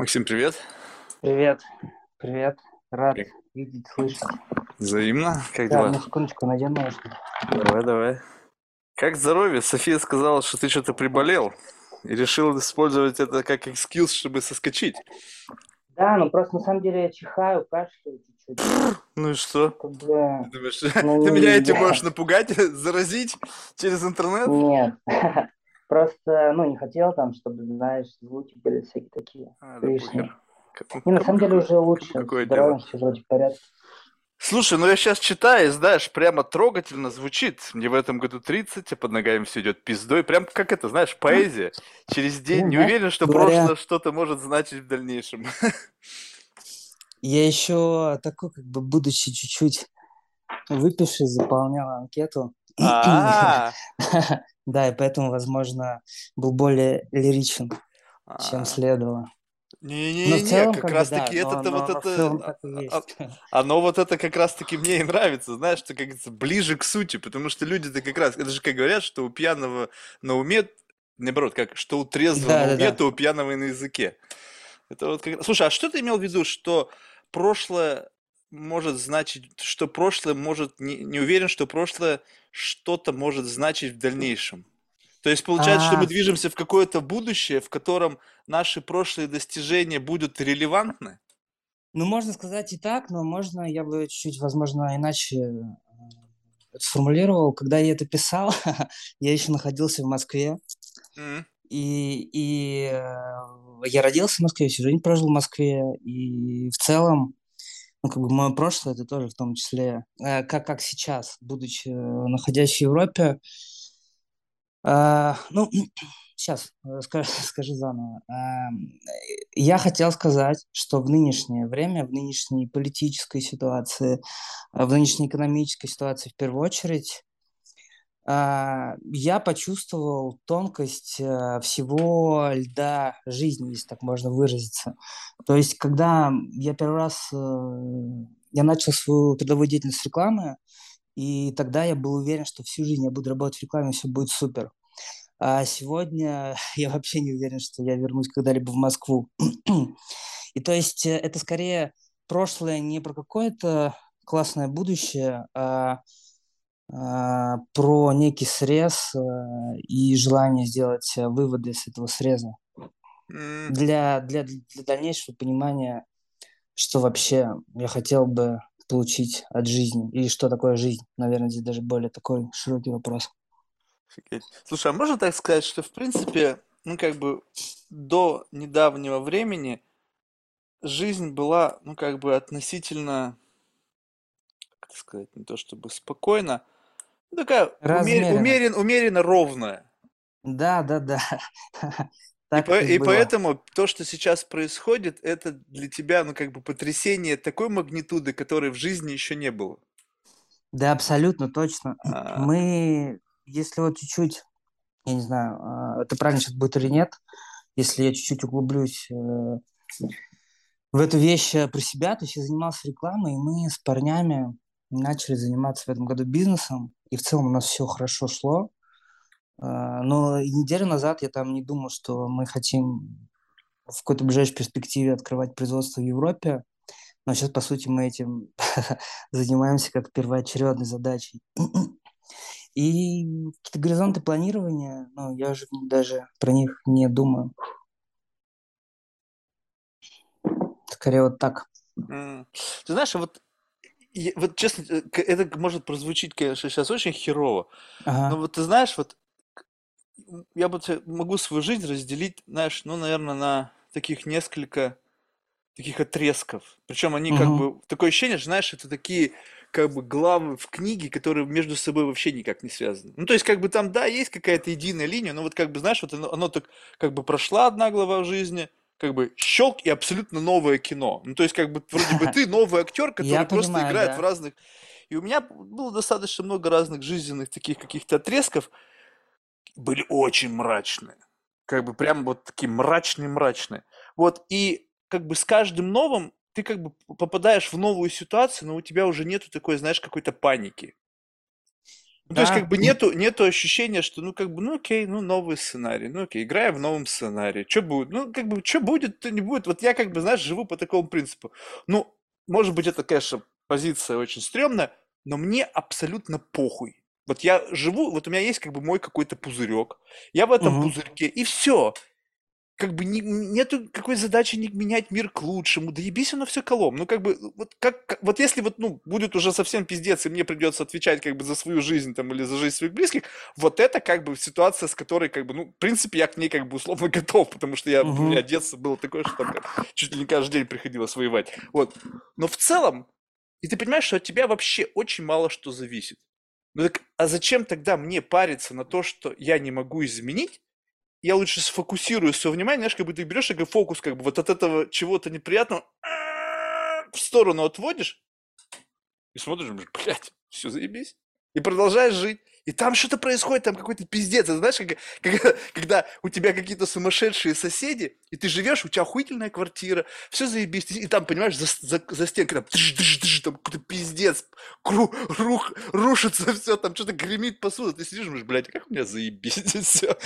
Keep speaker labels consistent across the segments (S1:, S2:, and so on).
S1: Максим, привет.
S2: Привет, привет, рад
S1: Как?
S2: видеть, слышать.
S1: Взаимно. Как
S2: Да,
S1: дела?
S2: на секундочку надену наушники.
S1: Давай, давай. Как здоровье? София сказала, что ты что-то приболел и решил использовать это как экскьюз, чтобы соскочить.
S2: Да, ну просто на самом деле я чихаю, кашляю чуть-чуть.
S1: Ну и что?
S2: Бы,
S1: Ты думаешь,
S2: ну,
S1: ты меня этим можешь напугать, заразить через интернет?
S2: Нет, просто, ну, не хотел там, чтобы, знаешь, звуки были всякие такие
S1: А, да
S2: лишние.
S1: похер.
S2: И на самом деле уже лучше,
S1: Какое
S2: здоровье,
S1: дело?
S2: вроде порядке.
S1: Слушай, ну я сейчас читаю, знаешь, прямо трогательно звучит. Мне в этом году 30, а под ногами все идет пиздой. Прям как это, знаешь, поэзия. Через день
S2: Ну,
S1: не
S2: знаешь,
S1: уверен, что прошлое что-то может значить в дальнейшем.
S3: Я еще такой, как бы, будучи чуть-чуть выпивший, заполнял анкету.
S1: А,
S3: Да, и поэтому, возможно, был более лиричен,
S1: а.
S3: чем следовало. Но в
S1: Не-не-не, как
S3: как
S1: раз таки это-то вот это, а- а- оно вот это как раз таки мне и нравится, знаешь, что, как говорится, ближе к сути, потому что люди-то как раз, это же как говорят, что у пьяного на уме, наоборот, как, что у трезвого
S3: Да,
S1: на уме,
S3: да.
S1: то у пьяного и на языке. Это вот как... Слушай, а что ты имел в виду, что прошлое может значить, что прошлое может, не, не уверен, что прошлое что-то может значить в дальнейшем? То есть получается, что мы
S3: А.
S1: движемся в какое-то будущее, в котором наши прошлые достижения будут релевантны?
S3: Ну, можно сказать и так, но можно, я бы чуть-чуть, возможно, иначе э, сформулировал. Когда я это писал, я еще находился в Москве,
S1: М.
S3: и, и э, я родился в Москве, всю жизнь прожил в Москве, и в целом, ну, как бы мое прошлое, это тоже в том числе, э, как, как сейчас, будучи э, находясь в Европе, а, ну, сейчас скажу, скажу заново. Э, Я хотел сказать, что в нынешнее время, в нынешней политической ситуации, а, в нынешней экономической ситуации в первую очередь, а, я почувствовал тонкость э, всего льда жизни, если так можно выразиться. То есть, когда я первый раз э, я начал свою трудовую деятельность с рекламы, и тогда я был уверен, что всю жизнь я буду работать в рекламе, все будет супер. А сегодня я вообще не уверен, что я вернусь когда-либо в Москву. И то есть э, это скорее прошлое не про какое-то классное будущее, а, а, про некий срез э, и желание сделать э, выводы с этого среза для, для, для дальнейшего понимания, что вообще я хотел бы получить от жизни, или что такое жизнь. Наверное, здесь даже более такой широкий вопрос.
S1: Слушай, а можно так сказать, что в принципе, ну как бы до недавнего времени жизнь была, ну как бы относительно, как сказать, не то чтобы спокойно, ну такая умер-
S3: Размеренно.
S1: умерен, умеренно ровная.
S3: Да, да, да.
S1: И,
S3: Так
S1: по-
S3: и
S1: и
S3: было.
S1: поэтому то, что сейчас происходит, это для тебя, ну как бы потрясение такой магнитуды, которой в жизни еще не было.
S3: Да, абсолютно точно.
S1: А,
S3: Мы, если вот чуть-чуть, я не знаю, а, это правильно сейчас будет или нет, если я чуть-чуть углублюсь э, в эту вещь э, про себя, то есть я занимался рекламой, и мы с парнями начали заниматься в этом году бизнесом, и в целом у нас все хорошо шло. А, Но неделю назад я там не думал, что мы хотим в какой-то ближайшей перспективе открывать производство в Европе. Но сейчас, по сути, мы этим занимаемся как первоочередной задачей. И какие-то горизонты планирования, ну, я уже даже про них не думаю. Скорее вот так.
S1: Ты знаешь, а вот, я- вот честно, э, это может прозвучить, конечно, сейчас очень херово,
S3: Ага.
S1: Но вот ты знаешь, вот я бы могу свою жизнь разделить, знаешь, ну, наверное, на таких несколько таких отрезков. Причем они как
S3: Мгм.
S1: бы, такое ощущение, что, знаешь, это такие как бы главы в книге, которые между собой вообще никак не связаны. Ну, то есть, как бы там, да, есть какая-то единая линия, но вот как бы, знаешь, вот оно, оно так как бы прошла одна глава в жизни, как бы щелк и абсолютно новое кино. Ну, то есть, как бы, вроде бы ты новый актер, который просто
S3: понимаю,
S1: играет
S3: да.
S1: в разных... И у меня было достаточно много разных жизненных таких каких-то отрезков, были очень мрачные. Как бы прям вот такие мрачные-мрачные. Вот, и как бы с каждым новым ты как бы попадаешь в новую ситуацию, но у тебя уже нету такой, знаешь, какой-то паники. Ну, то есть, как
S3: Да,
S1: бы нету, нету ощущения, что, ну, как бы, ну, окей, ну, новый сценарий, ну, окей, играем в новом сценарии, что будет? Ну, как бы, что будет, то не будет. Вот я, как бы, знаешь, живу по такому принципу. Ну, может быть, это, конечно, позиция очень стрёмная, но мне абсолютно похуй. Вот я живу, вот у меня есть, как бы, мой какой-то пузырек, я в этом
S3: мгм.
S1: пузырьке, и все как бы не, нету какой задачи не менять мир к лучшему. Да ебись оно все колом. Ну, как бы, вот, как, вот если вот, ну, будет уже совсем пиздец, и мне придется отвечать как бы за свою жизнь там или за жизнь своих близких, вот это как бы ситуация, с которой как бы, ну, в принципе, я к ней как бы условно готов, потому что я, у меня детство было такое, что там как чуть ли не каждый день приходилось воевать. Вот. Но в целом, и ты понимаешь, что от тебя вообще очень мало что зависит. Ну так, а зачем тогда мне париться на то, что я не могу изменить, я лучше сфокусирую свое внимание, знаешь, как бы ты берешь как фокус, как бы вот от этого чего-то неприятного в сторону отводишь и смотришь, блядь, все заебись. И продолжаешь жить. И там что-то происходит, там какой-то пиздец. Это знаешь, как, как- когда у тебя какие-то сумасшедшие соседи, и ты живешь, у тебя охуительная квартира, все заебись. И там, понимаешь, за, за, за стенкой там, тыш, тыш, тыш, там какой-то пиздец, кру, рух, рушится все, там что-то гремит посуда. Ты сидишь, думаешь, блядь, а как у меня заебись все.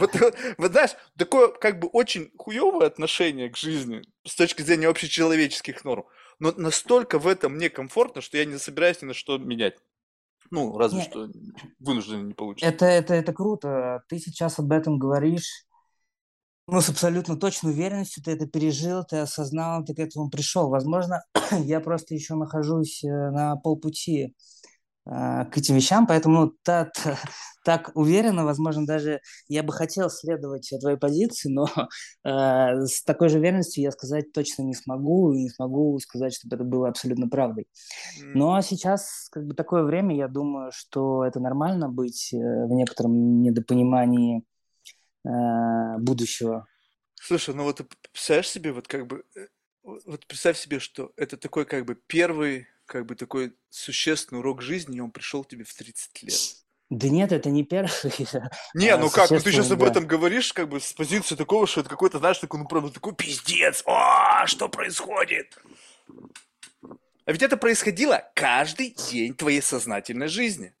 S1: Вот, вот, вот знаешь, такое как бы очень хуевое отношение к жизни с точки зрения общечеловеческих норм. Но настолько в этом мне комфортно, что я не собираюсь ни на что менять. Ну, разве
S3: Не,
S1: что вынужденно не получится.
S3: это, это, это круто. Ты сейчас об этом говоришь. Ну, с абсолютно точной уверенностью ты это пережил, ты осознал, ты к этому пришел. Возможно, я просто еще нахожусь э, на полпути к этим вещам, поэтому ну, та- та- так уверенно, возможно, даже я бы хотел следовать твоей позиции, но э, с такой же уверенностью я сказать точно не смогу, и не смогу сказать, чтобы это было абсолютно правдой. Но сейчас как бы такое время, я думаю, что это нормально быть э, в некотором недопонимании э, будущего.
S1: Слушай, ну вот ты представляешь себе, вот как бы, э, вот представь себе, что это такой как бы первый, как бы такой существенный урок жизни, и он пришел тебе в 30 лет.
S3: Да нет, это не первый
S1: Не,
S3: а,
S1: ну как, ну ты сейчас об этом говоришь, как бы с позиции такого, что это какой-то, знаешь, такой, ну правда, такой пиздец, о, что происходит? А ведь это происходило каждый день твоей сознательной жизни.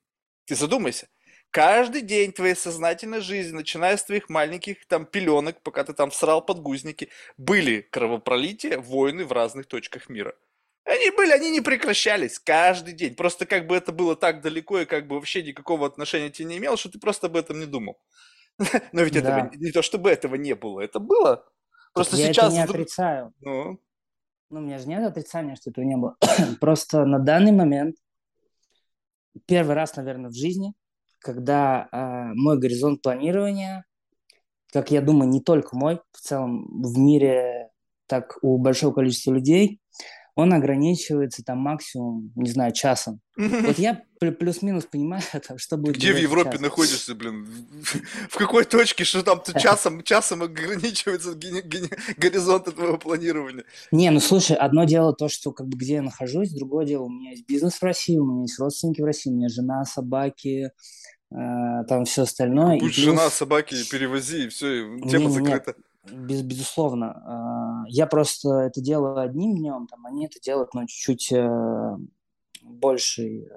S1: Ты задумайся. Каждый день твоей сознательной жизни, начиная с твоих маленьких там пеленок, пока ты там всрал подгузники, были кровопролития, войны в разных точках мира. Они были, они не прекращались каждый день. Просто как бы это было так далеко и как бы вообще никакого отношения тебе не имело, что ты просто об этом не думал. Но ведь этого
S3: Да,
S1: не то, чтобы этого не было, это было. Просто
S3: я это
S1: сейчас
S3: не
S1: вдруг...
S3: отрицаю.
S1: Ну,
S3: Ну, у меня же нет отрицания, что этого не было. Просто на данный момент первый раз, наверное, в жизни, когда э, мой горизонт планирования, как я думаю, не только мой, в целом в мире, так у большого количества людей, он ограничивается там максимум, не знаю, часом. Вот я плю- плюс-минус понимаю, там, что будет
S1: где в Европе
S3: час.
S1: находишься, блин? В какой точке, что там ты часом, часом ограничивается горизонты твоего планирования?
S3: Не, ну слушай, одно дело то, что как бы где я нахожусь, другое дело, у меня есть бизнес в России, у меня есть родственники в России, у меня жена, собаки, э, там все остальное, и
S1: Будь жена,
S3: плюс
S1: собаки, перевози, и все, тема
S3: Не-не-не,
S1: закрыта.
S3: Без, безусловно. А, Я просто это делаю одним днем, там они это делают, ну, чуть-чуть э, больше.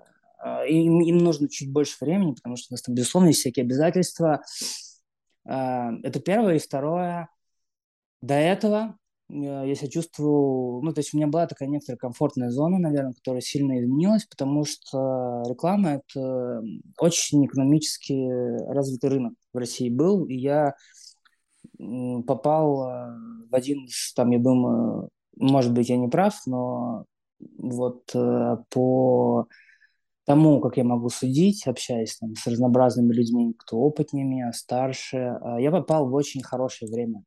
S3: э, Им, им нужно чуть больше времени, потому что у нас там, безусловно, есть всякие обязательства. А, Это первое. И второе, до этого э, я себя чувствую, ну, то есть у меня была такая некоторая комфортная зона, наверное, которая сильно изменилась, потому что реклама– это очень экономически развитый рынок в России был, и я попал э, в один из, там, я думаю, может быть, я не прав, но вот э, по тому, как я могу судить, общаясь там с разнообразными людьми, кто опытнее меня, старше, э, я попал в очень хорошее время.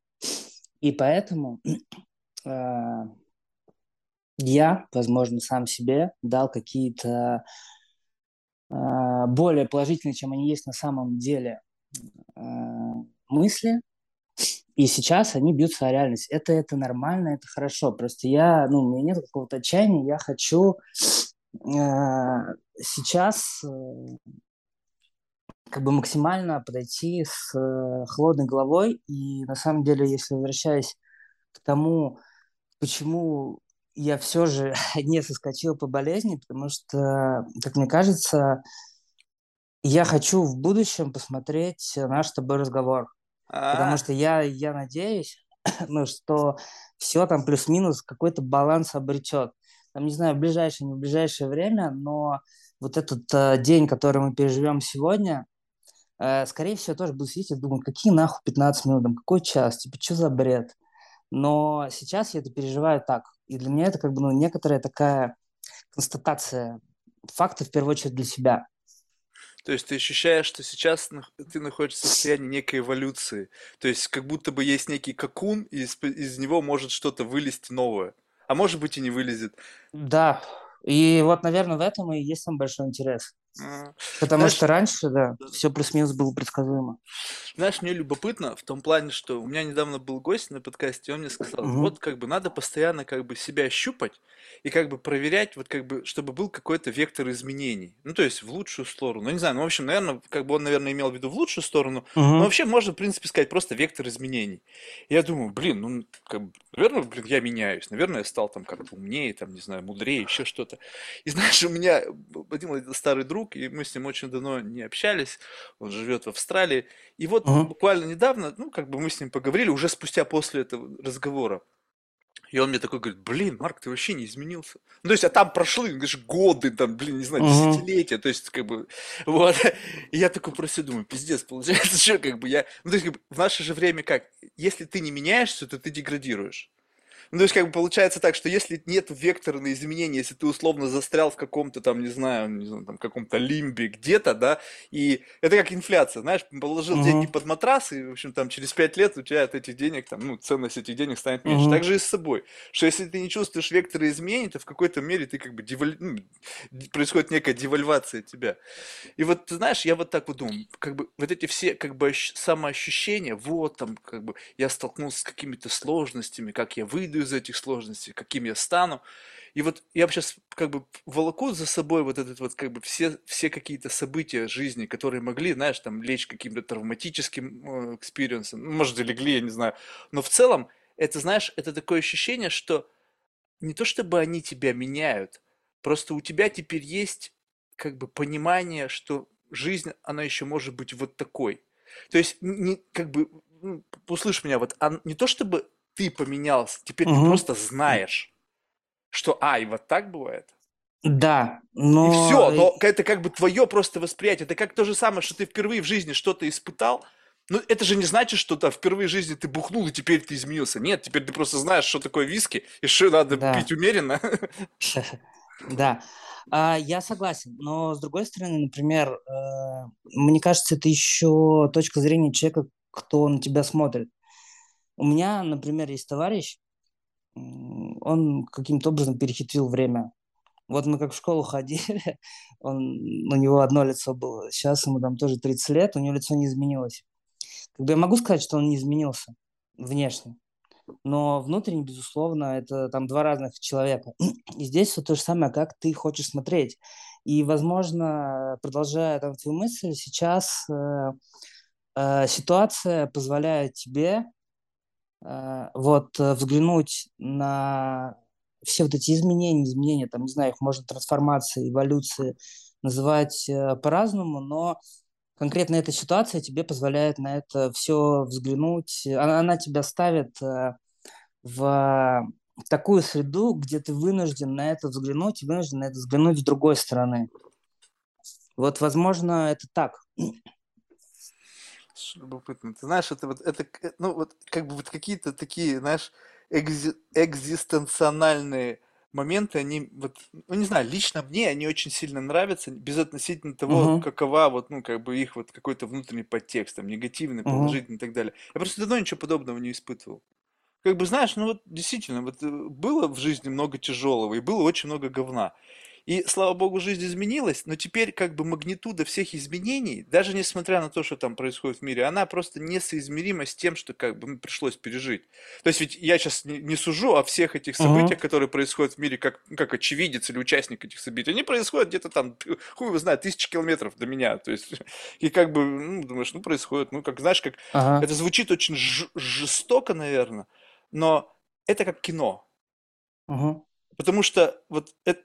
S3: И поэтому я, возможно, сам себе дал какие-то более положительные, чем они есть на самом деле, мысли, и сейчас они бьются о реальность. Это, это нормально, это хорошо. Просто я, ну, у меня нет какого-то отчаяния, я хочу э, сейчас э, как бы максимально подойти с э, холодной головой. И на самом деле, если возвращаясь к тому, почему я все же не соскочил по болезни, потому что, как мне кажется, Я хочу в будущем посмотреть наш с тобой разговор, потому
S1: А,
S3: что я, я надеюсь, ну, что все там плюс-минус какой-то баланс обретет. Там, не знаю, в ближайшее, не в ближайшее время, но вот этот э, день, который мы переживем сегодня, э, скорее всего, тоже буду сидеть и думать, какие нахуй 15 минут, там, какой час, типа, что за бред? Но сейчас я это переживаю так. И для меня это как бы, ну, некоторая такая констатация факта, в первую очередь, для себя.
S1: То есть ты ощущаешь, что сейчас ты находишься в состоянии некой эволюции. То есть как будто бы есть некий кокун, и из, из него может что-то вылезти новое. А может быть и не вылезет.
S3: Да, и вот, наверное, в этом и есть самый большой интерес. Потому
S1: Знаешь,
S3: что раньше, да, все плюс-минус было предсказуемо.
S1: Знаешь, мне любопытно в том плане, что у меня недавно был гость на подкасте, и он мне сказал,
S3: Мгм.
S1: вот как бы надо постоянно как бы себя щупать и как бы проверять, вот как бы, чтобы был какой-то вектор изменений. Ну, то есть в лучшую сторону. Ну, не знаю, ну, в общем, наверное, как бы он, наверное, имел в виду в лучшую сторону, но
S3: Мгм.
S1: вообще можно, в принципе, сказать просто вектор изменений. Я думаю, блин, ну, как бы, наверное, блин, я меняюсь, наверное, я стал там как-то умнее, там, не знаю, мудрее, еще что-то. И знаешь, у меня один старый друг, и мы с ним очень давно не общались, он живет в Австралии, и вот
S3: Мгм.
S1: буквально недавно, ну, как бы мы с ним поговорили, уже спустя после этого разговора. И он мне такой говорит, блин, Марк, ты вообще не изменился. Ну, то есть, а там прошли, говоришь, годы, там, блин, не знаю,
S3: Мгм.
S1: десятилетия, то есть, как бы, вот. И я такой про себя думаю, пиздец, получается, что, как бы, я... Ну, то есть, как бы, в наше же время как? Если ты не меняешься, то ты деградируешь. Ну, то есть, как бы получается так, что если нет вектора на изменения, если ты условно застрял в каком-то там, не знаю, не знаю, там, каком-то лимбе где-то, да, и это как инфляция, знаешь, положил деньги
S3: Мгм.
S1: под матрас, и, в общем, там, через пять лет у тебя от этих денег, там, ну, ценность этих денег станет меньше. Так
S3: Мгм.
S1: же и с собой, что если ты не чувствуешь вектора изменений, то в какой-то мере ты как бы деваль... ну, происходит некая девальвация тебя. И вот, ты знаешь, я вот так вот думаю, как бы вот эти все как бы ощ- самоощущения, вот там как бы я столкнулся с какими-то сложностями, как я выйду из этих сложностей, каким я стану. И вот я сейчас как бы волоку за собой вот этот вот как бы все, все какие-то события жизни, которые могли, знаешь, там лечь каким-то травматическим э, experience ом, ну, может, и легли, я не знаю. Но в целом, это, знаешь, это такое ощущение, что не то чтобы они тебя меняют, просто у тебя теперь есть как бы понимание, что жизнь, она еще может быть вот такой. То есть, не, как бы, ну, услышь меня, вот, а не то чтобы ты поменялся, теперь ты
S3: Мгм.
S1: просто знаешь, что, а, и вот так бывает.
S3: Да,
S1: И все,
S3: но
S1: но это как бы твое просто восприятие. Это как то же самое, что ты впервые в жизни что-то испытал. Ну, это же не значит, что да, впервые в жизни ты бухнул, и теперь ты изменился. Нет, теперь ты просто знаешь, что такое виски, и что надо пить
S3: да,
S1: умеренно.
S3: да, А, я согласен. Но с другой стороны, например, э, мне кажется, это еще точка зрения человека, кто на тебя смотрит. У меня, например, есть товарищ, он каким-то образом перехитрил время. Вот мы как в школу ходили, он, у него одно лицо было. Сейчас ему там тоже 30 лет, у него лицо не изменилось. Как бы я могу сказать, что он не изменился внешне, но внутренне, безусловно, это там два разных человека. И здесь все то же самое, как ты хочешь смотреть. И, возможно, продолжая там твою мысль, сейчас э, э, ситуация позволяет тебе вот э, взглянуть на все вот эти изменения, изменения, там, не знаю, их можно трансформации, эволюции называть э, по-разному, но конкретно эта ситуация тебе позволяет на это все взглянуть. Она, она тебя ставит э, в такую среду, где ты вынужден на это взглянуть, вынужден на это взглянуть с другой стороны. Вот, возможно, это так.
S1: Любопытно. Ты знаешь, это вот, это, ну, вот, как бы вот какие-то такие, знаешь, экзи- экзистенциональные моменты, они, вот, ну, не знаю, лично мне они очень сильно нравятся, безотносительно того,
S3: Мгм,
S1: какова вот, ну, как бы их вот какой-то внутренний подтекст, там, негативный,
S3: мгм,
S1: положительный и так далее. Я просто давно ничего подобного не испытывал. Как бы, знаешь, ну вот действительно, вот э, было в жизни много тяжелого и было очень много говна. И, слава богу, жизнь изменилась, но теперь как бы магнитуда всех изменений, даже несмотря на то, что там происходит в мире, она просто несоизмерима с тем, что как бы пришлось пережить. То есть ведь я сейчас не, сужу о всех этих событиях,
S3: мгм.
S1: которые происходят в мире, как, ну, как очевидец или участник этих событий. Они происходят где-то там, хуй его знает, тысячи километров до меня. То есть, и как бы, ну, думаешь, ну, происходит, ну, как, знаешь, как,
S3: Ага,
S1: это звучит очень жестоко, наверное, но это как кино.
S3: мгм,
S1: Потому что вот эт-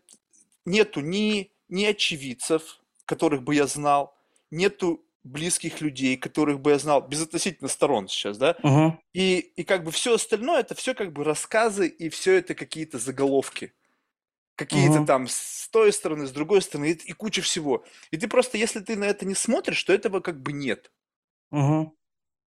S1: нету ни, ни очевидцев, которых бы я знал, нету близких людей, которых бы я знал, безотносительно сторон сейчас, да,
S3: Мгм.
S1: и, и как бы все остальное, это все как бы рассказы, и все это какие-то заголовки. Какие-то
S3: Мгм.
S1: там с той стороны, с другой стороны, и, и куча всего. И ты просто, если ты на это не смотришь, то этого как бы нет.
S3: Мгм.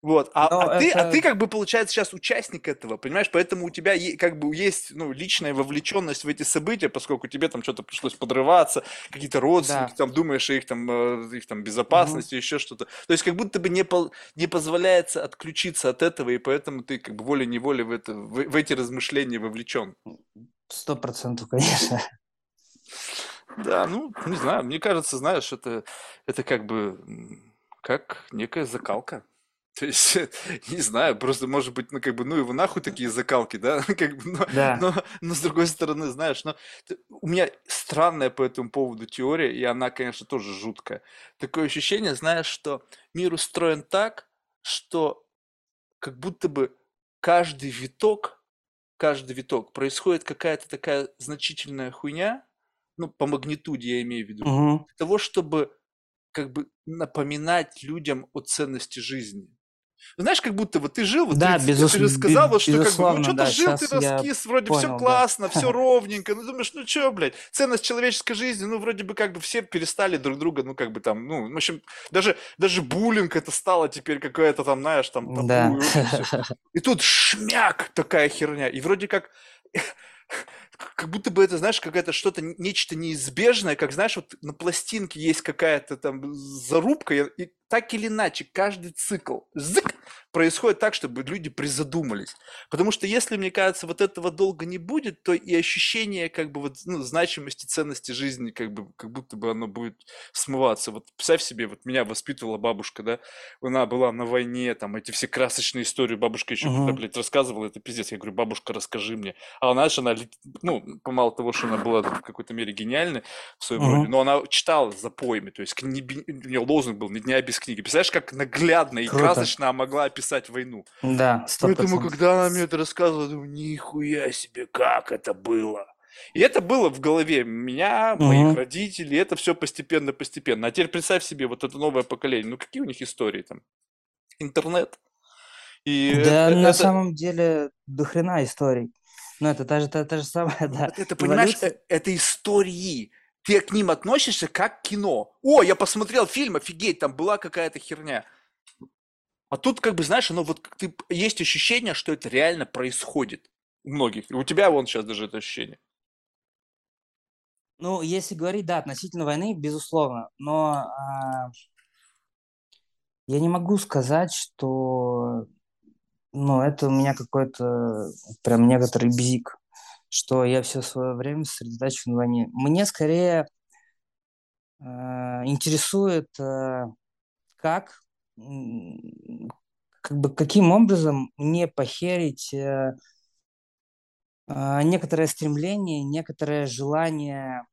S1: Вот, а,
S3: Но
S1: а ты, а
S3: это-
S1: ты как бы, получается, сейчас участник этого, понимаешь? Поэтому у тебя е- как бы есть, ну, личная вовлеченность в эти события, поскольку тебе там что-то пришлось подрываться, какие-то родственники,
S3: Да.
S1: там думаешь о их там, э, их там безопасности, еще что-то. То есть как будто бы не, пол- не позволяется отключиться от этого, и поэтому ты как бы волей-неволей в, это, в, в эти размышления вовлечен.
S3: Сто процентов, конечно.
S1: Да, ну, не знаю, мне кажется, знаешь, это, это как бы как некая закалка. То есть, не знаю, просто может быть, ну, как бы, ну, его нахуй такие закалки, да, как бы, но,
S3: Да.
S1: но, но с другой стороны, знаешь, но у меня странная по этому поводу теория, и она, конечно, тоже жуткая. Такое ощущение, знаешь, что мир устроен так, что как будто бы каждый виток, каждый виток происходит какая-то такая значительная хуйня, ну, по магнитуде я имею в виду,
S3: Мгм.
S1: для того, чтобы как бы напоминать людям о ценности жизни. Знаешь, как будто вот ты жил, вот
S3: Да,
S1: 30 лет,
S3: безус-
S1: ты же сказал, вот, что как бы, ну, что-то
S3: да,
S1: жил, ты раскис, вроде все
S3: понял, да.
S1: классно, все ровненько, ну, думаешь, ну, что, блядь, ценность человеческой жизни, ну, вроде бы, как бы, все перестали друг друга, ну, как бы, там, ну, в общем, даже, даже буллинг это стало теперь какое-то там, знаешь, там, табу,
S3: Да.
S1: и. И тут шмяк такая херня. И вроде как как будто бы это, знаешь, какая-то что-то, нечто неизбежное, как, знаешь, вот на пластинке есть какая-то там зарубка, и, так или иначе каждый цикл зык, происходит так, чтобы люди призадумались. Потому что если, мне кажется, вот этого долго не будет, то и ощущение как бы вот, ну, значимости, ценности жизни, как бы, как будто бы оно будет смываться. Вот представь себе, вот меня воспитывала бабушка, да, она была на войне, там эти все красочные истории, бабушка еще,
S3: Мгм.
S1: блядь, рассказывала, это пиздец. Я говорю, бабушка, расскажи мне. А она, знаешь, она, ну, мало того, что она была в какой-то мере гениальной в своем
S3: Мгм.
S1: роде, но она читала за поями, то есть кни- у нее лозунг был «Ни дня без книги». Представляешь, как наглядно и
S3: Круто.
S1: красочно она могла описать войну.
S3: Да, сто
S1: Поэтому,
S3: процентов.
S1: когда она мне это рассказывала, я думаю, нихуя себе, как это было. И это было в голове меня, моих
S3: Мгм.
S1: родителей, это все постепенно-постепенно. А теперь представь себе вот это новое поколение, ну какие у них истории там? Интернет. И
S3: Да,
S1: э-
S3: на
S1: это,
S3: самом деле, до хрена историй. Ну, это та же, та, та же самая, да,
S1: вот это, понимаешь,
S3: эволюция.
S1: это истории. Ты к ним относишься как к кино. О, я посмотрел фильм, офигеть, там была какая-то херня. А тут, как бы, знаешь, оно вот ты, есть ощущение, что это реально происходит у многих. И у тебя вон сейчас даже это ощущение.
S3: Ну, если говорить, да, относительно войны, безусловно, но а, я не могу сказать, что, ну, это у меня какой-то прям некоторый бзик, что я все свое время сосредотачиваю на войне. Мне скорее а, интересует, а, как, как бы, каким образом не похерить э, а, некоторое стремление, некоторое желание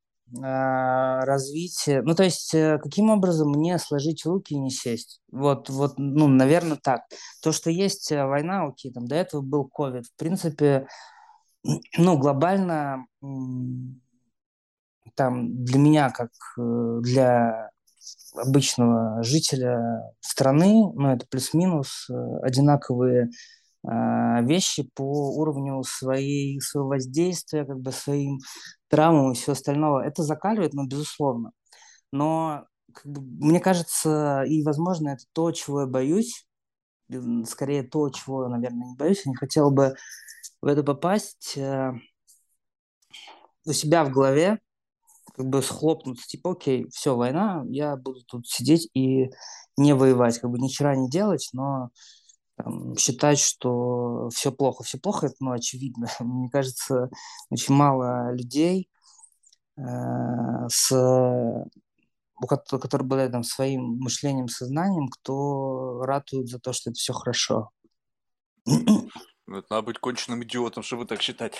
S3: а, развития. Ну, то есть, э, каким образом мне сложить руки и не сесть? Вот, вот, ну, наверное, так. То, что есть э, война, окей, там до этого был ковид. В принципе, ну, глобально там для меня, как э, для обычного жителя страны, ну, это плюс-минус одинаковые вещи по уровню своей, своего воздействия, как бы своим травмам и всего остального. Это закаливает, но безусловно. Но как бы, мне кажется, и, возможно, это то, чего я боюсь, скорее то, чего, наверное, не боюсь. Я не хотел бы в это попасть э, у себя в голове, как бы схлопнуться, типа, окей, все, война, я буду тут сидеть и не воевать, как бы ни хера не делать, но считать, что все плохо. Все плохо, это, ну, очевидно. Мне кажется, очень мало людей, э, с, у которые обладают там, своим мышлением, сознанием, кто ратует за то, что это все хорошо.
S1: Ну, это надо быть конченным идиотом, чтобы так считать.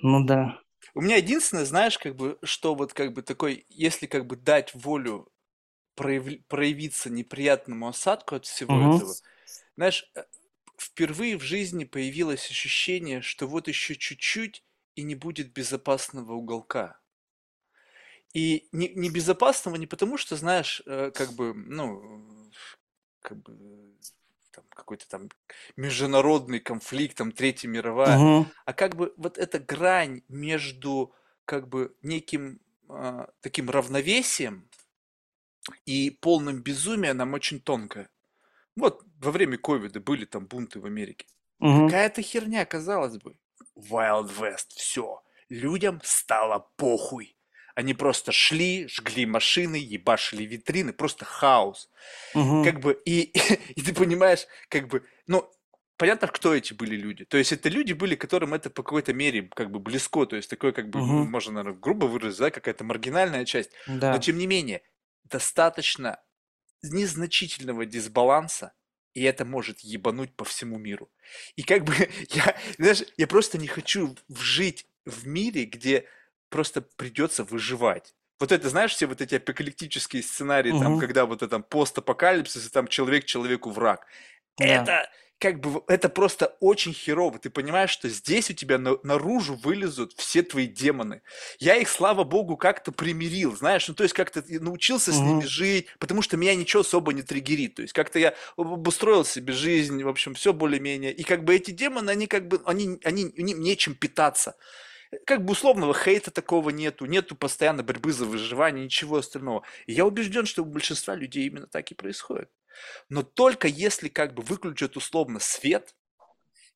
S3: Ну да.
S1: У меня единственное, знаешь, как бы, что вот как бы такой, если как бы дать волю прояв- проявиться неприятному осадку от всего
S3: Мгм.
S1: этого, знаешь, э, впервые в жизни появилось ощущение, что вот еще чуть-чуть и не будет безопасного уголка. И не, не безопасного не потому, что, знаешь, э, как бы, ну, как бы там какой-то там международный конфликт, там Третья мировая,
S3: Мгм.
S1: а как бы вот эта грань между как бы неким а, таким равновесием и полным безумием нам очень тонкая. Вот во время ковида были там бунты в Америке.
S3: Мгм.
S1: Какая-то херня, казалось бы. Wild West, все. Людям стало похуй. Они просто шли, жгли машины, ебашили витрины, просто хаос.
S3: Мгм.
S1: Как бы, и, и ты понимаешь, как бы, ну, понятно, кто эти были люди. То есть это люди были, которым это по какой-то мере как бы близко. То есть такой, как бы,
S3: Мгм.
S1: можно, наверное, грубо выразить, да, какая-то маргинальная часть. Но
S3: Да.
S1: тем не менее, достаточно незначительного дисбаланса, и это может ебануть по всему миру. И как бы я, знаешь, я просто не хочу жить в мире, где просто придется выживать. Вот это, знаешь, все вот эти апокалиптические сценарии, там,
S3: Мгм.
S1: когда вот это там постапокалипсис, и там человек человеку враг.
S3: Да.
S1: Это как бы, это просто очень херово. Ты понимаешь, что здесь у тебя на- наружу вылезут все твои демоны. Я их, слава богу, как-то примирил, знаешь, ну то есть как-то научился с ними жить, потому что меня ничего особо не триггерит. То есть как-то я об- обустроил себе жизнь, в общем, все более-менее. И как бы эти демоны, они как бы, они, они, им нечем питаться. Как бы условного хейта такого нету, нету постоянно борьбы за выживание, ничего остального. И я убежден, что у большинства людей именно так и происходит. Но только если как бы выключат условно свет,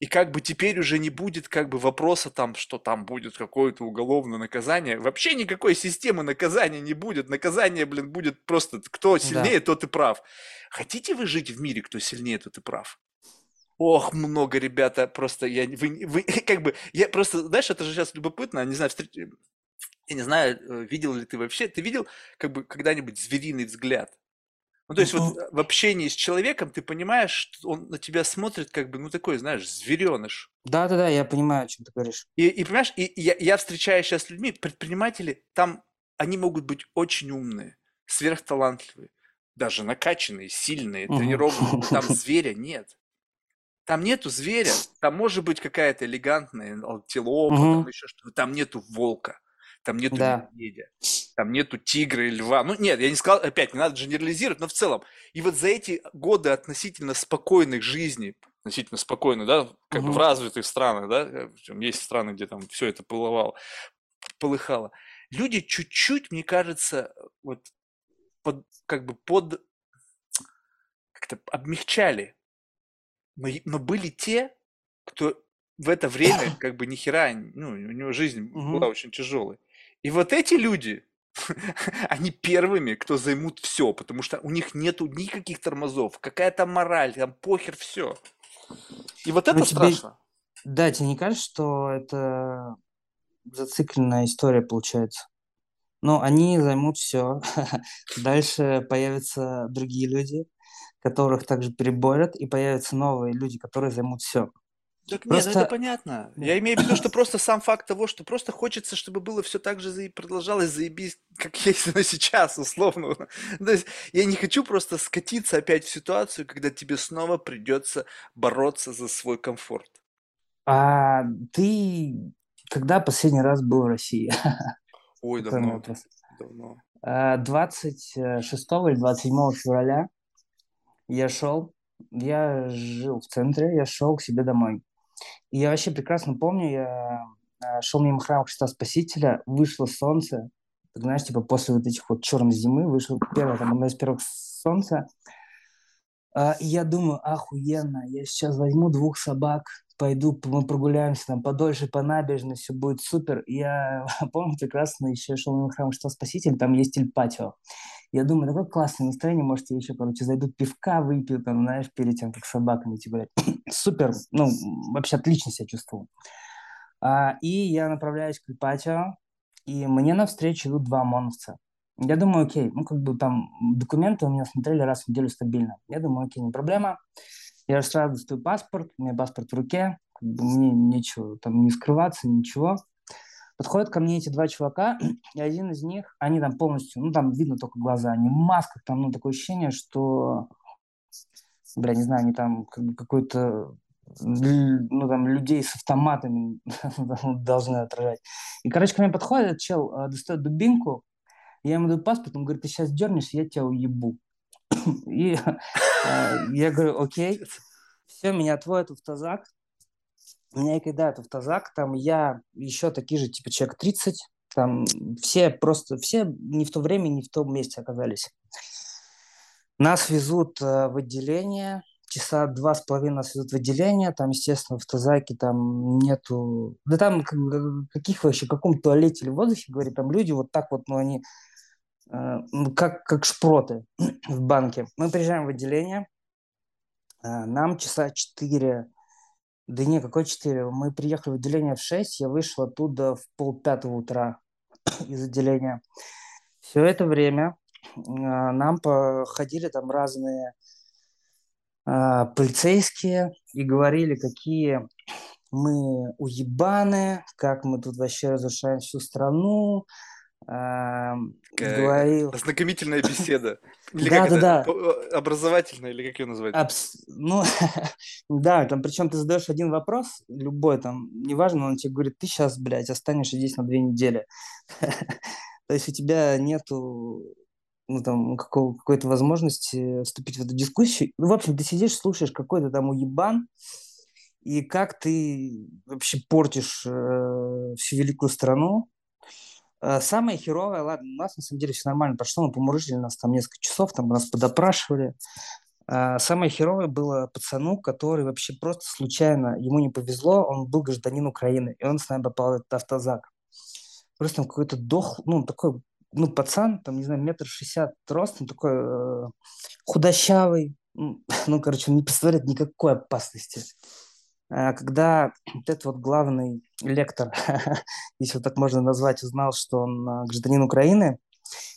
S1: и как бы теперь уже не будет как бы вопроса там, что там будет какое-то уголовное наказание. Вообще никакой системы наказания не будет. Наказание, блин, будет просто кто
S3: Да.
S1: сильнее, тот и прав. Хотите вы жить в мире, кто сильнее, тот и прав? Ох, много, ребята, просто я, вы, вы, как бы, я просто, знаешь, это же сейчас любопытно, не знаю, встреч- я не знаю, э, видел ли ты вообще, ты видел как бы когда-нибудь звериный взгляд? Ну, то есть вот
S3: Мгм.
S1: э, в общении с человеком ты понимаешь, что он на тебя смотрит как бы, ну, такой, знаешь, звереныш.
S3: Да-да-да, я понимаю, о чем ты говоришь.
S1: И, и понимаешь, и я, я встречаюсь сейчас с людьми, предприниматели, там они могут быть очень умные, сверхталантливые, даже накачанные, сильные,
S3: Мгм.
S1: тренированные. Там зверя нет. Там нету зверя, там может быть какая-то элегантная антилопа, там
S3: Мгм.
S1: еще что-то, там нету волка, там нету
S3: Да.
S1: медведя, там нету тигра и льва. Ну нет, я не сказал, опять, не надо генерализировать, но в целом. И вот за эти годы относительно спокойных жизней, относительно спокойно, да, как бы в развитых странах, да, э, есть страны, где там все это полыхало, полыхало. Люди чуть-чуть, мне кажется, вот под, как бы под как-то обмягчали но, но были те, кто в это время как бы ни хера, ну, у него жизнь была очень тяжелой. И вот эти люди, они первыми, кто займут все, потому что у них нету никаких тормозов, какая там мораль, там похер, все. И вот
S3: Ну,
S1: это
S3: тебе-
S1: страшно.
S3: Да, тебе не кажется, что это зацикленная история получается? Ну, они займут все. Дальше появятся другие люди, которых также переборят, и появятся новые люди, которые займут все.
S1: Так нет, ну это
S3: Просто-
S1: понятно. Я имею в виду, что просто сам факт того, что просто хочется, чтобы было все так же заи- продолжалось заебись, как есть оно сейчас, условно. То есть я не хочу просто скатиться опять в ситуацию, когда тебе снова придется бороться за свой комфорт.
S3: А ты когда последний раз был в России?
S1: Ой, давно, давно.
S3: А, 26 или 27 февраля я шел, я жил в центре, я шел к себе домой. И я вообще прекрасно помню, я а, шел мимо храма Христа Спасителя, вышло солнце, так, знаешь, типа после вот этих вот черной зимы вышло первое, там, одно из первых солнца. А, я думаю, охуенно, я сейчас возьму двух собак, пойду, мы прогуляемся там подольше по набережной, все будет супер. Я помню прекрасно, еще шел мимо храма Христа Спасителя, там есть Иль-Патио. Я думаю, такое классное настроение, может, я еще, короче, зайду пивка выпью, там, знаешь, перед тем, как собаками идти гулять. Супер, ну, вообще отлично себя чувствовал. А, и я направляюсь к Ипатио, и мне навстречу идут два ОМОНовца. Я думаю, окей, ну, как бы там документы у меня смотрели раз в неделю стабильно. Я думаю, окей, не проблема. Я сразу достаю паспорт, у меня паспорт в руке, как бы мне нечего там не скрываться, ничего. Подходят ко мне эти два чувака, и один из них, они там полностью, ну, там видно только глаза, они в масках, там, ну, такое ощущение, что, бля, не знаю, они там как бы какой-то, ну, там, людей с автоматами должны отражать. И, короче, ко мне подходит чел, э, достает дубинку, Я ему даю паспорт, он говорит, ты сейчас дернешься, я тебя уебу. И э, я говорю, окей, все, меня отводят в автозак. Меня кидают в автозак, там я еще такие же, типа, человек 30, там все просто, все не в то время, не в том месте оказались. Нас везут э, в отделение, часа два с половиной нас везут в отделение, там, естественно, в автозаке там нету... Да там каких вообще, в каком туалете или воздухе, говорит, там люди вот так вот, ну, они как, как шпроты в банке. Мы приезжаем в отделение, э, нам часа четыре да не, какой 4? Мы приехали в отделение в 6, я вышел оттуда в полпятого утра из отделения. Все это время а, нам походили там разные полицейские и говорили, какие мы уебаны, как мы тут вообще разрушаем всю страну,
S1: говорил... Ознакомительная беседа.
S3: Или да, да, да.
S1: Образовательная, или как ее назвать?
S3: Абс... Ну, да, там причем ты задаешь один вопрос, любой там, неважно, он тебе говорит, ты сейчас, блядь, останешься здесь на две недели. То есть у тебя нету ну, там, какого, какой-то возможности вступить в эту дискуссию. Ну, в общем, ты сидишь, слушаешь какой-то там уебан, и как ты вообще портишь э, всю великую страну, самое херовое, ладно, у нас на самом деле все нормально прошло, мы помурыжили нас там несколько часов, там нас подопрашивали. Э, самое херовое было пацану, который вообще просто случайно, ему не повезло, он был гражданин Украины, и он с нами попал в этот автозак. Просто там какой-то дох, ну, такой, ну, пацан, там, не знаю, метр шестьдесят ростом, такой э, худощавый, ну, короче, он не представляет никакой опасности. Э, когда вот этот вот главный лектор, если так можно назвать, узнал, что он э, гражданин Украины,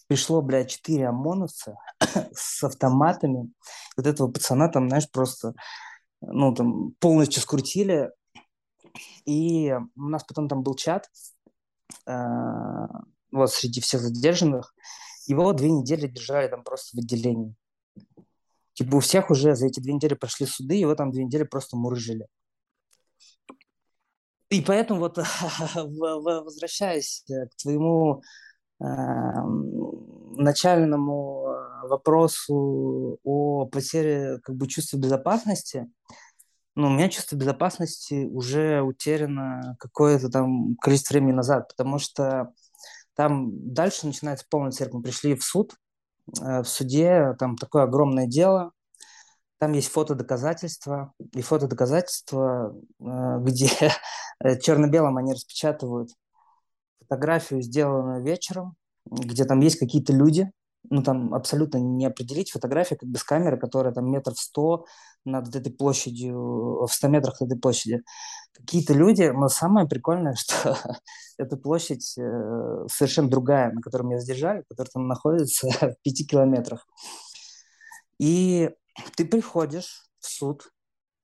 S3: пришло, блядь, четыре ОМОНовца с автоматами. Вот этого пацана там, знаешь, просто, ну, там, полностью скрутили. И у нас потом там был чат, э, вот, среди всех задержанных. Его две недели держали там просто в отделении. Типа у всех уже за эти две недели прошли суды, его там две недели просто мурыжили. И поэтому вот возвращаясь к твоему э, начальному э, вопросу о потере как бы чувства безопасности, ну, у меня чувство безопасности уже утеряно какое-то там количество времени назад, потому что там дальше начинается полный цирк. Мы пришли в суд, э, в суде там такое огромное дело, там есть фотодоказательства, и фотодоказательства, э, где черно-белым они распечатывают фотографию, сделанную вечером, где там есть какие-то люди, ну там абсолютно не определить фотографию как с камеры, которая там метров сто над этой площадью, в 100 метрах от этой площади. Какие-то люди, но самое прикольное, что эта площадь э, совершенно другая, на которой меня задержали, которая там находится в пяти километрах. И ты приходишь в суд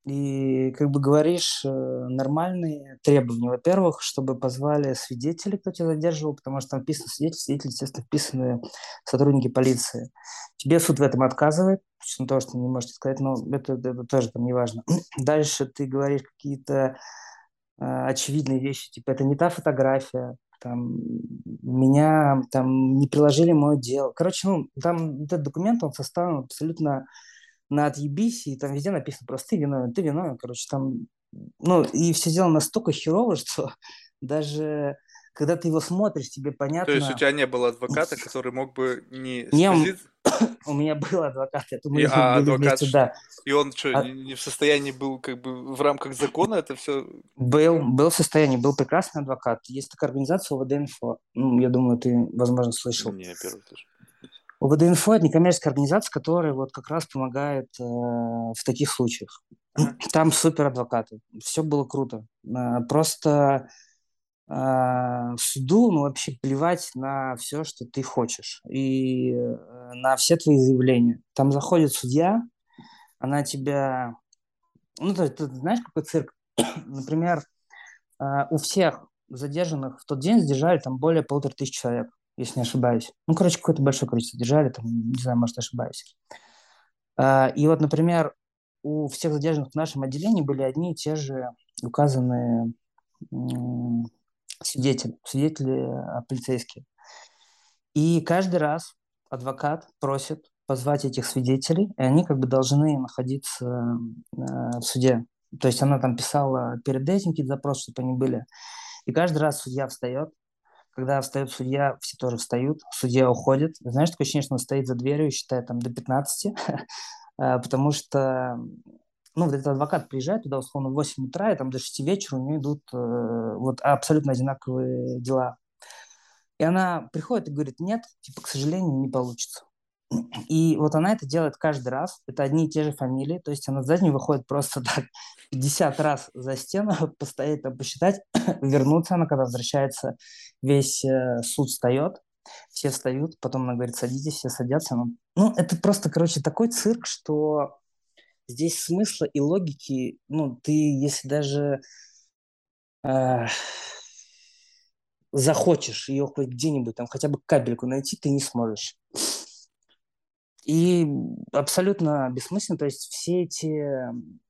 S3: и как бы говоришь э, нормальные требования. Во-первых, чтобы позвали свидетелей, кто тебя задерживал, потому что там вписаны свидетели, свидетели, естественно, вписаны сотрудники полиции. Тебе суд в этом отказывает, на то, что не можете сказать, но это, это тоже там не важно. Дальше ты говоришь какие-то э, очевидные вещи, типа это не та фотография, там, меня там не приложили мое дело. Короче, ну, там этот документ, он составлен абсолютно на отъебись, и там везде написано просто ты виновен, ты виновен, короче, там, ну, и все дело настолько херово, что даже когда ты его смотришь, тебе понятно...
S1: То есть у тебя не было адвоката, который мог бы не...
S3: Не, у меня был адвокат, это мы
S1: и, а, адвокат, вместе, да. И он что, а... не в состоянии был как бы в рамках закона это все?
S3: Был, был в состоянии, был прекрасный адвокат. Есть такая организация ОВД-инфо, ну, я думаю, ты, возможно, слышал.
S1: Не, первый слышу.
S3: ОВД-инфо – это некоммерческая организация, которая вот как раз помогает э, в таких случаях. Там супер адвокаты. Все было круто. Э, просто э, суду ну, вообще плевать на все, что ты хочешь. И э, на все твои заявления. Там заходит судья, она тебя... Ну, ты, ты знаешь, какой цирк? Например, э, у всех задержанных в тот день задержали там более полутора тысяч человек если не ошибаюсь. Ну, короче, какое-то большое количество держали, там, не знаю, может, ошибаюсь. А, и вот, например, у всех задержанных в нашем отделении были одни и те же указанные свидетели, свидетели а, полицейские. И каждый раз адвокат просит позвать этих свидетелей, и они как бы должны находиться э, в суде. То есть она там писала перед этим какие-то запросы, чтобы они были. И каждый раз судья встает. Когда встает судья, все тоже встают. Судья уходит. Знаешь, такое ощущение, что он стоит за дверью и считает там до 15, э, потому что ну, вот этот адвокат приезжает туда, условно, в 8 утра, и там до 6 вечера у нее идут э, вот абсолютно одинаковые дела. И она приходит и говорит, нет, типа, к сожалению, не получится. И вот она это делает каждый раз. Это одни и те же фамилии. То есть она за день выходит просто так 50 раз за стену, постоять там, посчитать, вернуться. Она, когда возвращается, весь э, суд встает, все встают, потом она говорит, садитесь, все садятся. Ну, ну, это просто, короче, такой цирк, что здесь смысла и логики, ну, ты, если даже э, захочешь ее хоть где-нибудь, там, хотя бы капельку найти, ты не сможешь. И абсолютно бессмысленно, то есть все эти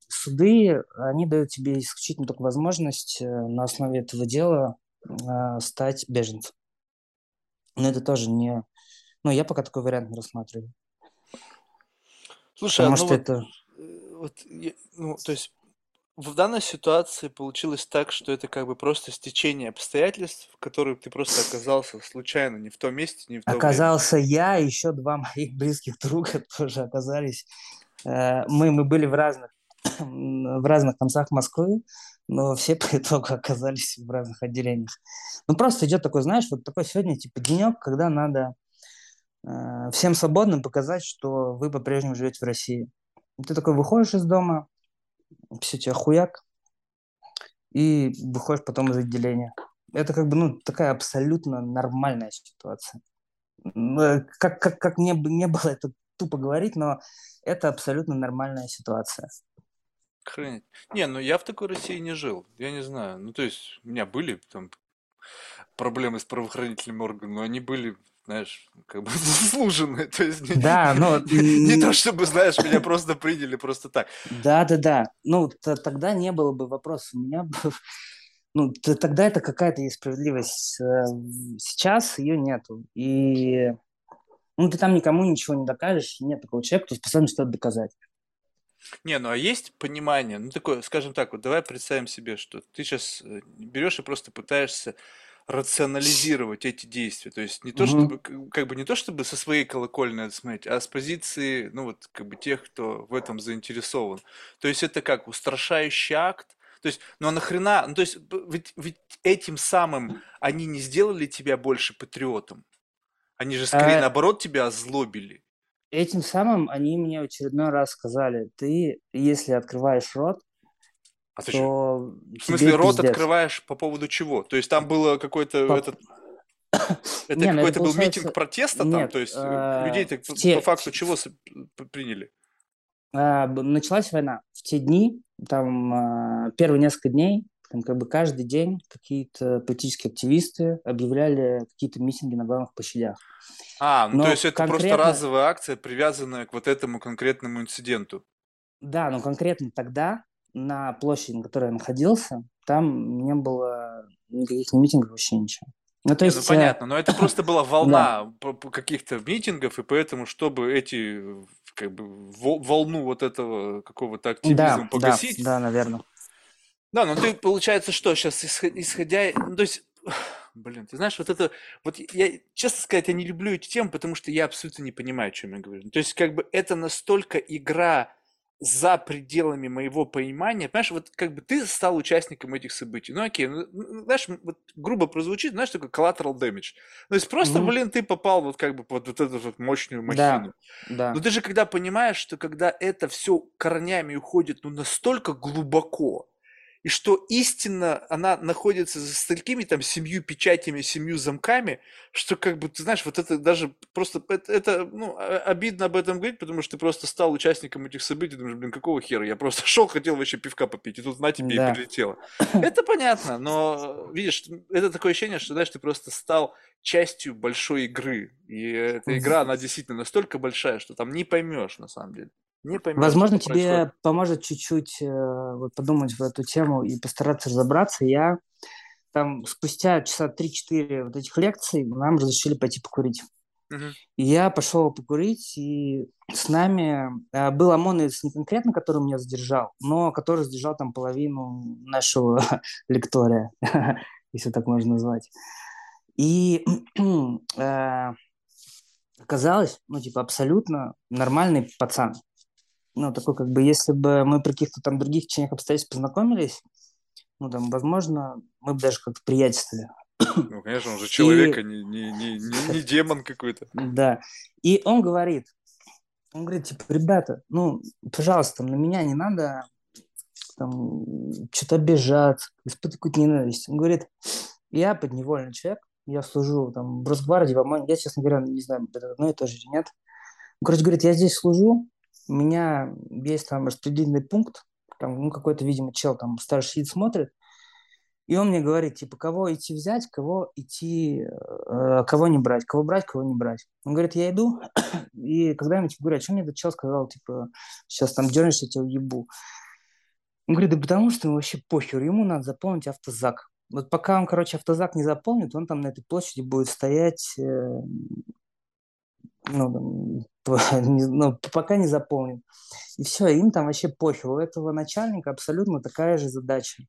S3: суды, они дают тебе исключительно только возможность э, на основе этого дела э, стать беженцем. Но это тоже не... Ну, я пока такой вариант не рассматриваю.
S1: Слушай, а
S3: Потому
S1: ну
S3: что
S1: вот,
S3: это...
S1: э, вот, ну, то есть в данной ситуации получилось так, что это как бы просто стечение обстоятельств, в которых ты просто оказался случайно не в том месте, не в то время.
S3: Оказался я, и еще два моих близких друга тоже оказались. Э, Мы, мы были в разных, в разных концах Москвы, но все по итогу оказались в разных отделениях. Ну, просто идет такой, знаешь, вот такой сегодня типа денек, когда надо э, всем свободным показать, что вы по-прежнему живете в России. Ты такой выходишь из дома, все тебя хуяк, и выходишь потом из отделения. Это как бы, ну, такая абсолютно нормальная ситуация. М, э, Как, как, как бы не было это тупо говорить, но это абсолютно нормальная ситуация.
S1: Охренеть. Не, ну я в такой России не жил. Я не знаю. Ну, то есть, у меня были там проблемы с правоохранительными органами, но они были, знаешь, как бы заслуженные. То есть, не,
S3: Да, но...
S1: не
S3: м,
S1: то чтобы, знаешь, меня просто приняли просто так.
S3: Да, да, да. Ну, тогда не было бы вопроса. У меня бы... Ну, тогда это какая-то есть справедливость. Э, Сейчас ее нету. И ну, ты там никому ничего не докажешь. Нет такого человека, кто способен что-то доказать.
S1: Не, ну а есть понимание, ну такое, скажем так, вот давай представим себе, что ты сейчас берешь и просто пытаешься рационализировать эти действия. То есть не то чтобы, как бы не то чтобы со своей колокольни это смотреть, а с позиции, ну вот как бы тех, кто в этом заинтересован. То есть это как устрашающий акт. То есть, ну а нахрена, ну то есть ведь, ведь этим самым они не сделали тебя больше патриотом. Они же скорее
S3: А,
S1: наоборот тебя озлобили.
S3: Этим самым они мне в очередной раз сказали, ты, если открываешь рот,
S1: А ты
S3: то
S1: В смысле, рот
S3: пиздец.
S1: открываешь по поводу чего? То есть там было какой-то
S3: По-
S1: этот, это
S3: Не, ну
S1: какой-то был митинг
S3: получается...
S1: протеста там,
S3: Нет,
S1: то есть э,
S3: э,
S1: людей-то
S3: в
S1: по,
S3: те...
S1: факту чего приняли?
S3: а, началась война. В те дни, там а, первые несколько дней, там как бы каждый день какие-то политические активисты объявляли какие-то митинги на главных площадях.
S1: А, ну то
S3: Но
S1: есть это просто
S3: конкретно,
S1: разовая акция, привязанная к вот этому конкретному инциденту.
S3: да, но конкретно тогда на площади, на которой я находился, там не было никаких ни митингов, вообще ничего. Ну, то
S1: Не, ну
S3: есть, э,
S1: понятно, но это просто была
S3: да,
S1: волна каких-то митингов, и поэтому, чтобы эти, как бы, во- волну вот этого какого-то активизма
S3: да, да,
S1: погасить,
S3: да, наверное.
S1: Да, но ты, получается, что сейчас, исходя, ну, то есть, блин, ты знаешь, вот это, вот я, честно сказать, я не люблю эти темы, потому что я абсолютно не понимаю, о чем я говорю. Ну, То есть, как бы, это настолько игра за пределами моего понимания, понимаешь, вот как бы ты стал участником этих событий, ну окей, ну, ну, знаешь, м, вот грубо прозвучит, знаешь, такой collateral damage. То есть просто,
S3: Мгм.
S1: блин, ты попал вот как бы под вот эту вот мощную
S3: Да,
S1: махину. Но
S3: да.
S1: ты же когда понимаешь, что когда это все корнями уходит ну настолько глубоко, и что истина, она находится за столькими там семью печатями, семью замками, что как бы, ты знаешь, вот это даже просто, это, это, ну, а- обидно об этом говорить, потому что ты просто стал участником этих событий, думаешь, блин, какого хера, я просто шел, хотел вообще пивка попить, и тут на тебе и
S3: Да.
S1: прилетело. Это понятно, но, видишь, это такое ощущение, что, знаешь, ты просто стал частью большой игры, и эта игра, она действительно настолько большая, что там не поймешь, на самом деле. Не поймешь,
S3: Возможно,
S1: что происходит.
S3: тебе поможет чуть-чуть э, вот подумать в эту тему и постараться разобраться. Я там спустя часа 3-4 вот этих лекций нам разрешили пойти покурить.
S1: Мгм.
S3: И я пошел покурить, и с нами э, был ОМОНовец не конкретно, который меня задержал, но который задержал там половину нашего лектория, если так можно назвать. И э, оказалось, ну, типа, абсолютно нормальный пацан. Ну, такой, как бы, если бы мы при каких-то там других течениях обстоятельств познакомились, ну, там, возможно, мы бы даже как-то приятельствовали.
S1: Ну, конечно, он же человек,
S3: И
S1: а не, не, не, не, не демон какой-то.
S3: да, и он говорит, он говорит, типа, ребята, ну, пожалуйста, на меня не надо там что-то обижаться, испытывать какую-то ненависть. Он говорит, я подневольный человек, я служу там в Росгвардии, в ОМОНе, я, честно говоря, не знаю, это одно и то же или нет. Он, короче, говорит, я здесь служу, у меня есть там распределительный пункт, там, ну, какой-то, видимо, чел там старший сидит, смотрит, и он мне говорит, типа, кого идти взять, кого идти, э, кого не брать, кого брать, кого не брать. Он говорит, я иду, и когда ему типа, говорят, что мне этот чел сказал, типа, сейчас там дернешься, я тебя уебу. Он говорит, да потому что ему вообще похер, ему надо заполнить автозак. Вот пока он, короче, автозак не заполнит, он там на этой площади будет стоять, э, ну, ну, пока не заполнит. И все, им там вообще похер. У этого начальника абсолютно такая же задача.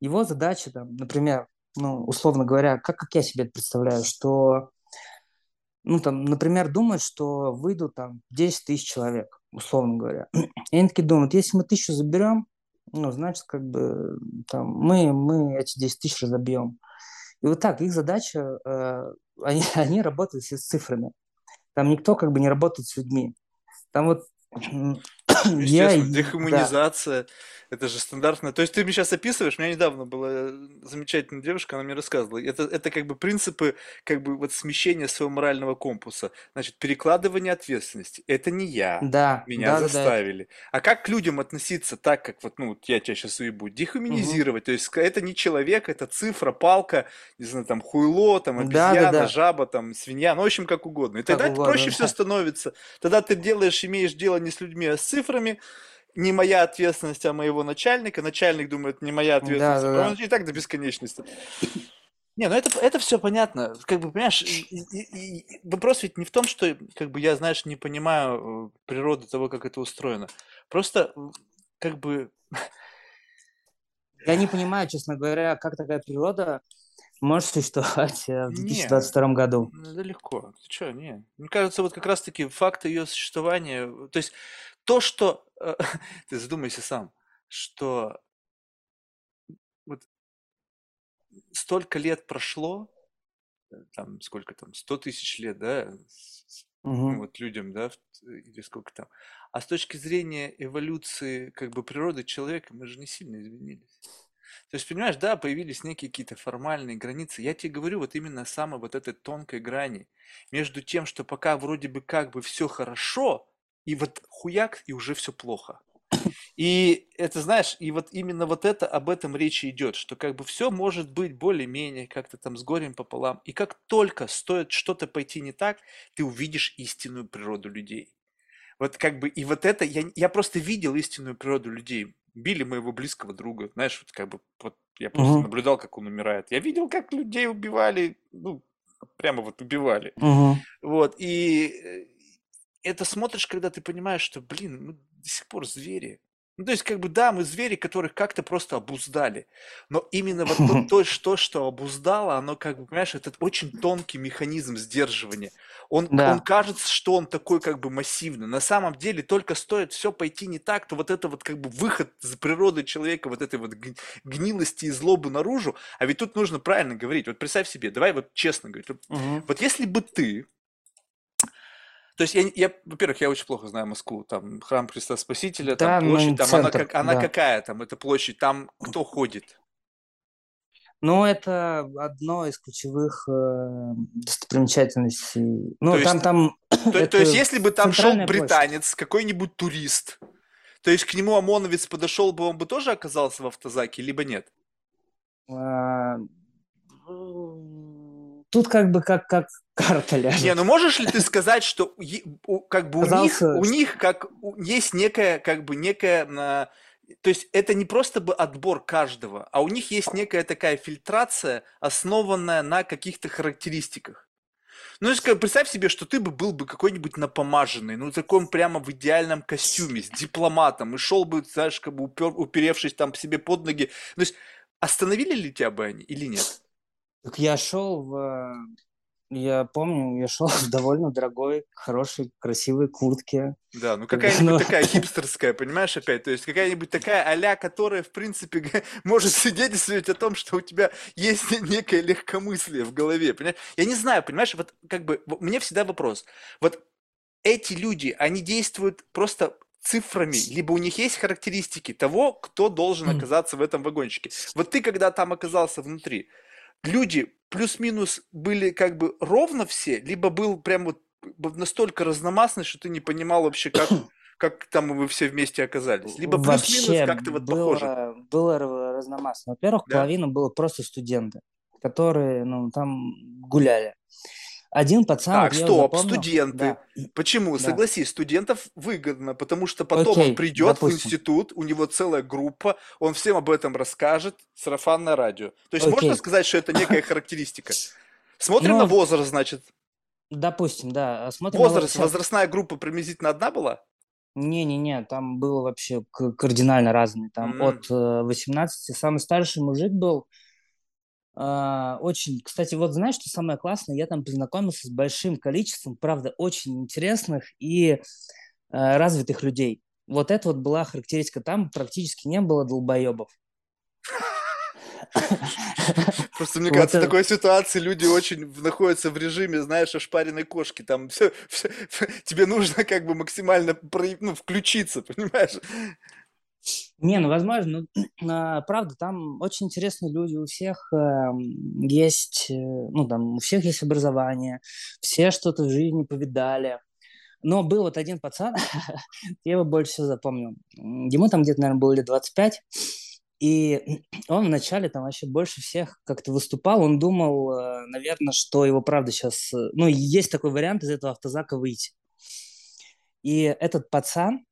S3: Его задача, там, например, ну, условно говоря, как, как я себе это представляю, что, ну, там, например, думают, что выйдут там 10 тысяч человек, условно говоря. И они такие думают, если мы тысячу заберем, ну, значит, как бы, там, мы, мы эти 10 тысяч разобьем. И вот так, их задача, э, они, они работают все с цифрами. Там никто как бы не работает с людьми. Там вот я,
S1: Естественно,
S3: да,
S1: дехуманизация, это же стандартно. То есть ты мне сейчас описываешь, у меня недавно была э, замечательная девушка, она мне рассказывала. Это, это как бы принципы как бы вот смещения своего морального компаса. Значит, перекладывание ответственности. Это не я.
S3: да,
S1: Меня
S3: да, да, да,
S1: заставили. А как к людям относиться так, как вот, ну, вот я тебя сейчас уебу? Дехуманизировать. То есть это не человек, это цифра, палка, не знаю, там, хуйло, там,
S3: Да, да,
S1: обезьяна,
S3: да.
S1: жаба, там, свинья, ну, в общем, как угодно. И
S3: Как
S1: тогда
S3: угодно,
S1: проще все
S3: да.
S1: становится. Тогда ты делаешь, имеешь дело не с людьми, а с цифрами. Не моя ответственность, а моего начальника. Начальник думает, не моя
S3: Да,
S1: ответственность.
S3: да,
S1: а
S3: да.
S1: он и так до бесконечности. Не, ну это, это все понятно. Как бы, понимаешь, и- и- и вопрос ведь не в том, что как бы я, знаешь, не понимаю э, природу того, как это устроено. Просто м, как бы
S3: Я не понимаю, честно говоря, как такая природа может существовать э, в
S1: не,
S3: 2022 году.
S1: ну, это легко. Ты чё, не. Мне кажется, вот как раз-таки факт ее существования, э, то есть то, что э, ты задумайся сам, что вот столько лет прошло, э, там сколько там, 100 тысяч лет, да, ну,
S3: Мгм.
S1: вот людям, да, или сколько там. А с точки зрения эволюции как бы природы человека мы же не сильно изменились. То есть, понимаешь, да, появились некие какие-то формальные границы. Я тебе говорю вот именно самой вот этой тонкой грани между тем, что пока вроде бы как бы все хорошо, и вот хуяк, и уже все плохо. И это, знаешь, и вот именно вот это, об этом речи идет, что как бы все может быть более-менее как-то там с горем пополам. И как только стоит что-то пойти не так, ты увидишь истинную природу людей. Вот как бы, и вот это, я, я просто видел истинную природу людей. Били моего близкого друга, знаешь, вот как бы, вот я просто
S3: Мгм.
S1: наблюдал, как он умирает. Я видел, как людей убивали, ну, прямо вот убивали.
S3: Мгм.
S1: Вот, и э, это смотришь, когда ты понимаешь, что, блин, мы до сих пор звери. Ну, то есть, как бы, да, мы звери, которых как-то просто обуздали. Но именно вот то, то, что, что обуздало, оно, как бы, понимаешь, этот очень тонкий механизм сдерживания. Он, он
S3: Да.
S1: кажется, что он такой, как бы, массивный. На самом деле, только стоит все пойти не так, то вот это вот, как бы, выход за природы человека, вот этой вот гнилости и злобы наружу. А ведь тут нужно правильно говорить. Вот представь себе, давай вот честно говорить.
S3: Мгм.
S1: вот если бы ты, то есть я, я, во-первых, я очень плохо знаю Москву, там храм Христа Спасителя, там
S3: Да, ну,
S1: площадь, там она,
S3: центр,
S1: как, она
S3: да.
S1: какая там, эта площадь, там кто ходит?
S3: Ну, это одно из ключевых э, достопримечательностей. Ну,
S1: То
S3: там,
S1: есть,
S3: там,
S1: то, то есть если бы там шел
S3: центральная площадь.
S1: британец, какой-нибудь турист, то есть к нему ОМОНовец подошел бы, он бы тоже оказался в автозаке, либо нет?
S3: А, м, Тут как бы как, как карта
S1: Не,
S3: ляжет.
S1: ну можешь ли ты сказать, что как бы у них, у них как есть некая, как бы некая, на- то есть это не просто бы отбор каждого, а у них есть некая такая фильтрация, основанная на каких-то характеристиках. Ну, как, представь себе, что ты бы был бы какой-нибудь напомаженный, ну, таком прямо в идеальном костюме, с дипломатом, и шел бы, знаешь, как бы упер, уперевшись там себе под ноги. То есть, остановили ли тебя бы они или нет?
S3: Так я шел в... Я помню, я шел в довольно дорогой, хорошей, красивой куртке.
S1: Да, ну какая-нибудь
S3: ну,
S1: такая хипстерская, понимаешь, опять? То есть какая-нибудь такая а которая, в принципе, может свидетельствовать о том, что у тебя есть некое легкомыслие в голове, понимаешь? Я не знаю, понимаешь, вот как бы, мне всегда вопрос. Вот эти люди, они действуют просто цифрами, либо у них есть характеристики того, кто должен оказаться в этом вагончике. Вот ты, когда там оказался внутри, люди плюс-минус были как бы ровно все, либо был прям вот настолько разномастный, что ты не понимал вообще, как, как там вы все вместе оказались. Либо плюс-минус как-то вот похоже.
S3: было, было р- разномастно. Во-первых,
S1: Да?
S3: половина было просто студенты, которые, ну, там гуляли. Один пацан,
S1: Так,
S3: вот
S1: стоп,
S3: запомнил,
S1: студенты.
S3: да,
S1: Почему?
S3: да.
S1: Согласись, студентов выгодно, потому что потом он
S3: Окей,
S1: придет в
S3: допустим.
S1: институт, у него целая группа, он всем об этом расскажет, сарафанное радио. То есть можно
S3: Окей.
S1: сказать, что это некая характеристика? Смотрим
S3: Ну,
S1: на возраст, значит.
S3: Допустим, да. Смотрим на
S1: Возраст,
S3: возраст.
S1: возрастная группа приблизительно одна была?
S3: Не-не-не, там было вообще кардинально разные. Там
S1: М.
S3: от э, 18, самый старший мужик был, очень, кстати, вот знаешь, что самое классное? Я там познакомился с большим количеством, правда, очень интересных и э, развитых людей. Вот это вот была характеристика. Там практически не было долбоебов.
S1: Просто мне
S3: Вот
S1: кажется, в
S3: это-
S1: такой ситуации люди очень в- находятся в режиме, знаешь, ошпаренной кошки. Там все, тебе нужно как бы максимально прояв- ну, включиться, понимаешь?
S3: Не, ну возможно, ну, а, правда, там очень интересные люди, у всех эм, есть, э, ну там, у всех есть образование, все что-то в жизни повидали. Но был вот один пацан, я его больше всего запомнил. Ему там где-то, наверное, было лет 25, и он вначале там вообще больше всех как-то выступал, он думал, наверное, что его правда сейчас, ну, есть такой вариант из этого автозака выйти. И этот пацан,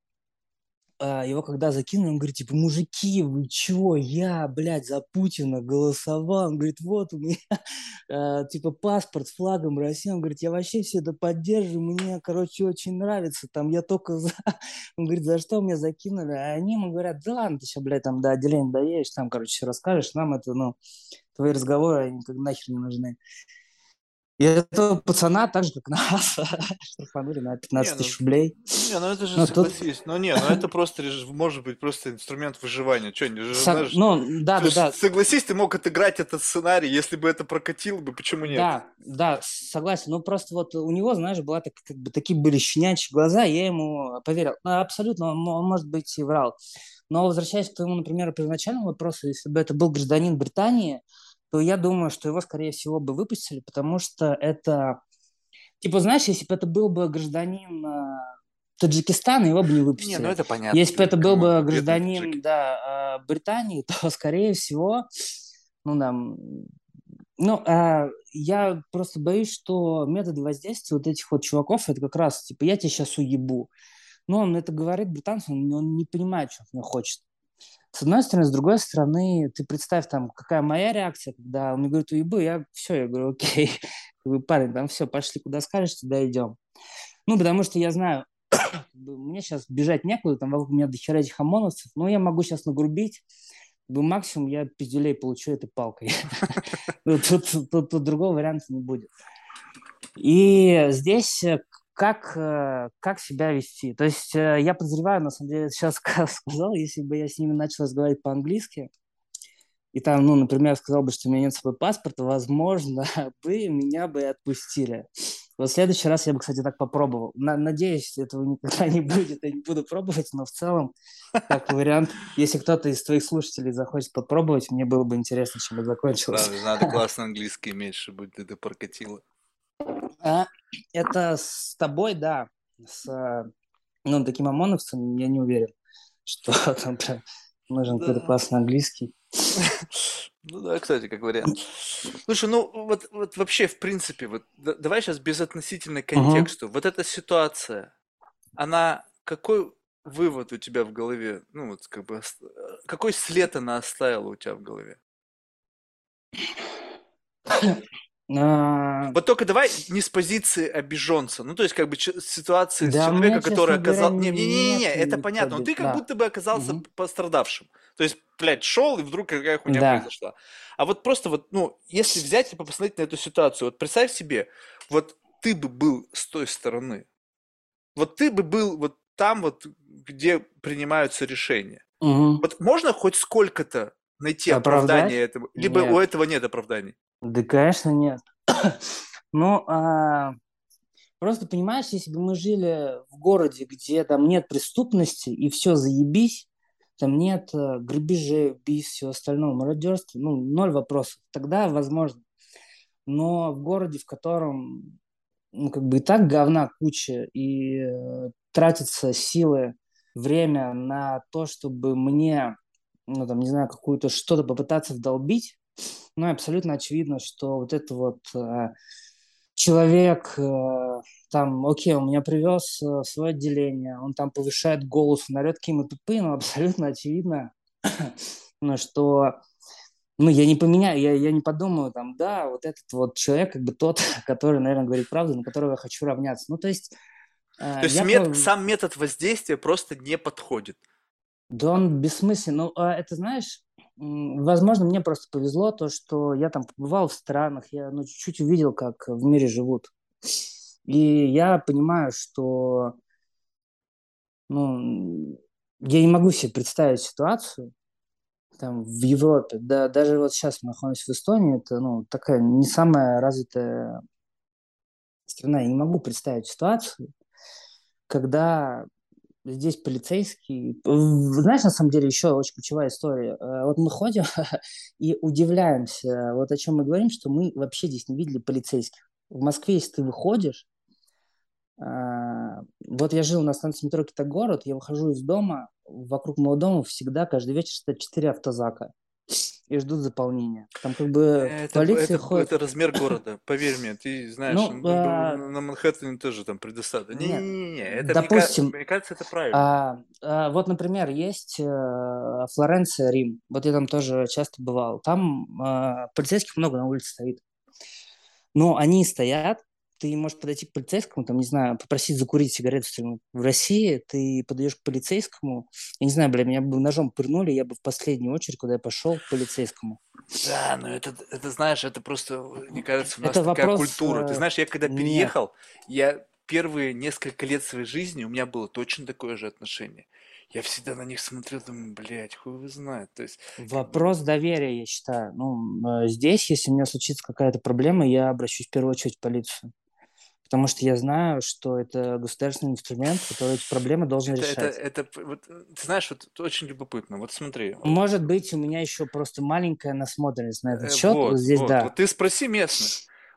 S3: его когда закинули, он говорит, типа, мужики, вы чё, я, блядь, за Путина голосовал. Он говорит, вот у меня, а, типа, паспорт с флагом России. Он говорит, я вообще все это поддерживаю, мне, короче, очень нравится, там, я только за. Он говорит, за что меня закинули? А они ему говорят, да ладно, ты сейчас, блядь, там до отделения доедешь, там, короче, все расскажешь, нам это, ну, твои разговоры, они как нахер не нужны. И этого пацана, так же, как нас, штрафанули на 15
S1: ну,
S3: тысяч рублей.
S1: Не, ну это же
S3: Ну, тут-
S1: согласись. Ну не, ну это просто может быть просто инструмент выживания. Че, не же,
S3: Со-
S1: знаешь,
S3: Ну, да, да, да.
S1: Согласись, ты мог отыграть этот сценарий, если бы это прокатило бы, почему нет?
S3: Да, да, согласен. Ну, просто вот у него, знаешь, была так, как бы такие были щенячьи глаза, я ему поверил. Ну, абсолютно, он, он, может быть, и врал. Но возвращаясь к твоему, например, первоначальному вопросу, если бы это был гражданин Британии, то я думаю, что его, скорее всего, бы выпустили, потому что это... Типа, знаешь, если бы это был бы гражданин э, Таджикистана, его бы не выпустили.
S1: Не, ну это понятно.
S3: Если бы это был бы гражданин, да, э, Британии, то, скорее всего, ну, там, ну, а, я просто боюсь, что методы воздействия вот этих вот чуваков, это как раз, типа, я тебя сейчас уебу. Но он это говорит британцу, он, он не понимает, что он хочет. С одной стороны, с другой стороны, ты представь там, какая моя реакция, когда он мне говорит, уебу, я все, я говорю, окей, парень, там все, пошли куда скажешь, туда идем. Ну, потому что я знаю, мне сейчас бежать некуда, там вокруг меня дохера этих ОМОНовцев, но я могу сейчас нагрубить, бы максимум я пизделей получу этой палкой. Тут- тут другого варианта не будет. И здесь э, как, э, как себя вести? То есть э, я подозреваю, на самом деле, сейчас сказал, если бы я с ними начал разговаривать по-английски, и там, ну, например, сказал бы, что у меня нет с собой паспорта, возможно, бы меня бы и отпустили. Вот в следующий раз я бы, кстати, так попробовал. На- надеюсь, этого никогда не будет, я не буду пробовать, но в целом, как вариант, если кто-то из твоих слушателей захочет попробовать, мне было бы интересно, чем это закончилось.
S1: Надо, надо классно английский иметь, чтобы это прокатило.
S3: А, это с тобой, да, с э, ну, таким ОМОНовцем, я не уверен, что там прям нужен какой-то
S1: Да.
S3: классный английский.
S1: Ну да, кстати, как вариант. Слушай, ну вот, вот вообще, в принципе, вот да- давай сейчас безотносительно к
S3: Мгм.
S1: контексту. Вот эта ситуация, она какой вывод у тебя в голове? Ну вот как бы э, какой след она оставила у тебя в голове?
S3: А,
S1: Вот только давай не с позиции обиженца. Ну, то есть, как бы ситуации
S3: Да, у
S1: человека, который
S3: честно говоря,
S1: оказался... Не-не-не,
S3: нет
S1: это понятно. Но ты как
S3: да.
S1: будто бы оказался п- пострадавшим. То есть, блядь, шел, и вдруг какая хуйня
S3: Да.
S1: произошла. А вот просто вот, ну, если взять и посмотреть на эту ситуацию, вот представь себе, вот ты бы был с той стороны. Вот ты бы был вот там вот, где принимаются решения.
S3: Мгм.
S1: Вот можно хоть сколько-то найти
S3: Оправдать?
S1: оправдание этому? Либо у
S3: Нет.
S1: этого нет оправданий?
S3: Да, конечно, нет. Ну, а, просто понимаешь, если бы мы жили в городе, где там нет преступности и все заебись, там нет э, грабежей, убийств, всего остального, мародерства, ну, ноль вопросов, тогда возможно. Но в городе, в котором, ну, как бы и так говна куча, и э, тратятся силы, время на то, чтобы мне, ну, там, не знаю, какую-то что-то попытаться вдолбить, ну, и абсолютно очевидно, что вот это вот э, человек, э, там, окей, он меня привез э, в свое отделение, он там повышает голос, он орет, какие мы тупые, но абсолютно очевидно, ну, что, ну, я не поменяю, я, я не подумаю, там, да, вот этот вот человек, как бы тот, который, наверное, говорит правду, на которого я хочу равняться. Ну, то есть... э,
S1: То есть мет-
S3: по-
S1: сам метод воздействия просто не подходит.
S3: Да он бессмыслен. Ну, а это знаешь, возможно, мне просто повезло то, что я там побывал в странах, я ну, чуть-чуть увидел, как в мире живут. И я понимаю, что ну, я не могу себе представить ситуацию там в Европе. Да, даже вот сейчас мы находимся в Эстонии, это ну, такая не самая развитая страна. Я не могу представить ситуацию, когда здесь полицейский. Знаешь, на самом деле, еще очень ключевая история. Э, Вот мы ходим и удивляемся, вот о чем мы говорим, что мы вообще здесь не видели полицейских. В Москве, если ты выходишь, а, вот я жил на станции метро Китогород, я выхожу из дома, вокруг моего дома всегда каждый вечер стоят четыре автозака и ждут заполнения. Там как бы
S1: Это,
S3: полиция
S1: это,
S3: ходит...
S1: это размер города, поверь мне, ты знаешь,
S3: Ну, а,
S1: на Манхэттене тоже там предостаточно.
S3: нет,
S1: Не-не-не, это
S3: допустим,
S1: мне кажется, это правильно.
S3: А, а, вот, например, есть э, Флоренция, Рим. Вот я там тоже часто бывал. Там э, полицейских много на улице стоит. Но они стоят, ты можешь подойти к полицейскому, там, не знаю, попросить закурить сигарету. В России ты подойдешь к полицейскому, я не знаю, бля, меня бы ножом пырнули, я бы в последнюю очередь, куда я пошел, к полицейскому.
S1: Да, но это, это знаешь, это просто, мне кажется, у нас
S3: Это
S1: такая
S3: вопрос...
S1: культура. Ты
S3: э,
S1: знаешь, я когда
S3: нет.
S1: переехал, я первые несколько лет своей жизни, у меня было точно такое же отношение. Я всегда на них смотрел, думаю, блядь, хуй его знает. То есть,
S3: Вопрос доверия, я считаю. Ну, э, здесь, если у меня случится какая-то проблема, я обращусь в первую очередь в полицию. Потому что я знаю, что это государственный инструмент, который эти проблемы должен
S1: это, это,
S3: решать.
S1: это, п- вот, э, ты знаешь, вот это очень любопытно. Вот смотри,
S3: Может быть, у меня еще просто маленькая насмотренность на этот
S1: э,
S3: счет.
S1: вот,
S3: Вот здесь,
S1: вот,
S3: да.
S1: вот ты спроси местных.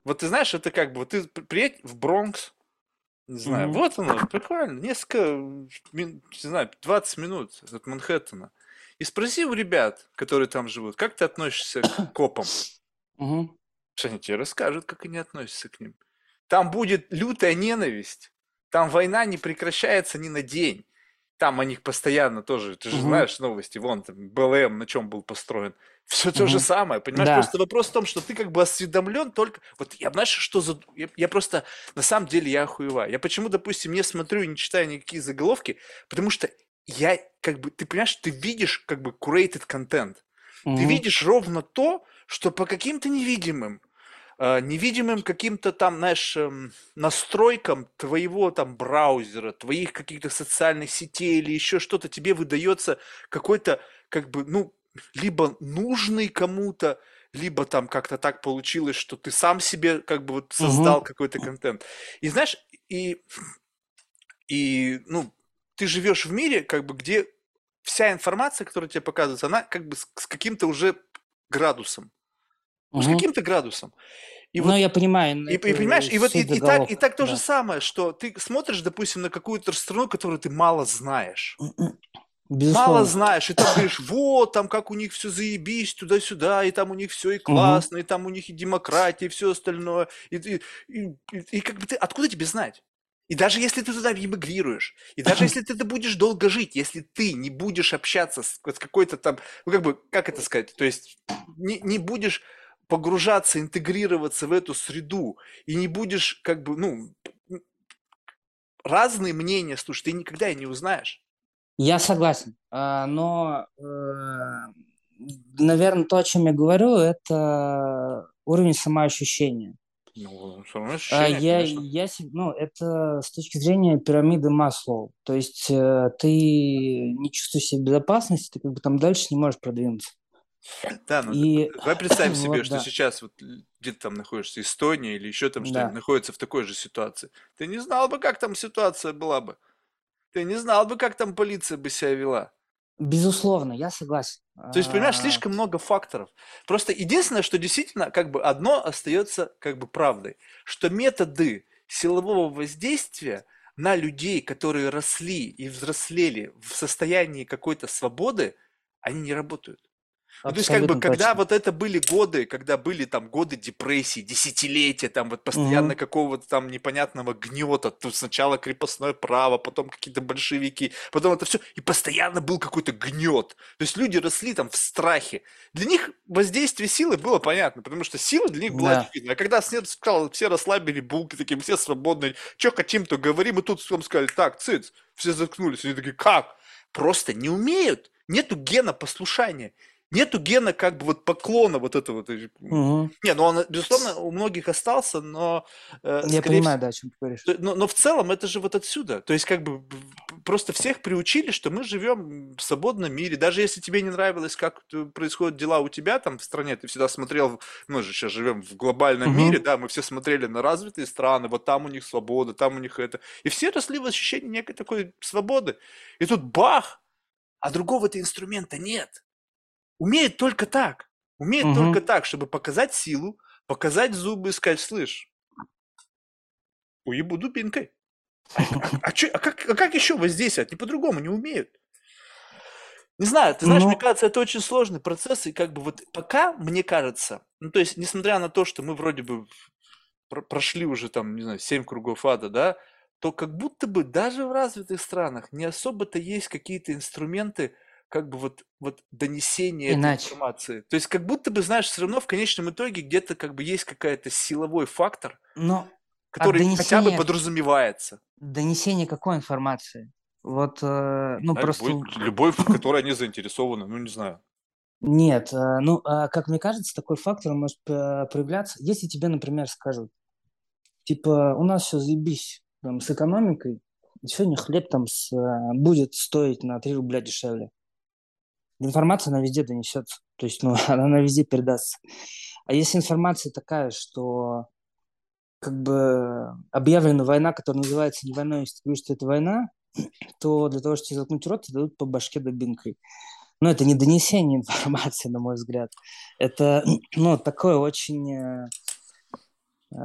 S1: Вот ты знаешь, это как бы, вот ты при- приедь в Бронкс, не знаю,
S3: Мгм.
S1: вот оно, прикольно, несколько, не знаю, 20 минут от Манхэттена. И спроси у ребят, которые там живут, как ты относишься к копам?
S3: Мгм.
S1: Что они тебе расскажут, как они относятся к ним. Там будет лютая ненависть. Там война не прекращается ни на день. Там о них постоянно тоже, ты же
S3: Мгм.
S1: знаешь новости, вон там БЛМ на чем был построен. Все то же самое, понимаешь?
S3: Да.
S1: Просто вопрос в том, что ты как бы осведомлен только... Вот я, знаешь, что за... Я, я просто... На самом деле я охуеваю. Я почему, допустим, не смотрю и не читаю никакие заголовки, потому что я как бы... Ты понимаешь, ты видишь как бы curated контент. Ты
S3: Мгм.
S1: видишь ровно то, что по каким-то невидимым, невидимым каким-то там, знаешь, эм, настройкам твоего там браузера, твоих каких-то социальных сетей или еще что-то тебе выдается какой-то, как бы, ну, либо нужный кому-то, либо там как-то так получилось, что ты сам себе как бы вот создал какой-то контент. И знаешь, и, и, ну, ты живешь в мире, как бы, где вся информация, которая тебе показывается, она как бы с, с каким-то уже градусом. Ну, с каким-то градусом. И
S3: Ну,
S1: вот,
S3: я понимаю,
S1: и, и
S3: это
S1: понимаешь, и вот и, и так, и так то же самое, что ты смотришь, допустим, на какую-то страну, которую ты мало знаешь. Мало
S3: Безусловно.
S1: знаешь, и там говоришь, вот, там как у них все заебись, туда-сюда, и там у них все и классно, и там у них и демократия, и все остальное. И, ты- и, и- и как бы ты, откуда тебе знать? И даже если ты туда эмигрируешь, и даже если ты это будешь долго жить, если ты не будешь общаться с, с какой-то там, ну как бы, как это сказать, то есть не, не будешь погружаться, интегрироваться в эту среду, и не будешь как бы, ну, разные мнения слушать, ты никогда и не узнаешь.
S3: Я согласен, а, но, наверное, то, о чем я говорю, это уровень самоощущения.
S1: Ну,
S3: А,
S1: ощущение,
S3: Я,
S1: конечно.
S3: я, ну, это с точки зрения пирамиды Маслоу. То есть э, ты не чувствуешь себя безопасности, ты как бы там дальше не можешь продвинуться.
S1: Да, ну
S3: И
S1: давай представим себе,
S3: вот,
S1: что
S3: да,
S1: сейчас вот л- где ты там находишься, Эстония или еще там что-нибудь,
S3: да.
S1: находится в такой же ситуации. Ты не знал бы, как там ситуация была бы. Ты не знал бы, как там полиция бы себя вела.
S3: Безусловно, я согласен.
S1: То есть, понимаешь,
S3: А,
S1: слишком много факторов. Просто единственное, что действительно как бы одно остается как бы правдой, что методы силового воздействия на людей, которые росли и взрослели в состоянии какой-то свободы, они не работают. Ну, то есть, как бы,
S3: Абсолютно
S1: когда
S3: точно.
S1: вот это были годы, когда были там годы депрессии, десятилетия, там вот постоянно
S3: Мгм.
S1: какого-то там непонятного гнета, тут сначала крепостное право, потом какие-то большевики, потом это все, и постоянно был какой-то гнет. То есть люди росли там в страхе. Для них воздействие силы было понятно, потому что сила для них была
S3: Да.
S1: очевидна. А когда все, сказал, все расслабили булки, такие, все свободные, что хотим, то говорим, и тут всем сказали, так, цыц, все заткнулись, они такие, как? Просто не умеют, нету гена послушания. Нету гена как бы вот поклона вот этого.
S3: Мгм.
S1: Не, ну он, безусловно, у многих остался, но э,
S3: Я понимаю, да, о чем ты говоришь.
S1: Но, но в целом это же вот отсюда. То есть как бы просто всех приучили, что мы живем в свободном мире. Даже если тебе не нравилось, как происходят дела у тебя там в стране, ты всегда смотрел, мы же сейчас живем в глобальном
S3: Мгм.
S1: мире, да, мы все смотрели на развитые страны, вот там у них свобода, там у них это. И все росли в ощущении некой такой свободы. И тут бах, а другого-то инструмента нет. Умеет только так. Умеет
S3: Мгм.
S1: только так, чтобы показать силу, показать зубы и сказать, слышь, уебу дубинкой. А, а чё- а как, а как еще воздействовать? Они по-другому не умеют. Не знаю, ты знаешь, мне
S3: Ну,
S1: кажется, это очень сложный процесс, и как бы вот пока, мне кажется, ну то есть, несмотря на то, что мы вроде бы про- прошли уже там, не знаю, семь кругов ада, да, то как будто бы даже в развитых странах не особо-то есть какие-то инструменты, как бы вот, вот донесения этой
S3: иначе.
S1: информации. То есть как будто бы, знаешь, все равно в конечном итоге где-то как бы есть какая-то силовой фактор,
S3: Но от
S1: который хотя бы подразумевается.
S3: донесения какой информации? Вот, э, ну,
S1: Да,
S3: просто
S1: любой, любой, в которой они заинтересованы, ну не знаю.
S3: нет. э, Ну, а, как мне кажется, такой фактор может э, проявляться, если тебе, например, скажут, типа, у нас все заебись там, с экономикой, сегодня хлеб там с, э, будет стоить на 3 рубля дешевле. Информация, она везде донесется. То есть, ну, она везде передастся. А если информация такая, что как бы объявлена война, которая называется не войной, если ты говоришь, что это война, то для того, чтобы заткнуть рот, тебе дадут по башке дубинкой. Но это не донесение информации, на мой взгляд. Это, ну, такое очень... э, э,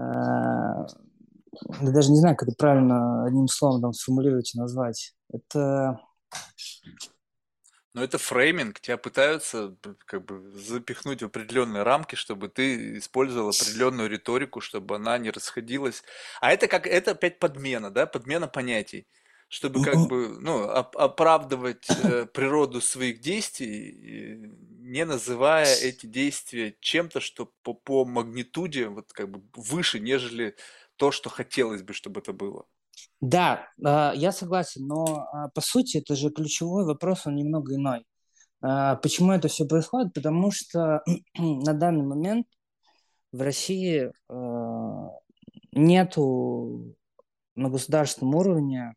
S3: я даже не знаю, как это правильно одним словом там сформулировать и назвать. Это...
S1: Но это фрейминг, тебя пытаются как бы запихнуть в определенные рамки, чтобы ты использовал определенную риторику, чтобы она не расходилась. А это как, это опять подмена, да, подмена понятий, чтобы как бы, ну, оп- оправдывать э, природу своих действий, не называя эти действия чем-то, что по, по магнитуде вот как бы выше, нежели то, что хотелось бы, чтобы это было.
S3: Да, э, я согласен, но э, по сути это же ключевой вопрос, он немного иной. Э, Почему это все происходит? Потому что на данный момент в России нету на государственном уровне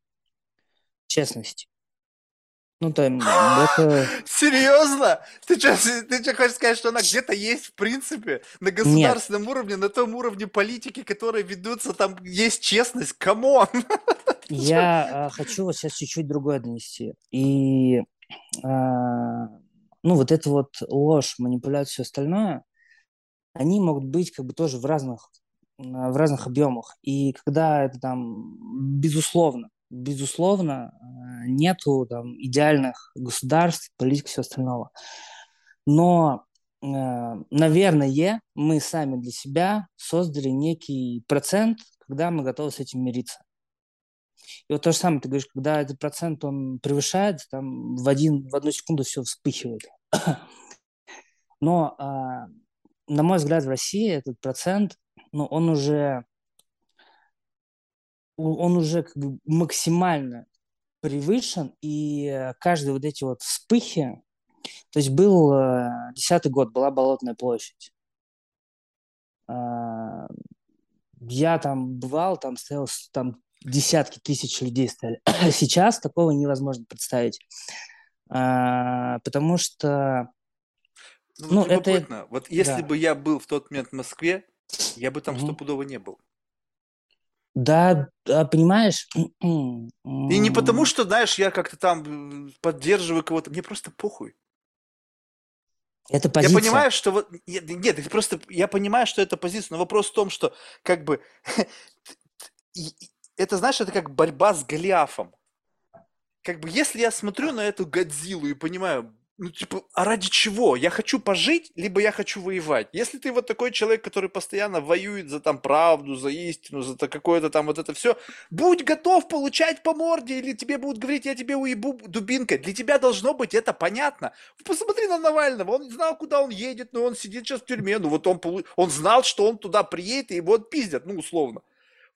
S3: честности. Ну, там, это...
S1: Серьезно? Ты что, ты что хочешь сказать, что она где-то есть в принципе? На
S3: Нет,
S1: государственном уровне, на том уровне политики, которые ведутся, там есть честность? Come on!
S3: я э, хочу вот сейчас чуть-чуть другое донести. И, э, ну, вот это вот ложь, манипуляция, все остальное, они могут быть как бы тоже в разных, э, в разных объемах. И когда это там, безусловно, безусловно, э, нету там идеальных государств, политик, все остального. Но, э, наверное, мы сами для себя создали некий процент, когда мы готовы с этим мириться. И вот то же самое, ты говоришь, когда этот процент, он превышается, там в, один, в одну секунду все вспыхивает. Но а, на мой взгляд, в России этот процент, ну, он уже, он уже как бы максимально превышен, и э, каждые вот эти вот вспыхи, то есть был э, десятый год, была Болотная площадь. А, я там бывал, там стоял, там десятки тысяч людей стояли. Сейчас такого невозможно представить. А, потому что
S1: Ну,
S3: ну, это...
S1: Вот если
S3: Да.
S1: бы я был в тот момент в Москве, я бы там
S3: Мгм.
S1: стопудово не был.
S3: Да, да, понимаешь?
S1: И не потому, что, знаешь, я как-то там поддерживаю кого-то. Мне просто похуй.
S3: Это
S1: Я
S3: позиция.
S1: понимаю, что вот... Нет, это просто... Я понимаю, что это позиция, но вопрос в том, что как бы... Это, знаешь, это как борьба с Голиафом. Как бы, если я смотрю на эту Годзиллу и понимаю, ну, типа, а ради чего? Я хочу пожить, либо я хочу воевать. Если ты вот такой человек, который постоянно воюет за там правду, за истину, за то какое-то там вот это все, будь готов получать по морде, или тебе будут говорить, я тебе уебу дубинкой. Для тебя должно быть это понятно. Посмотри на Навального, он знал, куда он едет, но он сидит сейчас в тюрьме, ну вот он, он знал, что он туда приедет, и его отпиздят, ну условно.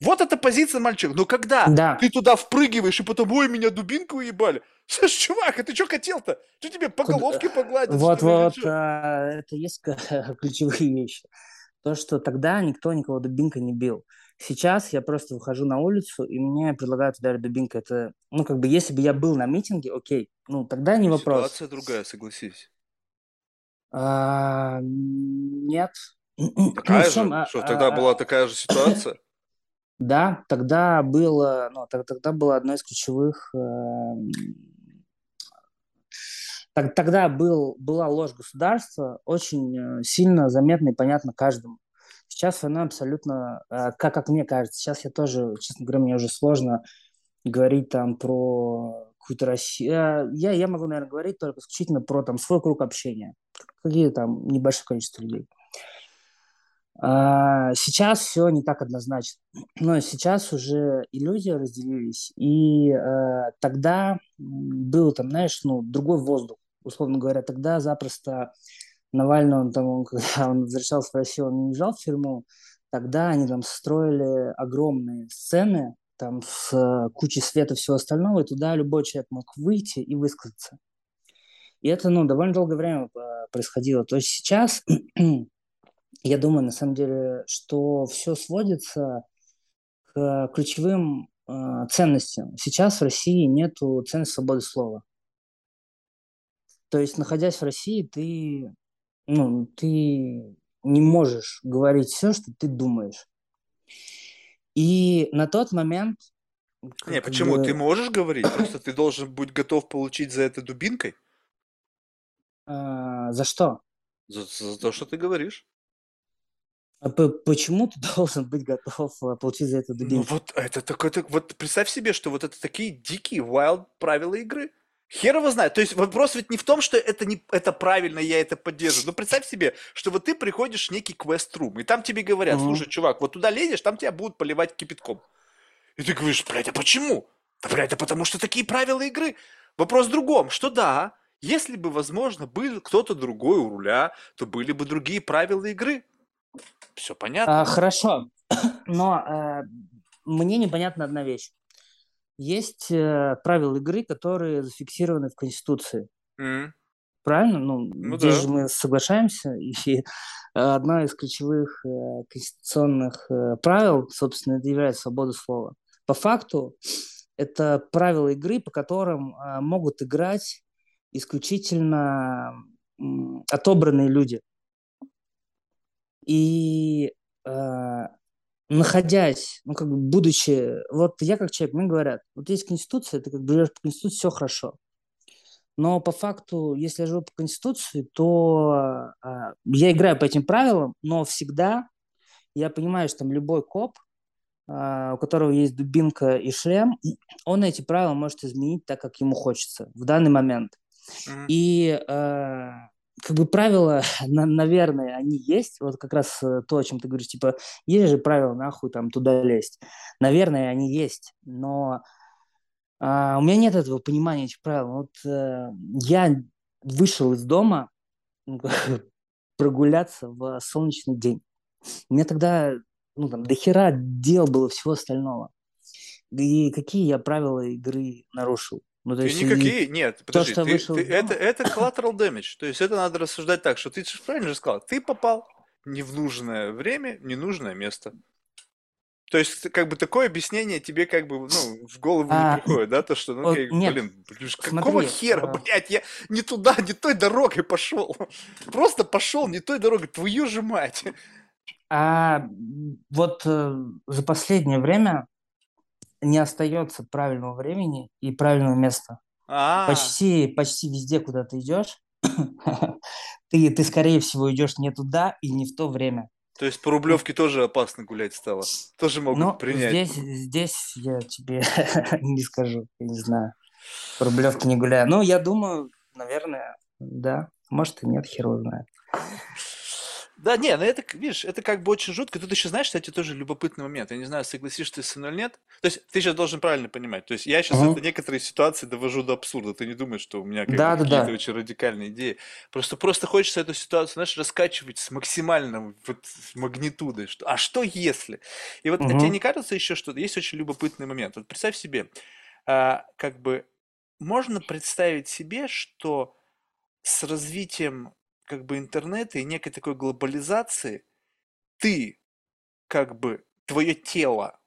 S1: Вот эта позиция мальчика. Но когда
S3: Да.
S1: ты туда впрыгиваешь, и потом, ой, меня дубинку уебали. Слышь, чувак, а ты что хотел-то? Что тебе по
S3: Куда-
S1: головке погладить?
S3: Вот, вот, а, это есть ключевые вещи. То, что тогда никто никого дубинкой не бил. Сейчас я просто выхожу на улицу, и мне предлагают ударить дубинкой. Это, ну, как бы, если бы я был на митинге, окей, ну, тогда не вопрос.
S1: Ситуация другая, согласись.
S3: А, нет. Ну,
S1: Такая
S3: чем,
S1: же?
S3: а,
S1: Что,
S3: а,
S1: тогда
S3: а,
S1: была такая же ситуация?
S3: Да, тогда было, ну, тог- тогда было одно из ключевых. эм, тог- Тогда был, была ложь государства, очень э, сильно заметна и понятна каждому. Сейчас она абсолютно, э, как, как мне кажется, сейчас я тоже, честно говоря, мне уже сложно говорить там про какую-то Россию. Э, Я, я могу, наверное, говорить только исключительно про там свой круг общения. Какие там небольшое количество людей. А, Сейчас все не так однозначно. Но сейчас уже и люди разделились, и э, тогда был там, знаешь, ну, другой воздух, условно говоря. Тогда запросто Навальный, он там, он, когда он возвращался в Россию, он не уезжал в тюрьму, тогда они там строили огромные сцены, там с э, кучей света всего остального, и туда любой человек мог выйти и высказаться. И это, ну, довольно долгое время э, происходило. То есть сейчас, я думаю, на самом деле, что все сводится к ключевым э, ценностям. Сейчас в России нету ценности свободы слова. То есть, находясь в России, ты, ну, ты не можешь говорить все, что ты думаешь. И на тот момент...
S1: Не, почему?
S3: бы,
S1: Ты можешь говорить, просто ты должен быть готов получить за это дубинкой,
S3: э, за что?
S1: за, за то, что ты говоришь.
S3: А Почему ты должен быть готов э, получить за это
S1: Ну
S3: дубинку?
S1: вот это такой, так, вот представь себе, что вот это такие дикие, wild правила игры. Хер его знает. То есть вопрос ведь не в том, что это, не, это правильно, я это поддерживаю. Но представь себе, что вот ты приходишь в некий квест-рум, и там тебе говорят,
S3: Мгм.
S1: слушай, чувак, вот туда лезешь, там тебя будут поливать кипятком. И ты говоришь, блядь, а почему? Да, блядь, да потому что такие правила игры. Вопрос в другом, что да, если бы, возможно, был кто-то другой у руля, то были бы другие правила игры. Все понятно.
S3: А, хорошо, но э, мне непонятна одна вещь. Есть э, правила игры, которые зафиксированы в Конституции.
S1: М,
S3: Правильно? Ну,
S1: Ну
S3: здесь
S1: да.
S3: же мы соглашаемся. И э, одно из ключевых э, конституционных э, правил, собственно, это является свобода слова. По факту, это правила игры, по которым э, могут играть исключительно отобранные люди. И э, находясь, ну, как бы, будучи, вот я как человек, мне говорят, вот есть Конституция, ты как бы живешь по Конституции, все хорошо. Но по факту, если я живу по Конституции, то а, я играю по этим правилам, но всегда я понимаю, что там любой коп, а, у которого есть дубинка и шлем, он эти правила может изменить так, как ему хочется в данный момент.
S1: Мгм.
S3: И э, как бы правила, на- наверное, они есть. Вот как раз э, то, о чем ты говоришь, типа, есть же правила, нахуй там туда лезть. Наверное, они есть, но а, у меня нет этого понимания этих правил. Вот э, я вышел из дома, прогуляться в солнечный день. У меня тогда, ну, там, до хера дел было всего остального. И какие я правила игры нарушил? Ну, то
S1: Ты
S3: есть,
S1: никакие, нет, подожди,
S3: что
S1: ты,
S3: вышел
S1: ты- это, это collateral damage, то есть это надо рассуждать так, что ты же правильно же сказал, ты попал не в нужное время, в ненужное место. То есть, как бы такое объяснение тебе как бы, ну, в голову не
S3: А,
S1: приходит, да, то, что, ну,
S3: вот
S1: как-
S3: нет,
S1: блин, блин, ж
S3: смотри,
S1: какого хера,
S3: а,
S1: блядь, я не туда, не той дорогой пошел. Просто пошел не той дорогой, твою же мать.
S3: а вот э, за последнее время не остается правильного времени и правильного места.
S1: А,
S3: Почти, почти везде, куда ты идешь, ты, ты, скорее всего, идешь не туда и не в то время.
S1: то есть по Рублевке тоже опасно гулять стало. Тоже могут
S3: Но
S1: принять.
S3: здесь, здесь я тебе не скажу, я не знаю. По Рублевке не гуляю. Ну, я думаю, наверное, да. Может и нет, хер его знает.
S1: Да, не, ну это, видишь, это как бы очень жутко. Тут еще, знаешь, кстати, тоже любопытный момент. Я не знаю, согласишься ты со мной или нет. То есть ты сейчас должен правильно понимать. То есть я сейчас
S3: Мгм.
S1: это некоторые ситуации довожу до абсурда. Ты не думаешь, что у меня как
S3: Да, да,
S1: какие-то
S3: да.
S1: очень радикальные идеи. Просто, просто хочется эту ситуацию, знаешь, раскачивать с максимальным вот магнитудой. Что, а что если? И вот а тебе не кажется еще, что есть очень любопытный момент? Вот представь себе, а, как бы можно представить себе, что с развитием как бы интернета и некой такой глобализации ты, как бы, твое тело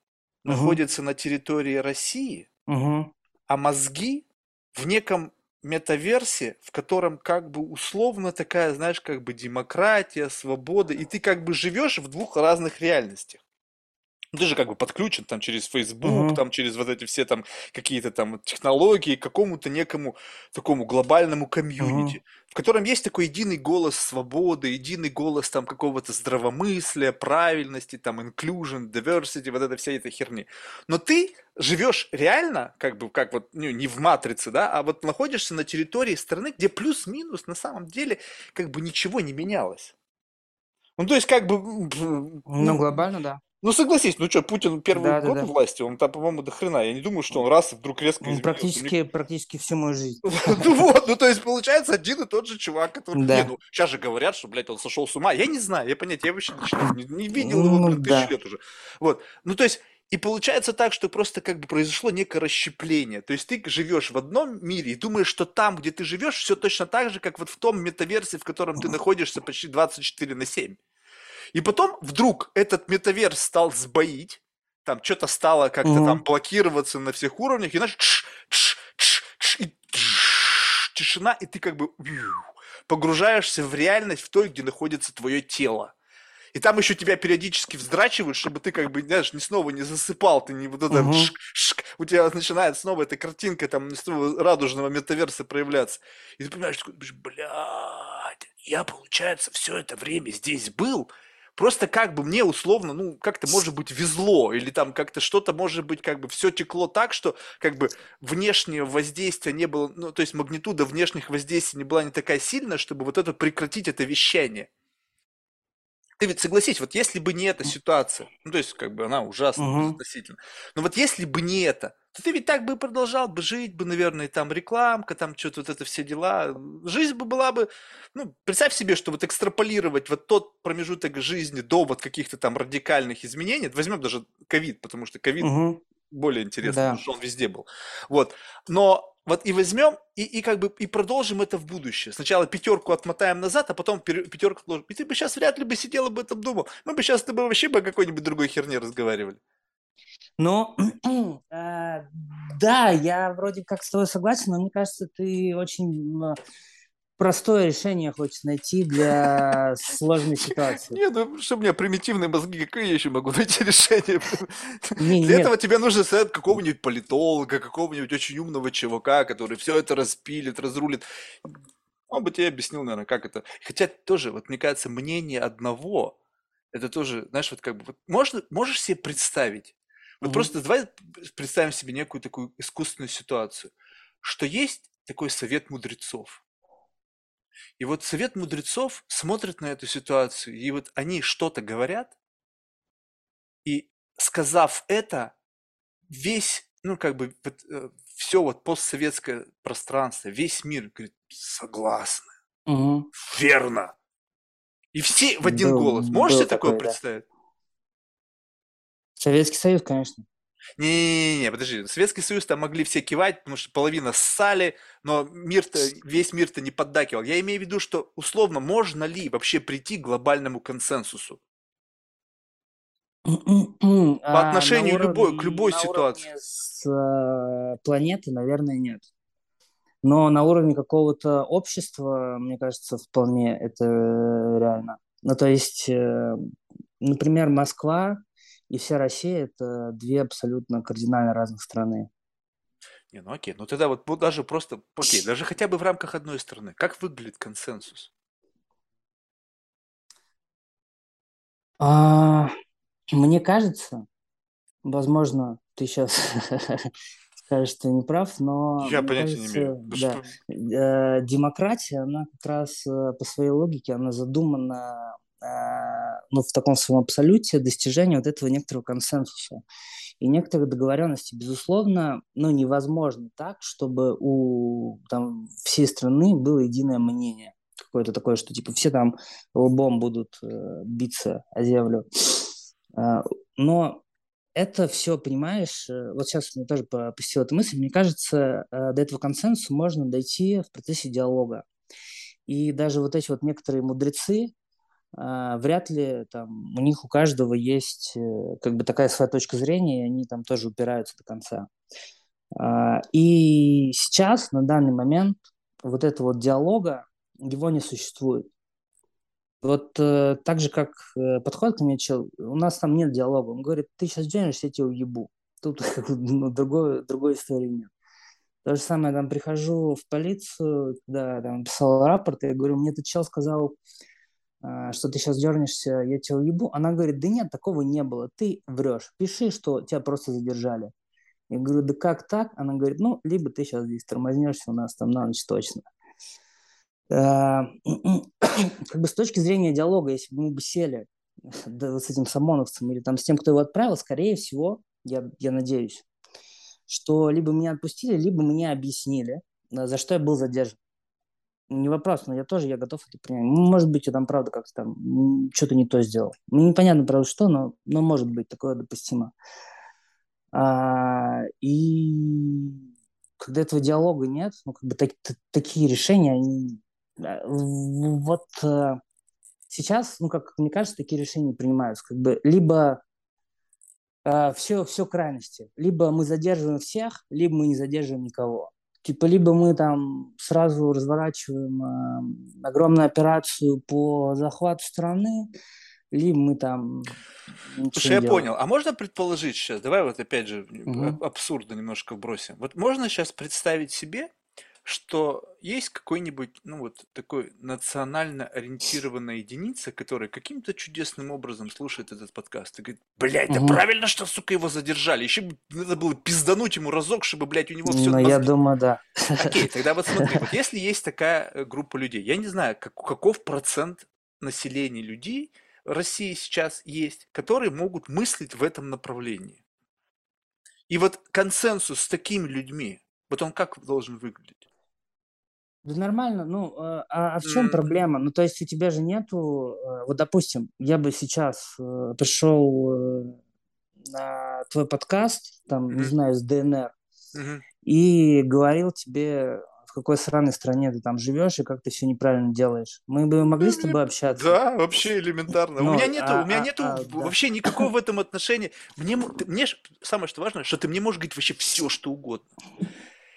S3: Мгм.
S1: находится на территории России,
S3: Мгм.
S1: а мозги в неком метаверсе, в котором как бы условно такая, знаешь, как бы демократия, свобода, и ты как бы живешь в двух разных реальностях. Ну, Ты же как бы подключен там через Facebook,
S3: Мгм.
S1: там через вот эти все там какие-то там технологии к какому-то некому такому глобальному комьюнити,
S3: Мгм.
S1: в котором есть такой единый голос свободы, единый голос там какого-то здравомыслия, правильности, там inclusion, diversity, вот это вся эта херни. Но ты живешь реально, как бы, как вот, ну, не в матрице, да, а вот находишься на территории страны, где плюс-минус на самом деле как бы ничего не менялось. Ну, то есть, как бы,
S3: Ну,
S1: ну,
S3: глобально, да.
S1: Ну согласись, ну что, Путин первый
S3: Да, да,
S1: год
S3: да.
S1: у власти, он там, по-моему, до хрена. Я не думаю, что он раз и вдруг резко
S3: Ну,
S1: изменился.
S3: Практически, практически всю мою жизнь.
S1: Ну вот, ну то есть получается один и тот же чувак, который... Не,
S3: Да.
S1: ну сейчас же говорят, что, блядь, он сошел с ума. Я не знаю, я понятия, я вообще не видел его,
S3: Ну,
S1: блин, тысячу
S3: да.
S1: лет уже. Вот, ну то есть... И получается так, что просто как бы произошло некое расщепление. То есть ты живешь в одном мире и думаешь, что там, где ты живешь, все точно так же, как вот в том метаверсе, в котором ты находишься почти 24 на 7. И потом вдруг этот метаверс стал сбоить, там что-то стало как-то там
S3: Мгм.
S1: блокироваться на всех уровнях, и знаешь, тш, тш, тш, тш, и тш, тишина, и ты как бы погружаешься в реальность в той, где находится твое тело. И там еще тебя периодически вздрачивают, чтобы ты как бы, знаешь, не снова не засыпал, ты не вот это
S3: Мгм.
S1: шк, шк, у тебя начинает снова эта картинка там радужного метаверса проявляться. И ты понимаешь, такой, блядь, я, получается, все это время здесь был, Просто как бы мне условно, ну, как-то, может быть, везло, или там как-то что-то, может быть, как бы все текло так, что как бы внешнее воздействие не было, ну, то есть магнитуда внешних воздействий не была не такая сильная, чтобы вот это прекратить это вещание. Ты ведь согласись, вот если бы не эта ситуация, ну, то есть, как бы она ужасна
S3: Мгм.
S1: относительно, но вот если бы не это, то ты ведь так бы и продолжал бы жить бы, наверное, там рекламка, там что-то вот это все дела. Жизнь бы была бы, ну, представь себе, что вот экстраполировать вот тот промежуток жизни до вот каких-то там радикальных изменений, возьмем даже ковид, потому что ковид
S3: Мгм.
S1: Более интересно,
S3: Да.
S1: потому что он везде был. Вот. Но вот и возьмем, и, и как бы и продолжим это в будущее. Сначала пятерку отмотаем назад, а потом пятерку отложим. И ты бы сейчас вряд ли бы сидел об этом думал. Мы бы сейчас с тобой вообще бы о какой-нибудь другой херне разговаривали.
S3: Ну, э, да, я вроде как с тобой согласен, но мне кажется, ты очень простое решение хочешь найти для сложной ситуации.
S1: Не, ну что у меня примитивные мозги, какие я еще могу найти решение?
S3: Не,
S1: Для
S3: нет.
S1: этого тебе нужно совет какого-нибудь политолога, какого-нибудь очень умного чувака, который все это распилит, разрулит. Он бы тебе объяснил, наверное, как это. Хотя тоже, вот мне кажется, мнение одного, это тоже, знаешь, вот как бы, вот можно, можешь себе представить, вот
S3: Мгм.
S1: просто давай представим себе некую такую искусственную ситуацию, что есть такой совет мудрецов. И вот совет мудрецов смотрит на эту ситуацию, и вот они что-то говорят, и сказав это, весь, ну, как бы, все вот постсоветское пространство, весь мир говорит, согласны,
S3: Мгм.
S1: верно. И все в один
S3: Был,
S1: голос. Можешь
S2: был
S1: себе такое
S2: такой, да.
S1: представить?
S3: Советский Союз, конечно.
S1: Не-не-не, подожди. Советский Союз там могли все кивать, потому что половина ссали, но мир-то, весь мир-то не поддакивал. Я имею в виду, что условно можно ли вообще прийти к глобальному консенсусу?
S3: По
S1: По отношению любой, к любой ситуации.
S3: А, с э, планеты, наверное, нет. Но на уровне какого-то общества, мне кажется, вполне это реально. Ну, то есть, э, например, Москва и вся Россия – это две абсолютно кардинально разных страны.
S1: Не, ну окей, ну тогда вот вот даже просто, окей, даже хотя бы в рамках одной страны. Как выглядит консенсус?
S3: А, мне кажется, возможно, ты сейчас скажешь, что не прав, но
S1: Я понятия не имею.
S3: кажется, да,
S1: что-
S3: э, демократия, она как раз э, по своей логике, она задумана ну, в таком своем абсолюте достижения вот этого некоторого консенсуса и некоторых договоренностей. Безусловно, ну, невозможно так, чтобы у там, всей страны было единое мнение. Какое-то такое, что типа все там лбом будут э, биться о землю. Э, но это все, понимаешь, э, вот сейчас мне тоже по- посетила эта мысль, мне кажется, э, до этого консенсуса можно дойти в процессе диалога. И даже вот эти вот некоторые мудрецы, а, вряд ли там у них у каждого есть э, как бы такая своя точка зрения, и они там тоже упираются до конца. А, И сейчас, на данный момент, вот этого вот диалога, его не существует. Вот э, так же, как э, подходит ко мне чел, у нас там нет диалога. Он говорит, ты сейчас денешься, я тебя уебу. Тут ну, другой, другой истории нет. То же самое, там прихожу в полицию, когда там писал рапорт, я говорю, мне этот чел сказал, а, что ты сейчас дернешься, я тебя уебу. Она говорит, да нет, такого не было, ты врешь, пиши, что тебя просто задержали. Я говорю, да как так? Она говорит, ну, либо ты сейчас здесь тормознешься у нас там на ночь точно. А, Как бы с точки зрения диалога, если бы мы бы сели с этим Самоновцем или там с тем, кто его отправил, скорее всего, я, я надеюсь, что либо меня отпустили, либо мне объяснили, а, за что я был задержан. Не вопрос, но я тоже, я готов это принять. Ну, Может быть, я там, правда, как-то там что-то не то сделал. Ну, непонятно, правда, что, но, но может быть, такое допустимо. А, и когда этого диалога нет, ну, как бы так- т- такие решения, они... а, Вот э, сейчас, ну, как мне кажется, такие решения принимаются. Как бы либо все, все крайности. Либо мы задерживаем всех, либо мы не задерживаем никого. Типа, либо мы там сразу разворачиваем э, огромную операцию по захвату страны, либо мы там
S1: Слушай, я
S3: делаем.
S1: понял. А можно предположить сейчас, давай вот опять же
S3: Мгм.
S1: аб- абсурда немножко бросим. Вот можно сейчас представить себе, что есть какой-нибудь, ну вот такой национально ориентированная единица, которая каким-то чудесным образом слушает этот подкаст и говорит, блядь, да
S3: Мгм.
S1: правильно, что, сука, его задержали. Еще бы надо было пиздануть ему разок, чтобы, блядь, у него все
S3: Но я думаю, да.
S1: Окей, тогда вот смотри, вот если есть такая э, группа людей, я не знаю, как- каков процент населения людей в России сейчас есть, которые могут мыслить в этом направлении. И вот консенсус с такими людьми, вот он как должен выглядеть?
S3: Да нормально, ну, э, а, а в чем
S1: М.
S3: проблема? Ну, то есть у тебя же нету, э, вот, допустим, я бы сейчас э, пришел на твой подкаст, там, не
S1: Мгм.
S3: знаю, с ДНР,
S1: Мгм.
S3: и говорил тебе, в какой сраной стране ты там живешь и как ты все неправильно делаешь. Мы бы могли с тобой общаться?
S1: Да, вообще элементарно. У
S3: Ну,
S1: меня нету,
S3: а-
S1: у меня
S3: а-
S1: нету
S3: а, да.
S1: вообще никакого в этом отношения. Мне, мне самое что важно, что ты мне можешь говорить вообще все, что угодно.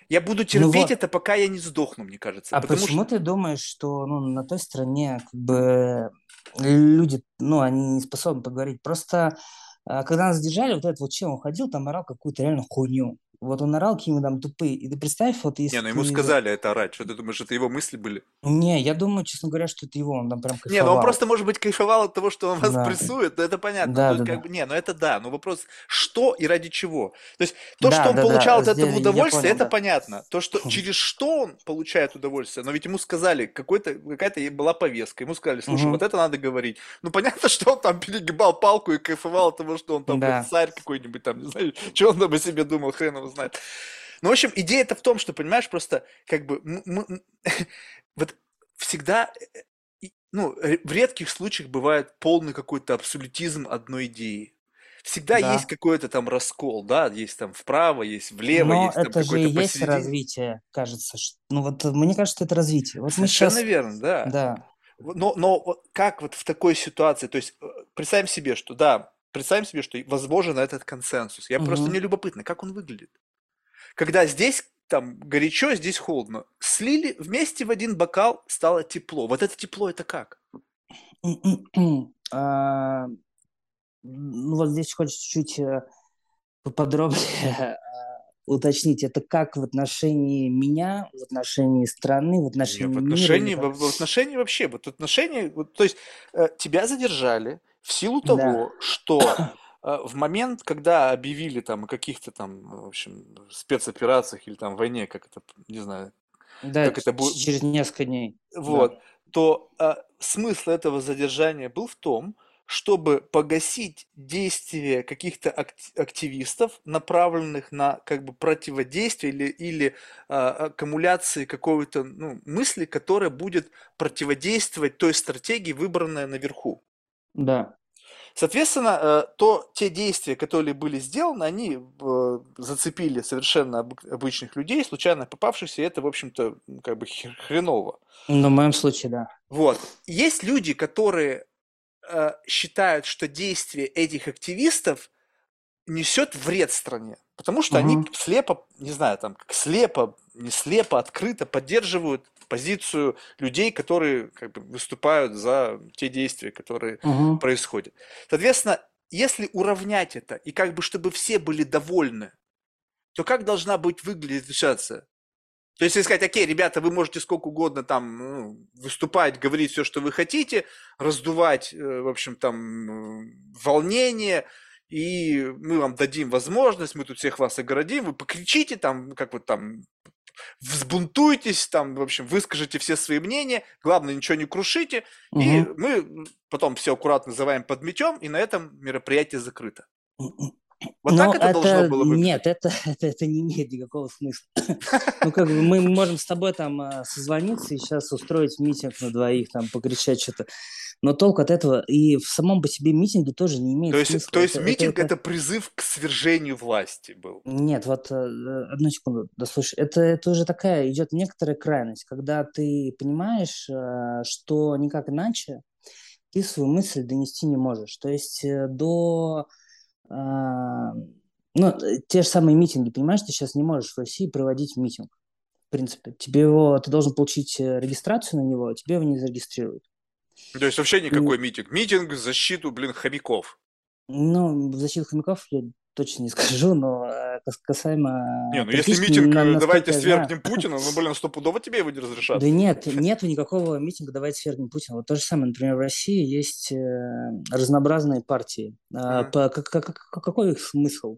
S1: Я буду терпеть
S3: Ну
S1: это, пока я не сдохну, мне кажется.
S3: А почему
S1: что
S3: ты думаешь, что ну, на той стране как бы люди, ну, они не способны поговорить? Просто а, когда нас задержали, вот этот вот чел, он ходил, там орал какую-то реально хуйню. Вот он орал какие-то там тупые. И ты представь, вот если
S1: Не, ну ему
S3: ты-
S1: сказали это орать. Что ты думаешь, это его мысли были?
S3: Не, я думаю, честно говоря, что это его, он там прям
S1: Не, ну
S3: кайфовал.
S1: он просто, может быть, кайфовал от того, что он вас
S3: Да.
S1: прессует, но это понятно.
S3: Да,
S1: Тут
S3: да,
S1: как
S3: да.
S1: бы, не, ну это да, но вопрос, что и ради чего. То есть то,
S3: Да,
S1: что он
S3: да, да,
S1: получал от
S3: здесь
S1: этого удовольствие,
S3: понял,
S1: это
S3: да.
S1: понятно. То, что через что он получает удовольствие, но ведь ему сказали, какой-то, какая-то была повестка, ему сказали, слушай,
S3: Мгм.
S1: вот это надо говорить. Ну понятно, что он там перегибал палку и кайфовал от того, что он там
S3: Да.
S1: царь какой-нибудь там, не знаю, что он там о себе думал, хрен его знает. Ну, в общем, идея-то в том, что, понимаешь, просто как бы вот всегда э, ну, в редких случаях бывает полный какой-то абсолютизм одной идеи. Всегда есть
S3: Да.
S1: какой-то там раскол, да, есть там вправо, есть влево,
S3: Но
S1: есть там
S3: это же и есть развитие, кажется. Ну вот э, мне кажется, это развитие. Вот
S1: Совершенно
S3: сейчас,
S1: верно, да.
S3: да,
S1: Но, но как вот в такой ситуации, то есть э, представим себе, что да, представим себе, что возможен этот консенсус. Я просто
S3: Мгм.
S1: мне любопытно, как он выглядит. Когда здесь там горячо, здесь холодно. Слили вместе в один бокал, стало тепло. Вот это тепло, это как?
S3: А, Ну вот здесь хочется чуть-чуть э, поподробнее а, уточнить. Это как в отношении меня, в отношении страны, в
S1: в
S3: отношении мира или
S1: отношении,
S3: как?
S1: в, в отношении вообще, вот отношении, вот, то есть э, тебя задержали в силу
S3: Да.
S1: того, что э, в момент, когда объявили там о каких-то там, в общем, спецоперациях или там войне, как это, не знаю,
S3: Да,
S1: как это будет,
S3: через несколько дней. Да.
S1: вот, то э, смысл этого задержания был в том, чтобы погасить действия каких-то акти- активистов, направленных на как бы противодействие или, или а, аккумуляции какой-то ну, мысли, которая будет противодействовать той стратегии, выбранной наверху.
S3: Да.
S1: Соответственно, э, то те действия, которые были сделаны, они э, зацепили совершенно обычных людей, случайно попавшихся, и это, в общем-то, как бы хреново.
S3: Но в моем случае, да.
S1: Вот. Есть люди, которые э, считают, что действие этих активистов несет вред стране, потому что они
S3: Мгм.
S1: слепо, не знаю, там, как слепо, не слепо, открыто поддерживают позицию людей, которые как бы выступают за те действия, которые
S3: Мгм.
S1: происходят. Соответственно, если уравнять это и как бы чтобы все были довольны, то как должна быть выглядеть ситуация? То есть, если сказать, окей, ребята, вы можете сколько угодно там ну, выступать, говорить все, что вы хотите, раздувать, э, в общем, там, э, волнение, и мы вам дадим возможность, мы тут всех вас огородим, вы покричите там, как вот там, взбунтуйтесь, там, в общем, выскажите все свои мнения, главное, ничего не крушите, и
S3: Мгм.
S1: мы потом все аккуратно называем подметем, и на этом мероприятие закрыто. Вот
S3: Но
S1: так это должно
S3: это
S1: было выглядеть?
S3: нет, это, это, это не имеет никакого смысла. Ну, как бы мы можем с тобой там а, созвониться и сейчас устроить митинг на двоих, там, покричать что-то. Но толк от этого и в самом по себе митинге тоже не имеет
S1: То есть,
S3: смысла.
S1: то есть
S3: Это,
S1: митинг
S3: это...
S1: призыв к свержению власти был.
S3: Нет, вот э, одну секунду, дослушай. Это, это уже такая идет некоторая крайность, когда ты понимаешь, э, что никак иначе ты свою мысль донести не можешь. То есть э, до... а, ну, те же самые митинги, понимаешь, ты сейчас не можешь в России проводить митинг. В принципе, тебе его, ты должен получить э, регистрацию на него, а тебе его не зарегистрируют.
S1: То есть вообще
S3: И,
S1: никакой митинг. Митинг в защиту, блин, хомяков.
S3: ну, в защиту хомяков я точно не скажу, но э, кас- касаемо
S1: Не, ну если митинг,
S3: на-
S1: э, давайте
S3: я знаю,
S1: свергнем Путина, ну, блин, стопудово тебе его не разрешат.
S3: Да нет, нету никакого митинга «Давайте свергнем Путина». Вот то же самое, например, в России есть э, разнообразные партии.
S1: Мгм.
S3: по- как- как- как- какой их смысл?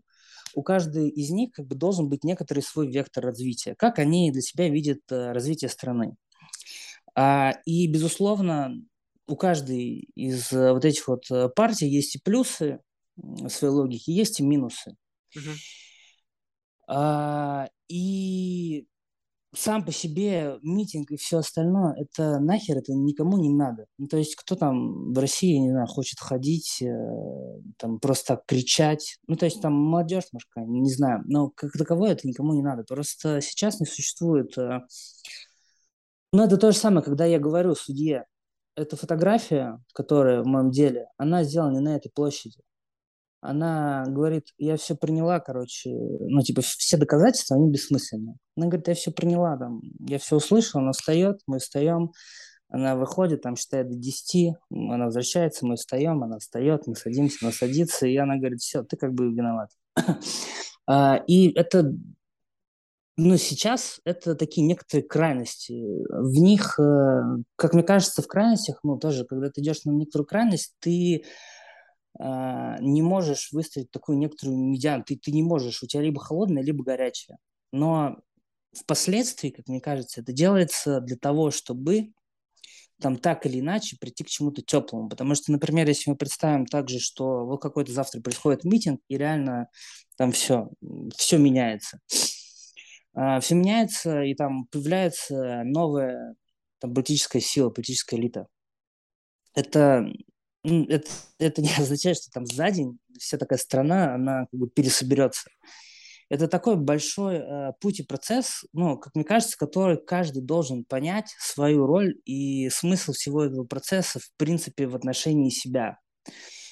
S3: У каждой из них как бы должен быть некоторый свой вектор развития. Как они для себя видят развитие страны. А, и, безусловно, у каждой из вот этих вот партий есть и плюсы своей логики, есть и минусы.
S1: Мгм.
S3: А, и сам по себе митинг и все остальное, это нахер, это никому не надо. Ну, то есть кто там в России, не знаю, хочет ходить, э, там просто так кричать. Ну, то есть там молодежь, может, не знаю. Но как таковое это никому не надо. Просто сейчас не существует... э, Ну, это то же самое, когда я говорю судье, эта фотография, которая в моем деле, она сделана не на этой площади. Она говорит, я все приняла, короче, ну, типа, все доказательства, они бессмысленны. Она говорит, я все приняла, там, я все услышала, она встает, мы встаем, она выходит, там, считает до 10, м, она возвращается, мы встаем, она встает, мы садимся, она садится, и она говорит, все, ты как бы виноват. А, И это, ну, сейчас это такие некоторые крайности. В них, э, как мне кажется, в крайностях, ну, тоже, когда ты идешь на некоторую крайность, ты не можешь выстроить такую некоторую медиану. Ты, ты не можешь, у тебя либо холодное, либо горячее. Но впоследствии, как мне кажется, это делается для того, чтобы там так или иначе прийти к чему-то теплому. Потому что, например, если мы представим также, что вот какой-то завтра происходит митинг, и реально там все, все меняется. все меняется, и там появляется новая там, политическая сила, политическая элита. это, это, это не означает, что там за день вся такая страна, она как бы пересоберется. Это такой большой э, путь и процесс, ну, как мне кажется, который каждый должен понять свою роль и смысл всего этого процесса, в принципе, в отношении себя.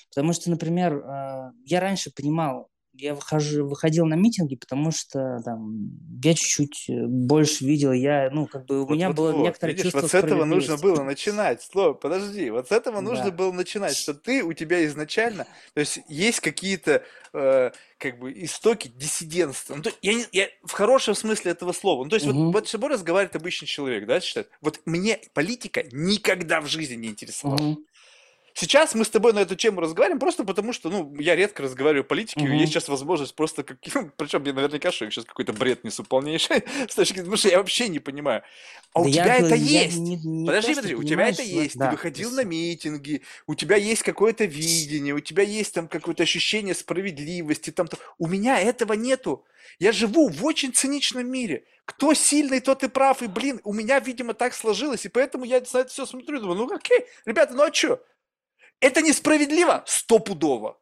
S3: Потому что, например, э, я раньше понимал, я выхожу, выходил на митинги, потому что там я чуть-чуть э, больше видел, я, ну, как бы у
S1: Вот,
S3: меня
S1: вот,
S3: было
S1: вот.
S3: некоторое
S1: Видишь,
S3: чувство
S1: вот с этого нужно было начинать. Сло, подожди, вот с этого нужно
S3: Да.
S1: было начинать, что ты, у тебя изначально, то есть есть какие-то э, как бы истоки диссидентства. Ну, то я, не- я в хорошем смысле этого слова. Ну, то есть вот,
S3: Мгм.
S1: вот с тобой разговаривает обычный человек, да, считает. Вот мне политика никогда в жизни не интересовала.
S3: Мгм.
S1: Сейчас мы с тобой на эту тему разговариваем просто потому, что, ну, я редко разговариваю о политике,
S3: Мгм.
S1: есть сейчас возможность просто, как... причем я наверняка, что я сейчас какой-то бред несу полнейший, с точки потому что я вообще не понимаю. А у
S3: я
S1: тебя это
S3: говорю, я
S1: есть.
S3: не- не
S1: Подожди, подожди, у тебя это есть. Ты
S3: да,
S1: выходил
S3: то
S1: на митинги, у тебя есть какое-то видение, у тебя есть там какое-то ощущение справедливости, там, то- у меня этого нету. Я живу в очень циничном мире. Кто сильный, тот и прав. И, блин, у меня, видимо, так сложилось. И поэтому я на это все смотрю и думаю, ну окей, ребята, ну а что? Это несправедливо? Стопудово.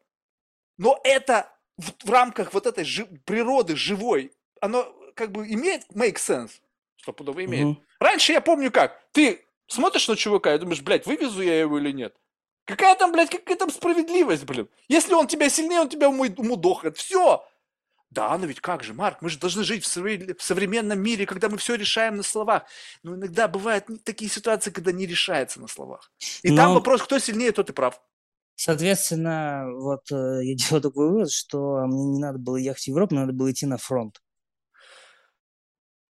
S1: Но это в, в рамках вот этой жи- природы живой, оно как бы имеет make sense. Стопудово имеет.
S3: Мгм.
S1: Раньше я помню как. Ты смотришь на чувака и думаешь, блядь, вывезу я его или нет? Какая там, блядь, какая там справедливость, блин? Если он тебя сильнее, он тебя умудохает. Все. Да, но ведь как же, Марк, мы же должны жить в, совре- в современном мире, когда мы все решаем на словах. Но иногда бывают такие ситуации, когда не решается на словах. И там
S3: Но-
S1: вопрос, кто сильнее, тот и прав.
S3: Соответственно, вот э, я делаю такой вывод, что мне не надо было ехать в Европу, надо было идти на фронт.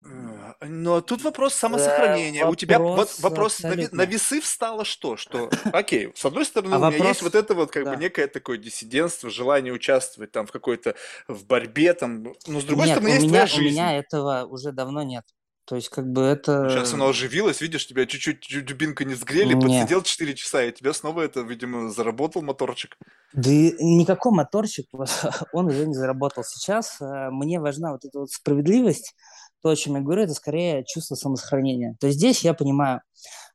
S1: Э, Но тут вопрос самосохранения. У тебя вот
S3: вопрос
S1: вопрос на, ви- на
S3: абсолютно.
S1: весы встало что? Что, окей, с одной стороны,
S3: А
S1: у меня есть
S3: вопрос-
S1: вот это вот как бы
S3: да.
S1: некое такое диссидентство, желание участвовать там в какой-то, в борьбе там, но с другой
S3: Нет,
S1: стороны,
S3: у
S1: есть
S3: меня,
S1: твоя
S3: у
S1: жизнь.
S3: меня этого уже давно нет. То есть, как бы это...
S1: Сейчас оно оживилось, видишь, тебя чуть-чуть чуть дубинка не сгрели,
S3: Не.
S1: подсидел 4 часа, и тебя снова это, видимо, заработал моторчик.
S3: Да и никакой моторчик, вот, он уже не заработал. Сейчас э, мне важна вот эта вот справедливость, то, о чем я говорю, это скорее чувство самосохранения. То есть здесь я понимаю,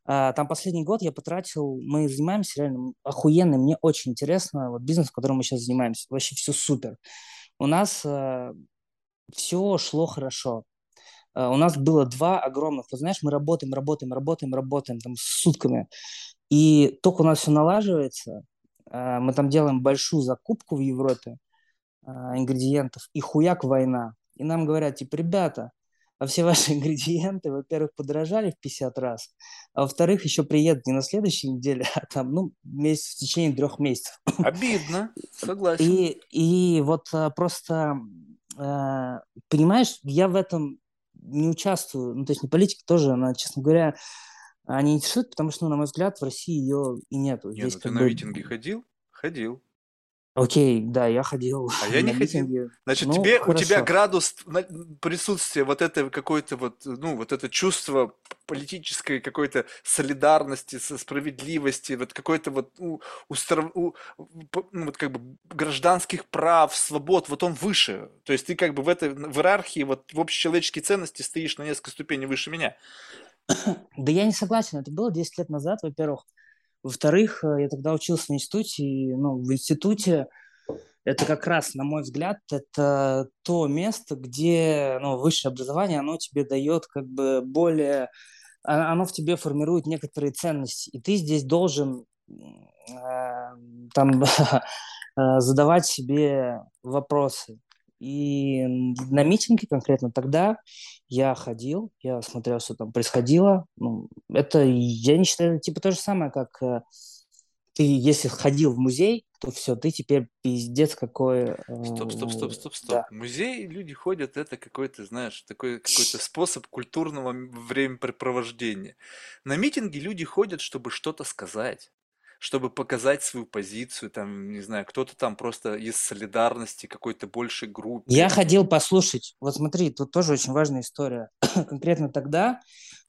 S3: а, там последний год я потратил, мы занимаемся реально охуенным, мне очень интересно, вот бизнес, которым мы сейчас занимаемся, вообще все супер. У нас все шло хорошо. А, У нас было два огромных, вот знаешь, мы работаем, работаем, работаем, работаем там сутками. И только у нас все налаживается, а, мы там делаем большую закупку в Европе а, ингредиентов, и хуяк война. И нам говорят, типа, ребята, а все ваши ингредиенты, во-первых, подорожали в 50 раз, а во-вторых, еще приедут не на следующей неделе, а там, ну, месяц, в течение трех месяцев.
S1: Обидно, согласен.
S3: И, и вот а, просто, а, понимаешь, я в этом не участвую. Ну, то есть не политика тоже, она, честно говоря, а, не интересует, потому что, ну, на мой взгляд, в России ее и нету.
S1: Не,
S3: Здесь
S1: ну ты
S3: как
S1: на
S3: бы-
S1: митинги ходил? Ходил.
S3: Окей, да, я ходил
S1: А я не ходил. Значит,
S3: Ну,
S1: тебе, у тебя градус присутствия вот это какое-то вот, ну, вот это чувство политической какой-то солидарности, со- справедливости, вот какой-то вот у, устро- у- ну, вот как бы гражданских прав, свобод, вот он выше. То есть ты как бы в этой в иерархии вот в общечеловеческие ценности стоишь на несколько ступеней выше меня.
S3: Да я не согласен, это было 10 лет назад, во-первых. Во-вторых, э, я тогда учился в институте, и, ну, в институте это как раз, на мой взгляд, это то место, где, ну, высшее образование, оно тебе дает как бы более, а- оно в тебе формирует некоторые ценности, и ты здесь должен э, там э, задавать себе вопросы. И на митинге конкретно тогда я ходил, я смотрел, что там происходило. Ну, это, я не считаю, это типа то же самое, как э, ты, если ходил в музей, то все, ты теперь пиздец какой... э,
S1: Стоп, стоп, стоп, стоп, стоп.
S3: да.
S1: Музей люди ходят, это какой-то, знаешь, такой какой-то способ культурного времяпрепровождения. На митинги люди ходят, чтобы что-то сказать, чтобы показать свою позицию, там, не знаю, кто-то там просто из солидарности какой-то большей группе.
S3: Я ходил послушать. Вот смотри, тут тоже очень важная история. Конкретно тогда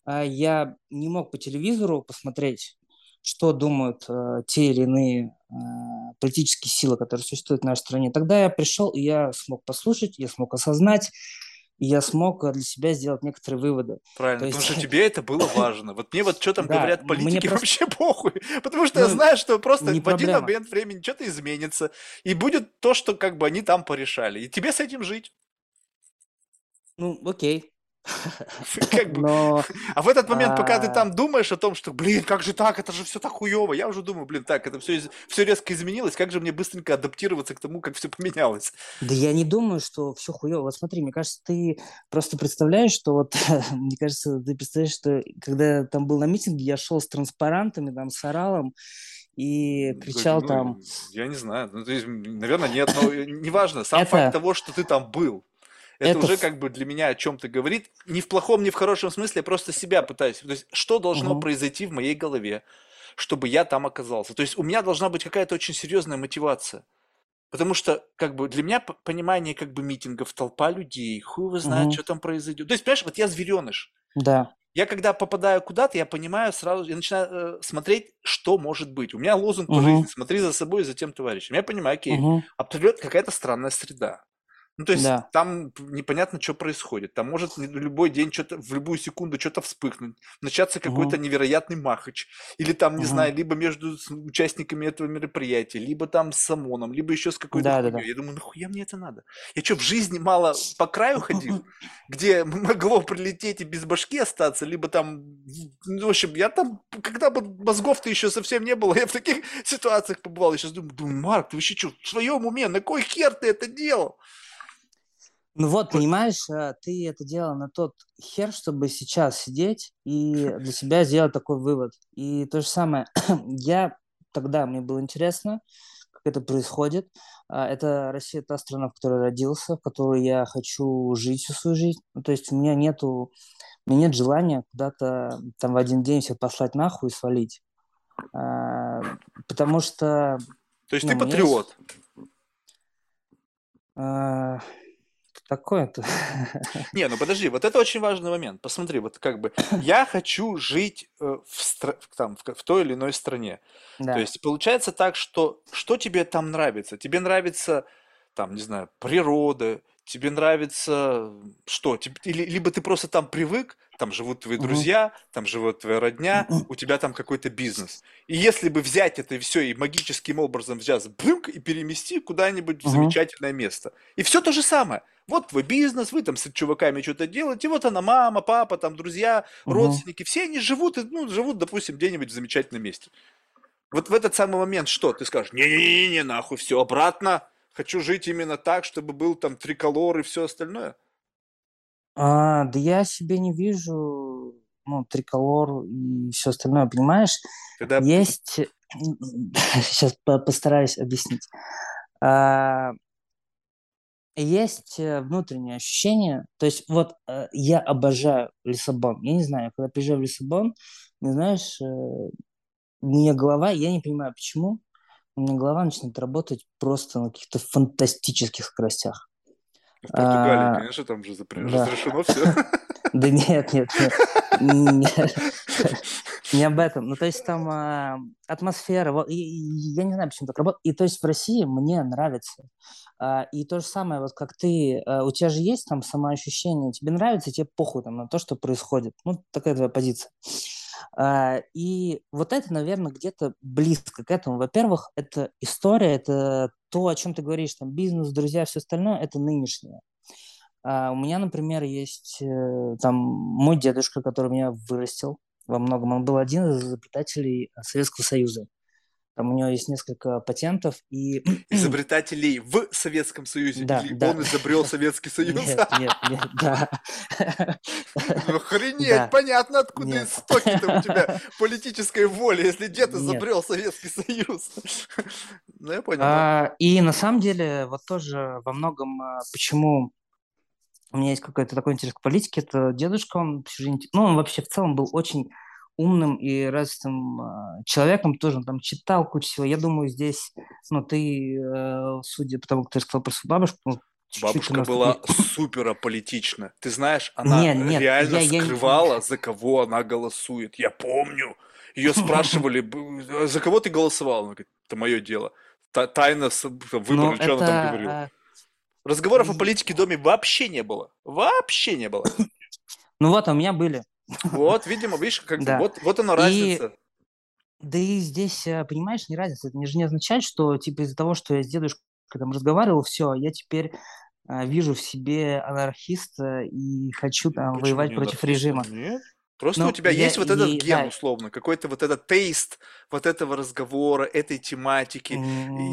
S3: а, я не мог по телевизору посмотреть, что думают э, те или иные э, политические силы, которые существуют в нашей стране. Тогда я пришел, и я смог послушать, я смог осознать, и я смог э, для себя сделать некоторые выводы.
S1: Правильно,
S3: То
S1: потому
S3: есть,
S1: что тебе это было важно. Вот мне вот что там
S3: да,
S1: говорят политики
S3: просто,
S1: вообще похуй, потому что я
S3: ну,
S1: знаю, что просто
S3: не
S1: в один момент времени что-то изменится, и будет то, что как бы они там порешали, и тебе с этим жить.
S3: Ну, окей.
S1: Как бы.
S3: Но
S1: А в этот момент, пока ты
S3: а,
S1: там думаешь о том, что, блин, как же так, это же все так хуево, я уже думаю, блин, так, это все, все резко изменилось, как же мне быстренько адаптироваться к тому, как все поменялось.
S3: да я не думаю, что все хуево. Вот смотри, мне кажется, ты просто представляешь, что вот, мне кажется, ты представляешь, что когда я там был на митинге, я шел с транспарантами, там, с оралом и кричал там,
S1: Ну, я не знаю, ну, то есть, наверное, нет, но э, неважно, сам факт
S3: это,
S1: того, что ты там был, это
S3: это,
S1: уже как бы для меня о чем-то говорит. Не в плохом, не в хорошем смысле, я просто себя пытаюсь. То есть, что должно
S3: Мгм.
S1: произойти в моей голове, чтобы я там оказался? То есть, у меня должна быть какая-то очень серьезная мотивация. Потому что, как бы, для меня понимание, как бы, митингов, толпа людей, хуй его знает,
S3: Мгм.
S1: что там произойдет. То есть, понимаешь, вот я звереныш.
S3: да,
S1: Я когда попадаю куда-то, я понимаю сразу, я начинаю э, смотреть, что может быть. У меня лозунг по жизни: смотри за собой и за тем товарищем. Я понимаю, окей,
S3: Мгм.
S1: абсолютно какая-то странная среда. Ну, то есть
S3: да,
S1: там непонятно, что происходит. Там может любой день что-то, в любую секунду что-то вспыхнуть, начаться какой-то
S3: Мгм.
S1: невероятный махач. Или там, не
S3: Мгм.
S1: знаю, либо между участниками этого мероприятия, либо там с ОМОНом, либо еще с какой-то
S3: да, да, да.
S1: Я думаю, нахуя мне это надо? Я что, в жизни мало по краю ходил? где могло прилететь и без башки остаться, либо там, ну, в общем, я там, когда бы мозгов-то еще совсем не было, я в таких ситуациях побывал. Я сейчас думаю, думаю, Марк, ты вообще что, в своем уме, на кой хер ты это делал?
S3: Ну вот, понимаешь, а, ты это делал на тот хер, чтобы сейчас сидеть и для себя сделать такой вывод. И то же самое, я тогда, мне было интересно, как это происходит. А, Это Россия та страна, в которой родился, в которой я хочу жить всю свою жизнь. Ну, то есть у меня нету, у меня нет желания куда-то там в один день всех послать нахуй и свалить. А, Потому что,
S1: то есть
S3: ну,
S1: ты
S3: меня есть... Такое-то.
S1: Не, ну подожди, вот это очень важный момент. Посмотри, вот как бы я хочу жить э, в, стра- в там, в, в той или иной стране. То
S3: Да.
S1: есть получается так, что что тебе там нравится? Тебе нравится, там, не знаю, природа, тебе нравится что? Или, либо ты просто там привык, там живут твои друзья, там живет твоя родня, у тебя там какой-то бизнес. И если бы взять это и все, и магическим образом взять, брюк, и перемести куда-нибудь в
S3: Мгм.
S1: замечательное место. И все то же самое. Вот твой бизнес, вы там с чуваками что-то делаете, вот она мама, папа, там друзья,
S3: Мгм.
S1: родственники, все они живут, ну, живут, допустим, где-нибудь в замечательном месте. Вот в этот самый момент что? Ты скажешь, не-не-не, нахуй, все обратно, хочу жить именно так, чтобы был там триколор и все остальное.
S3: А, да я себе не вижу, ну, триколор и все остальное, понимаешь?
S1: Тогда
S3: Есть, сейчас постараюсь объяснить. А, Есть э, внутреннее ощущение, то есть вот э, я обожаю Лиссабон. Я не знаю, когда приезжаю в Лиссабон, не знаешь, э, у меня голова, я не понимаю почему, у меня голова начинает работать просто на каких-то фантастических скоростях.
S1: в Португалии,
S3: А,
S1: конечно, там же запре-
S3: да.
S1: разрешено все.
S3: Да нет, нет, нет. Не, об этом. Ну, то есть там а, атмосфера, вот, и- и я не знаю, почему так работает. И то есть в России мне нравится. А, и то же самое, вот как ты, а, у тебя же есть там самоощущение, тебе нравится, тебе похуй там на то, что происходит. Ну, такая твоя позиция. А, и вот это, наверное, где-то близко к этому. Во-первых, это история, это то, о чем ты говоришь, там бизнес, друзья, все остальное, это нынешнее. А, у меня, например, есть э, там мой дедушка, который меня вырастил во многом. Он был один из изобретателей э, Советского Союза. Там у него есть несколько патентов, и...
S1: Изобретателей в Советском Союзе.
S3: Да,
S1: Или
S3: да.
S1: он изобрел Советский Союз.
S3: Нет, нет, нет, да.
S1: Ну, Охренеть,
S3: Да.
S1: понятно, откуда
S3: Нет.
S1: истоки-то у тебя политической воли, если дед
S3: Нет.
S1: изобрел Советский Союз. Ну, я понял, да.
S3: А, и на самом деле, вот тоже во многом, а, почему у меня есть какой-то такой интерес к политике, это дедушка, он всю жизнь, ну, он вообще в целом был очень умным и развитым а, человеком, тоже он там читал кучу всего. Я думаю, здесь, ну, ты, э, судя по тому, как ты сказал про свою бабушку, ну,
S1: Бабушка
S3: может,
S1: была супер аполитична. Ты знаешь, она
S3: Нет, нет,
S1: реально
S3: я- я
S1: скрывала, за кого она голосует. Я помню. Ее спрашивали, «Б- за кого ты голосовал? Она говорит, это мое дело. Та- Тайно с- там,
S3: Ну,
S1: выбрали, что она там
S3: это,
S1: говорила.
S3: А,
S1: Разговоров о
S3: И-
S1: политике в доме вообще не было. Вообще не было.
S3: Ну вот, а у меня были.
S1: Вот, видимо, видишь, как бы,
S3: Да.
S1: вот, вот оно
S3: И-
S1: разница.
S3: Да и здесь, э, понимаешь, не разница. Это же не означает, что типа из-за того, что я с дедушкой там разговаривал, все, я теперь э, вижу в себе анархиста и хочу там
S1: Почему
S3: воевать против режима.
S1: Нет. Просто
S3: Ну,
S1: у тебя
S3: я-
S1: есть вот этот
S3: и-
S1: ген,
S3: да.
S1: условно, какой-то вот этот тейст вот этого разговора, этой тематики.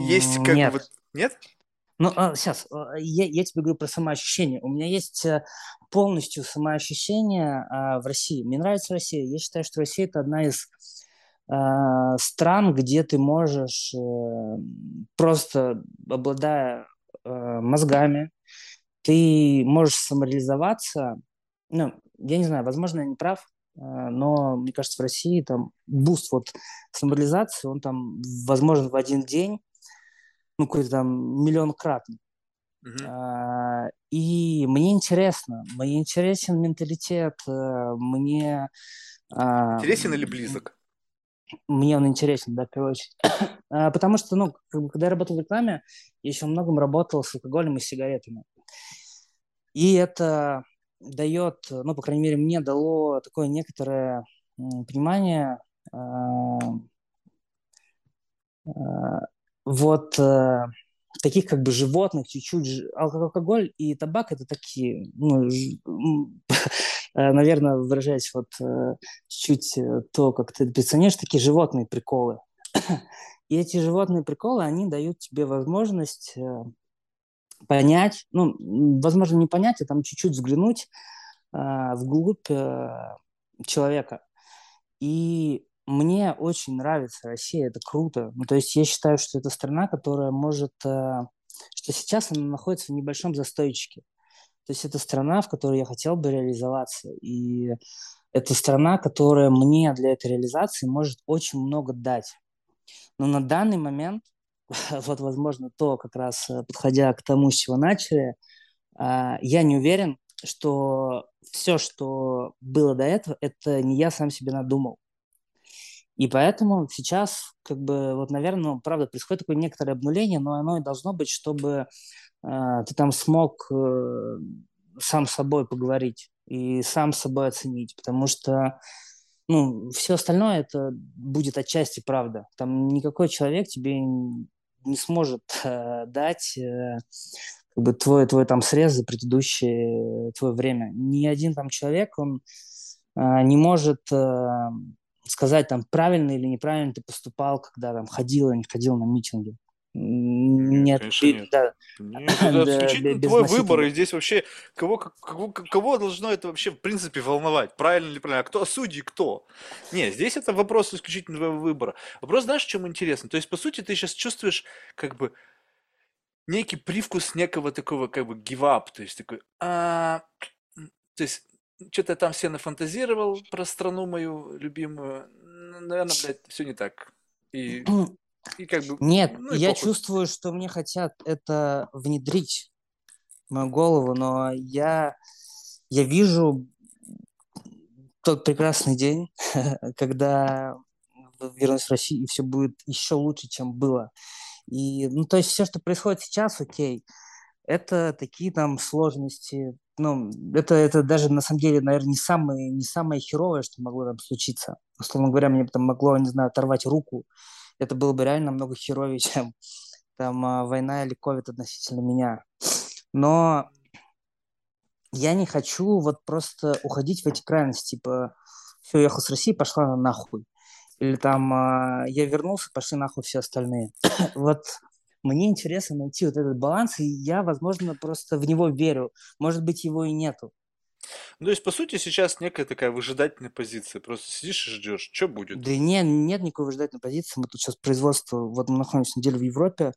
S1: Есть как бы
S3: Нет.
S1: вот... Нет?
S3: Ну, сейчас, я, я тебе говорю про самоощущение. У меня есть э, полностью самоощущение а, в России. Мне нравится Россия. Я считаю, что Россия – это одна из а, стран, где ты можешь э, просто, обладая мозгами, ты можешь самореализоваться. Ну, я не знаю, возможно, я не прав, но мне кажется, в России там boost вот самореализации, он там возможен в один день, ну, какой-то там миллион кратный.
S1: Мгм.
S3: А, И мне интересно, мне интересен менталитет, э, мне... а,
S1: Интересен или близок?
S3: Мне он интересен, да, в первую очередь. А, Потому что, ну, как бы, когда я работал в рекламе, я еще многом работал с алкоголем и сигаретами. И это дает, ну, по крайней мере, мне дало такое некоторое понимание а, а, вот э, таких как бы животных, чуть-чуть алкоголь и табак это такие, ну, ж- э, наверное, выражаясь вот э, чуть-чуть э, то, как ты представляешь, такие животные приколы. И эти животные приколы, они дают тебе возможность понять, ну, возможно, не понять, а там чуть-чуть взглянуть э, вглубь э, человека. И мне очень нравится Россия, это круто. Ну, то есть я считаю, что это страна, которая может, э, что сейчас она находится в небольшом застойчике. То есть это страна, в которой я хотел бы реализоваться. И это страна, которая мне для этой реализации может очень много дать. Но на данный момент, вот, возможно, то, как раз э, подходя к тому, с чего начали, а, я не уверен, что все, что было до этого, это не я сам себе надумал. И поэтому сейчас, как бы, вот, наверное, ну, правда, происходит такое некоторое обнуление, но оно и должно быть, чтобы э, ты там смог э, сам с собой поговорить и сам с собой оценить, потому что ну, все остальное это будет отчасти правда. Там никакой человек тебе не сможет э, дать э, как бы твой, твой там срез за предыдущее э, твое время. Ни один там человек, он э, не может э, сказать там правильно или неправильно ты поступал, когда там ходил или не ходил на митинги.
S1: Нет,
S3: Нет,
S1: конечно,
S3: ты-
S1: нет.
S3: да,
S1: Нет, это
S3: Да,
S1: исключительно твой выбор, и здесь вообще кого, кого, кого должно это вообще в принципе волновать, правильно или правильно, а кто судьи, кто? Не, здесь это вопрос исключительно твоего выбора. Вопрос, знаешь, в чем интересно? То есть, по сути, ты сейчас чувствуешь как бы некий привкус некого такого как бы up, то есть такой, а, то есть что-то там все нафантазировал про страну мою любимую, наверное, блядь, все не так. И, и как бы,
S3: Нет,
S1: ну
S3: я
S1: похуй.
S3: чувствую, что мне хотят это внедрить в мою голову, но я, я вижу тот прекрасный день, когда вернусь в Россию, и все будет еще лучше, чем было. И, ну, то есть все, что происходит сейчас, окей, это такие там сложности, ну, это, это даже на самом деле, наверное, не самое, не самое херовое, что могло там случиться. Условно говоря, мне там могло, не знаю, оторвать руку, это было бы реально намного херовее, чем там а, война или ковид относительно меня. Но я не хочу вот просто уходить в эти крайности, типа, все, уехал с России, пошла нахуй. Или там а, я вернулся, пошли нахуй все остальные. вот мне интересно найти вот этот баланс, и я, возможно, просто в него верю. Может быть, его и нету.
S1: Ну, то есть, по сути, сейчас некая такая выжидательная позиция. Просто сидишь и ждешь, что будет.
S3: Да и не, нет никакой выжидательной позиции. Мы тут сейчас производство, вот мы находимся неделю в Европе,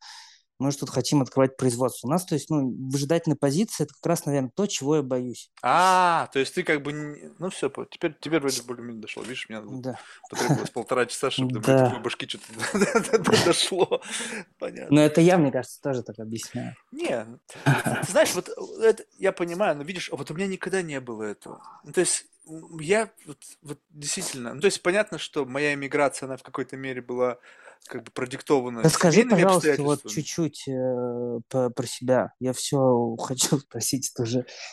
S3: мы же тут хотим открывать производство. У нас, то есть, ну, выжидательная позиция, это как раз, наверное, то, чего я боюсь.
S1: А, то есть ты как бы... Ну, все, теперь, теперь вроде более-менее дошло. Видишь, мне
S3: Да.
S1: потребовалось полтора часа, чтобы до
S3: Да.
S1: башки что-то дошло. Понятно.
S3: Но это я, мне кажется, тоже так объясняю.
S1: Не, ты знаешь, вот это я понимаю, но видишь, вот у меня никогда не было этого. Ну, то есть я вот, вот действительно, ну, то есть понятно, что моя иммиграция, она в какой-то мере была как бы продиктовано
S3: Расскажи, пожалуйста, вот чуть-чуть э, по- про себя. Я все хочу спросить,
S1: да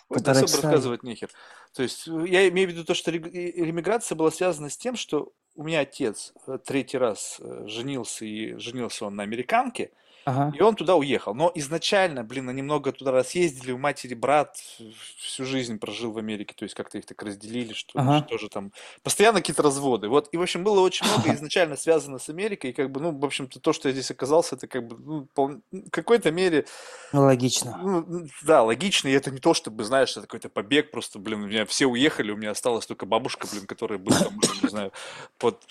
S3: полтора
S1: особо
S3: часа.
S1: рассказывать нехер. То есть э, я имею в виду то, что рег- э, ремиграция была связана с тем, что у меня отец э, третий раз женился, и женился он на американке,
S3: Ага.
S1: и он туда уехал. Но изначально, блин, они много туда раз ездили, у матери брат всю жизнь прожил в Америке, то есть как-то их так разделили, что
S3: Ага.
S1: что же там, постоянно какие-то разводы. Вот, и, в общем, было очень много изначально связано с Америкой, и как бы, ну, в общем-то, то, что я здесь оказался, это как бы, ну, пол- в какой-то мере
S3: Ну, логично.
S1: ну, да, логично, и это не то, чтобы, знаешь, это какой-то побег, просто, блин, у меня все уехали, у меня осталась только бабушка, блин, которая была там, уже, не знаю, под,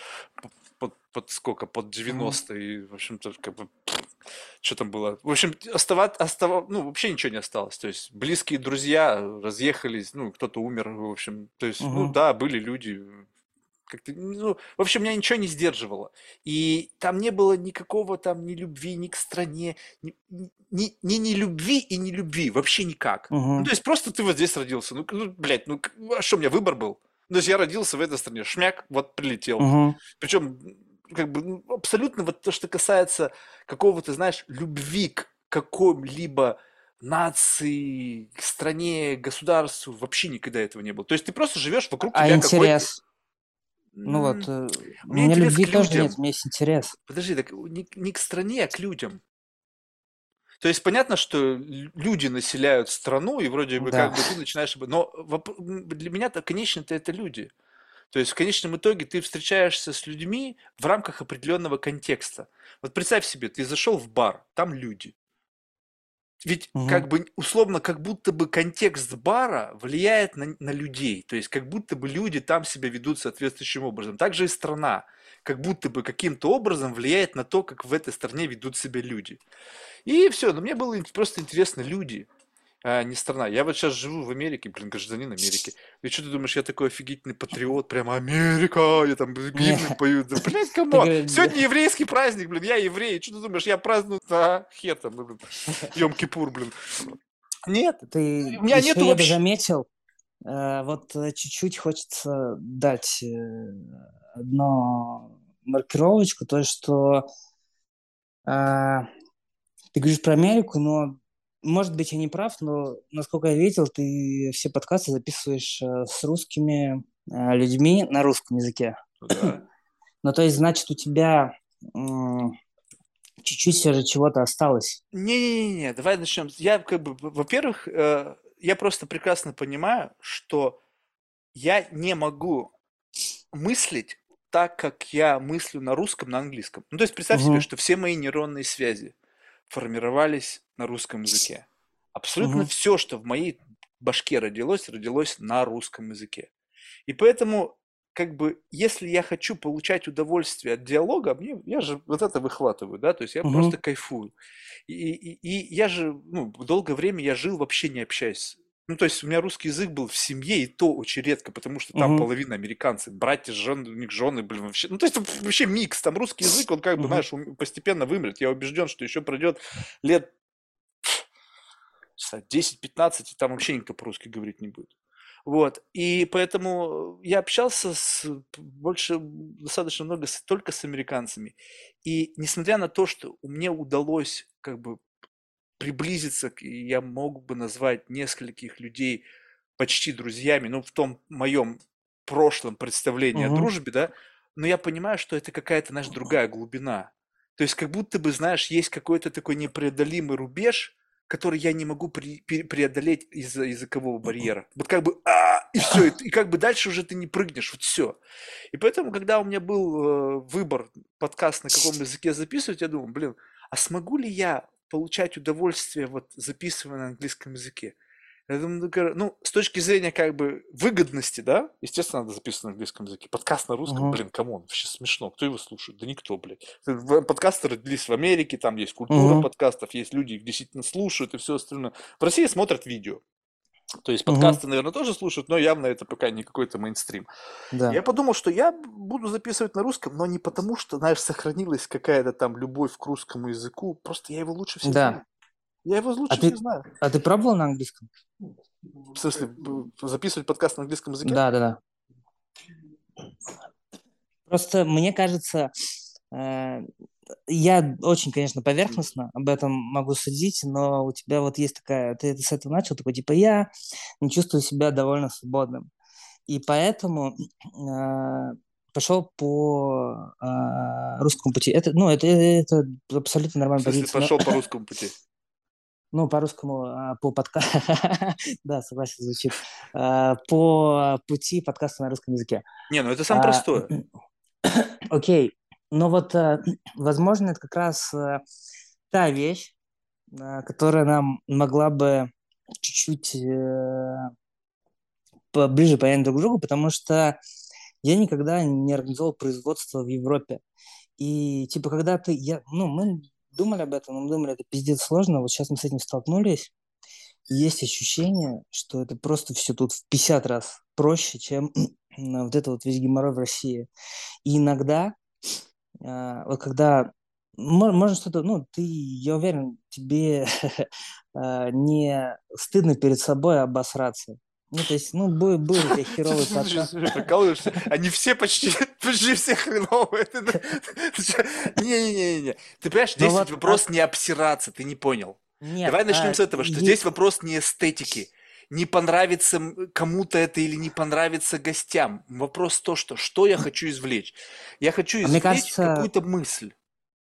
S1: под, сколько, под 90, и, в общем-то, как бы, что там было? В общем, оставать, остава, ну, вообще ничего не осталось, то есть близкие друзья разъехались, ну, кто-то умер, в общем, то есть, ну,
S3: Мгм.
S1: да, были люди, как-то, ну, в общем, меня ничего не сдерживало. И там не было никакого там ни любви, ни к стране, ни, ни, ни, ни любви и ни любви, вообще никак. Ну,
S3: Мгм.
S1: то есть просто ты вот здесь родился. Ну, ну блядь, ну, а что, у меня выбор был? Ну, то есть я родился в этой стране, шмяк, вот прилетел.
S3: Мгм.
S1: Причем, как бы, ну, абсолютно вот то, что касается какого-то, знаешь, любви к какой-либо нации, к стране, государству, вообще никогда этого не было. То есть ты просто живешь вокруг
S3: А
S1: тебя какой-то...
S3: интерес? Ну вот, э, у
S1: у меня
S3: любви тоже нет, у меня есть интерес.
S1: Подожди, так не, не к стране, а к людям. То есть понятно, что лю- люди населяют страну, и вроде бы
S3: Да.
S1: как бы ты начинаешь... Но для меня-то, конечно-то, это люди. То есть в конечном итоге ты встречаешься с людьми в рамках определенного контекста. Вот представь себе, ты зашел в бар, там люди. Ведь
S3: Мгм.
S1: как бы условно, как будто бы контекст бара влияет на, на людей. То есть как будто бы люди там себя ведут соответствующим образом. Также и страна как будто бы каким-то образом влияет на то, как в этой стране ведут себя люди. И все, но мне было просто интересно люди, а не страна. Я вот сейчас живу в Америке, блин, гражданин Америки. И что ты думаешь, я такой офигительный патриот, прямо Америка, я там гимны пою. Да, блядь, кому? Сегодня еврейский праздник, блин, я еврей. Что ты думаешь, я праздную, а, хер там, блин, Йом-Кипур, блин. Нет,
S3: Ты
S1: у меня
S3: еще
S1: нету
S3: я бы
S1: вообще...
S3: заметил, э, вот э, чуть-чуть хочется дать э, одну маркировочку, то, что э, ты говоришь про Америку, но, может быть, я не прав, но, насколько я видел, ты все подкасты записываешь э, с русскими э, людьми на русском языке.
S1: Да.
S3: Ну, то есть, значит, у тебя чуть-чуть все же чего-то осталось.
S1: Не-не-не, давай начнем. Я как бы, во-первых, э, я просто прекрасно понимаю, что я не могу мыслить так, как я мыслю на русском, на английском. Ну, то есть представь себе,
S3: Мгм.
S1: что все мои нейронные связи формировались на русском языке. Абсолютно
S3: Мгм.
S1: все, что в моей башке родилось, родилось на русском языке. И поэтому, как бы, если я хочу получать удовольствие от диалога, мне, я же вот это выхватываю, да, то есть я
S3: Мгм.
S1: просто кайфую. И, и, и я же, ну, долгое время я жил вообще не общаясь. Ну, то есть у меня русский язык был в семье, и то очень редко, потому что там
S3: Мгм.
S1: половина американцы, братья, жены, у них жены, блин, вообще. Ну, то есть вообще микс, там русский язык, он как бы,
S3: Мгм.
S1: знаешь, постепенно вымрет. Я убежден, что еще пройдет лет знаю, 10-15, и там вообще никто по-русски говорить не будет. Вот, и поэтому я общался с больше, достаточно много с- только с американцами. И несмотря на то, что мне удалось как бы приблизиться, я мог бы назвать нескольких людей почти друзьями, ну, в том моем прошлом представлении о
S3: Мгм.
S1: дружбе, да, но я понимаю, что это какая-то, знаешь, другая глубина. То есть как будто бы, знаешь, есть какой-то такой непреодолимый рубеж, который я не могу преодолеть из-за языкового барьера. Вот как бы, а, и все, и, как бы дальше уже ты не прыгнешь, вот все. И поэтому, когда у меня был э, выбор подкаст на каком языке записывать, я думал, блин, а смогу ли я получать удовольствие, вот записывая на английском языке? Я думаю, ну, ну, с точки зрения как бы выгодности, да, естественно, надо записывать на английском языке. Подкаст на русском,
S3: Мгм.
S1: блин, come on, вообще смешно. Кто его слушает? Да никто, блядь. В- Подкасты родились в Америке, там есть культура
S3: Мгм.
S1: подкастов, есть люди, их действительно слушают и все остальное. В России смотрят видео. То есть подкасты, наверное, тоже слушают, но явно это пока не какой-то мейнстрим.
S3: Да.
S1: Я подумал, что я буду записывать на русском, но не потому, что, знаешь, сохранилась какая-то там любовь к русскому языку, просто я его лучше всех
S3: Да.
S1: знаю. Я его лучше
S3: А ты-
S1: всех знаю.
S3: А ты пробовал на английском?
S1: В смысле, записывать подкаст на английском языке?
S3: Да, да, да. Просто мне кажется, э, я очень, конечно, поверхностно об этом могу судить, но у тебя вот есть такая, ты, ты с этого начал, такой, типа, я не чувствую себя довольно свободным. И поэтому э, пошел по э, русскому пути. Это, ну, это, это абсолютно
S1: В
S3: нормальная
S1: смысле, пошел по русскому пути.
S3: Ну, по-русскому, а, по подкасту, да, согласен, звучит, А, по пути подкаста на русском языке.
S1: Не, ну это самое
S3: А,
S1: простое.
S3: Окей, но вот, э, возможно, это как раз та вещь, которая нам могла бы чуть-чуть э, поближе понять друг другу, потому что я никогда не организовал производство в Европе. И типа, когда ты, я, ну, мы думали об этом, мы думали, это пиздец сложно, вот сейчас мы с этим столкнулись, есть ощущение, что это просто все тут в 50 раз проще, чем вот это вот весь геморрой в России. И иногда, а, вот когда мо- можно что-то, ну, ты, я уверен, тебе а, не стыдно перед собой обосраться. Ну, то есть, ну, будет, будет у тебя херовый подкаст.
S1: Они все почти, почти все хреновые. Ты- ты- понимаешь,
S3: Ну
S1: здесь вопрос не обсираться, ты не понял.
S3: Нет,
S1: Давай начнем
S3: а,
S1: с этого, что здесь вопрос не эстетики. Не понравится кому-то это или не понравится гостям. Вопрос то, что что я хочу извлечь. Я хочу
S3: А
S1: извлечь
S3: кажется,
S1: какую-то мысль.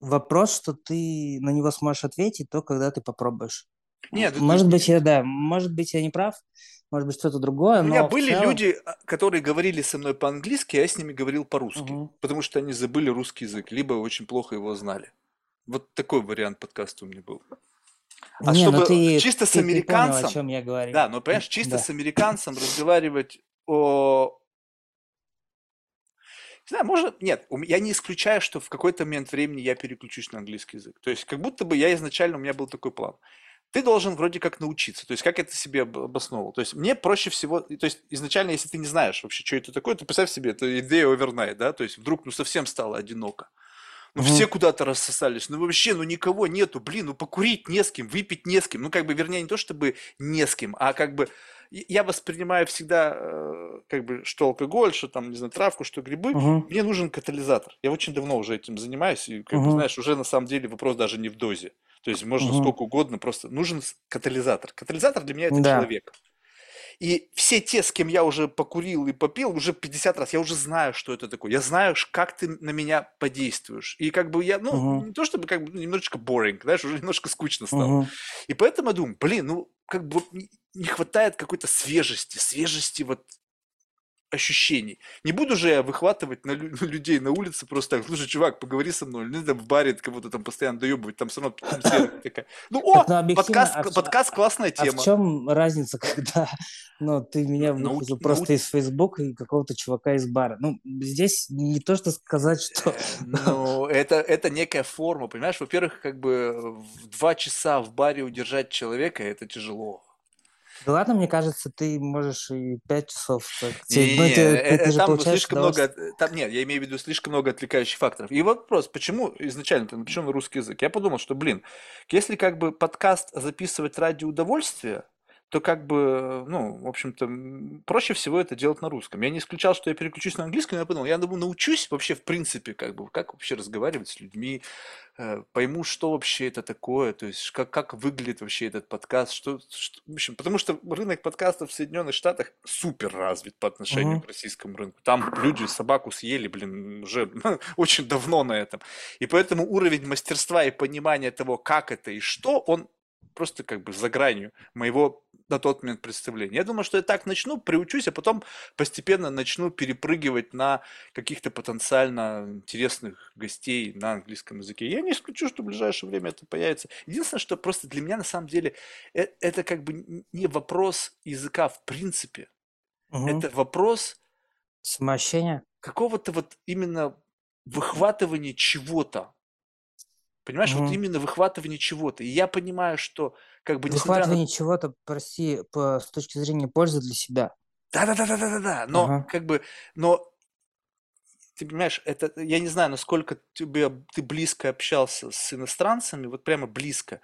S3: вопрос, что ты на него сможешь ответить, то когда ты попробуешь.
S1: Нет,
S3: Может быть, я, да, может быть, я не прав, может быть, что-то другое,
S1: У меня были
S3: целом-
S1: люди, а, которые говорили со мной по-английски, а я с ними говорил по-русски,
S3: Мгм.
S1: потому что они забыли русский язык, либо очень плохо его знали. Вот такой вариант подкаста у меня был. А
S3: Не, ну
S1: чтобы
S3: ты,
S1: чисто с
S3: ты- ты понял,
S1: американцем,
S3: о чем я говорю.
S1: да, но понимаешь, чисто
S3: Да.
S1: с американцем разговаривать о... Не знаю, можно... Нет, я не исключаю, что в какой-то момент времени я переключусь на английский язык. То есть как будто бы я изначально, у меня был такой план. Ты должен вроде как научиться, то есть как это себе об- обосновывал. То есть мне проще всего, то есть изначально, если ты не знаешь вообще, что это такое, то представь себе, это идея овернайт, да, то есть вдруг ну совсем стало одиноко. Ну
S3: Мгм.
S1: все куда-то рассосались, ну вообще, ну никого нету, блин, ну покурить не с кем, выпить не с кем, ну как бы, вернее, не то чтобы не с кем, а как бы я воспринимаю всегда э, как бы что алкоголь, что там, не знаю, травку, что грибы,
S3: Мгм.
S1: мне нужен катализатор. Я очень давно уже этим занимаюсь, и, как бы,
S3: Мгм.
S1: знаешь, уже на самом деле вопрос даже не в дозе. То есть можно
S3: Мгм.
S1: сколько угодно, просто нужен катализатор. Катализатор для меня это
S3: Да.
S1: человек. И все те, с кем я уже покурил и попил, уже 50 раз, я уже знаю, что это такое. Я знаю, как ты на меня подействуешь. И как бы я, ну,
S3: Мгм.
S1: не то чтобы как бы ну, немножечко boring, знаешь, уже немножко скучно стало.
S3: Мгм.
S1: И поэтому я думаю, блин, ну, как бы не хватает какой-то свежести, свежести вот ощущений. Не буду же я выхватывать на лю- людей на улице просто так, слушай, чувак, поговори со мной, ну, там в баре кого-то там постоянно доебывать, там все равно атмосфера такая. Ну, о,
S3: Так, ну,
S1: подкаст,
S3: а в
S1: подкаст классная
S3: А в
S1: тема.
S3: чем разница, когда ну, ты меня выхватил
S1: нау-
S3: просто из Фейсбука и какого-то чувака из бара? Ну, здесь не то, что сказать, что...
S1: Ну, это, это некая форма, понимаешь? Во-первых, как бы в два часа в баре удержать человека, это тяжело.
S3: Да ладно, мне кажется, ты можешь и пять часов. так, те- ну, ты,
S1: э,
S3: ты- ты
S1: э, там слишком много, там, нет, я имею в виду слишком много отвлекающих факторов. И вопрос, почему изначально ты напишу на русский язык? Я подумал, что, блин, если как бы подкаст записывать ради удовольствия, то как бы, ну, в общем-то, проще всего это делать на русском. Я не исключал, что я переключусь на английский, но я подумал, я думаю, научусь вообще, в принципе, как бы, как вообще разговаривать с людьми, э, пойму, что вообще это такое, то есть как, как выглядит вообще этот подкаст, что, что- в общем, потому что рынок подкастов в Соединенных Штатах супер развит по отношению
S3: Мгм.
S1: к российскому рынку. Там люди собаку съели, блин, уже очень давно на этом. И поэтому уровень мастерства и понимания того, как это и что, он просто как бы за гранью моего на тот момент представления. Я думаю, что я так начну, приучусь, а потом постепенно начну перепрыгивать на каких-то потенциально интересных гостей на английском языке. Я не исключу, что в ближайшее время это появится. Единственное, что просто для меня на самом деле э- это как бы не вопрос языка в принципе.
S3: Мгм.
S1: Это вопрос
S3: Самоощущение?
S1: какого-то вот именно выхватывания чего-то. Понимаешь, вот
S3: Мгм.
S1: именно выхватывание чего-то. И я понимаю, что как бы несмотря на...
S3: Выхватывание чего-то, прости, по, с точки зрения пользы для себя.
S1: Да-да-да-да-да-да, но
S3: Ага.
S1: как бы, но ты понимаешь, это, я не знаю, насколько тебе, ты близко общался с иностранцами, вот прямо близко.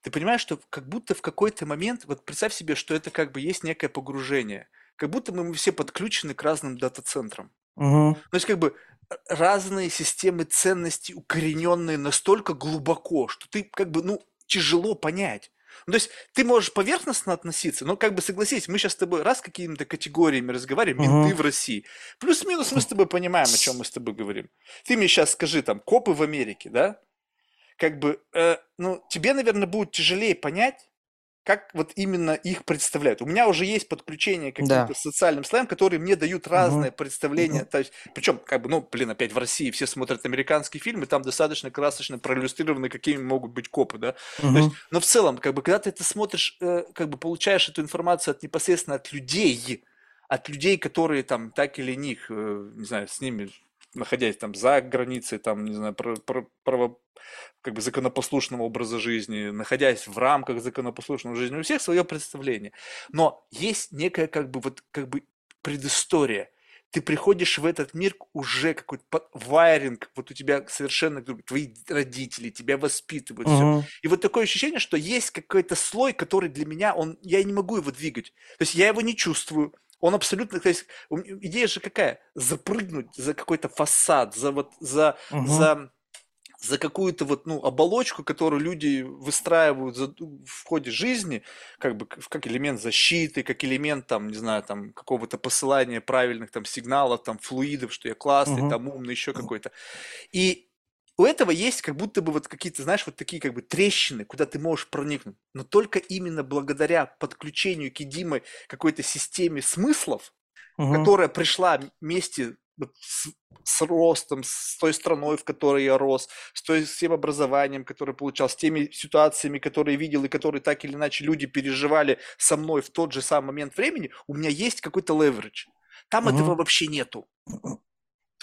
S1: Ты понимаешь, что как будто в какой-то момент, вот представь себе, что это как бы есть некое погружение. Как будто мы, все подключены к разным дата-центрам.
S3: Мгм.
S1: То есть как бы разные системы ценностей, укорененные настолько глубоко, что ты как бы, ну, тяжело понять. Ну, то есть ты можешь поверхностно относиться, но как бы согласись, мы сейчас с тобой раз какими-то категориями разговариваем, менты в России. Плюс-минус мы с тобой понимаем, о чем мы с тобой говорим. Ты мне сейчас скажи, там, копы в Америке, да? Как бы, э, ну, тебе, наверное, будет тяжелее понять, как вот именно их представляют. У меня уже есть подключение к
S3: Да.
S1: каким-то социальным слоям, которые мне дают разное
S3: Мгм.
S1: представление.
S3: Мгм.
S1: То есть, причем, как бы, ну, блин, опять в России все смотрят американские фильмы, там достаточно красочно проиллюстрированы, какими могут быть копы, да. То есть, но в целом, как бы, когда ты это смотришь, э, как бы получаешь эту информацию от непосредственно от людей, от людей, которые там так или них, э, не знаю, с ними находясь там за границей, там, не знаю, право, как бы законопослушного образа жизни, находясь в рамках законопослушного жизни, у всех свое представление. Но есть некая как бы вот как бы предыстория. Ты приходишь в этот мир уже какой-то вайринг, вот у тебя совершенно твои родители тебя воспитывают, все.
S3: Мгм.
S1: И вот такое ощущение, что есть какой-то слой, который для меня, он, я не могу его двигать. То есть я его не чувствую. Он абсолютно, то есть идея же какая? Запрыгнуть за какой-то фасад, за вот, за,
S3: Мгм.
S1: за, за какую-то вот, ну, оболочку, которую люди выстраивают за- в ходе жизни, как бы как элемент защиты, как элемент там, не знаю, там какого-то посылания правильных там сигналов, там флуидов, что я классный,
S3: Мгм.
S1: там умный, еще какой-то. И у этого есть как будто бы вот какие-то, знаешь, вот такие как бы трещины, куда ты можешь проникнуть. Но только именно благодаря подключению к единой какой-то системе смыслов,
S3: Мгм.
S1: которая пришла вместе с, с ростом, с той страной, в которой я рос, с, той, с тем образованием, которое получал, с теми ситуациями, которые видел и которые так или иначе люди переживали со мной в тот же самый момент времени, у меня есть какой-то leverage. Там
S3: Мгм.
S1: этого вообще нету.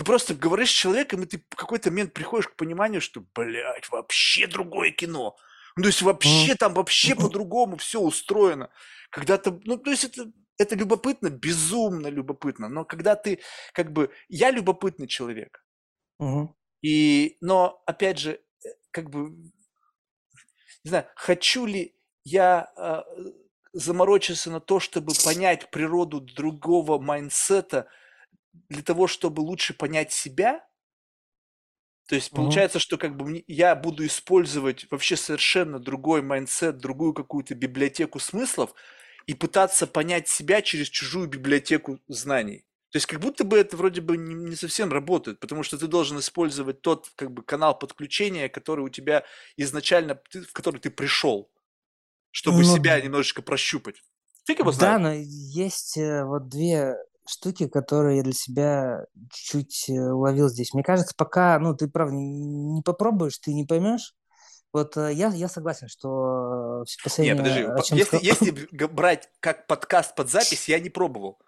S1: Ты просто говоришь с человеком, и ты в какой-то момент приходишь к пониманию, что, блядь, вообще другое кино. Ну, то есть вообще там вообще по-другому все устроено. Когда ты, ну, то есть это, это любопытно, безумно любопытно. Но когда ты, как бы, я любопытный человек.
S3: Мгм.
S1: И, но, опять же, э, как бы, не знаю, хочу ли я а, э, заморочиться на то, чтобы понять природу другого mindset а для того, чтобы лучше понять себя? То есть получается, что как бы я буду использовать вообще совершенно другой mindset, другую какую-то библиотеку смыслов и пытаться понять себя через чужую библиотеку знаний. То есть как будто бы это вроде бы не, не совсем работает, потому что ты должен использовать тот как бы канал подключения, который у тебя изначально, ты- в который ты пришел, чтобы
S3: Ну,
S1: себя немножечко прощупать. Фиг его
S3: Да,
S1: знает.
S3: но есть э, вот две штуки, которые я для себя чуть-чуть э, уловил здесь. Мне кажется, пока, ну, ты, правда, не попробуешь, ты не поймешь. Вот э, я, я согласен, что
S1: Не,
S3: последнее,
S1: подожди,
S3: о
S1: по-
S3: чем
S1: если,
S3: сказал...
S1: если брать как подкаст под запись, я не пробовал.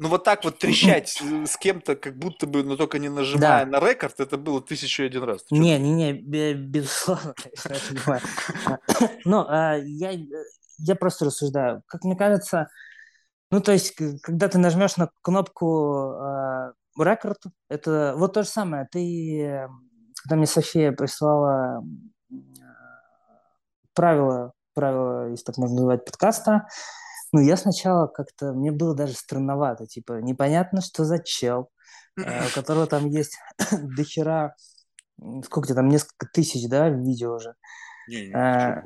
S1: Ну вот так вот трещать э, с кем-то, как будто бы, но только не нажимая
S3: Да.
S1: на рекорд, это было тысячу один раз.
S3: Не, не, не, бе- безусловно, конечно, я понимаю. Но а, я, э, я просто рассуждаю. Как мне кажется, ну, то есть, когда ты нажмешь на кнопку а, рекорд, это вот то же самое. Ты, э, когда мне София прислала правила, правила, если так можно называть, подкаста, ну, я сначала как-то, мне было даже странновато, типа, непонятно, что за чел, э, у которого там есть дохера, сколько там, несколько тысяч, да, видео уже.
S1: Не, не,
S3: А,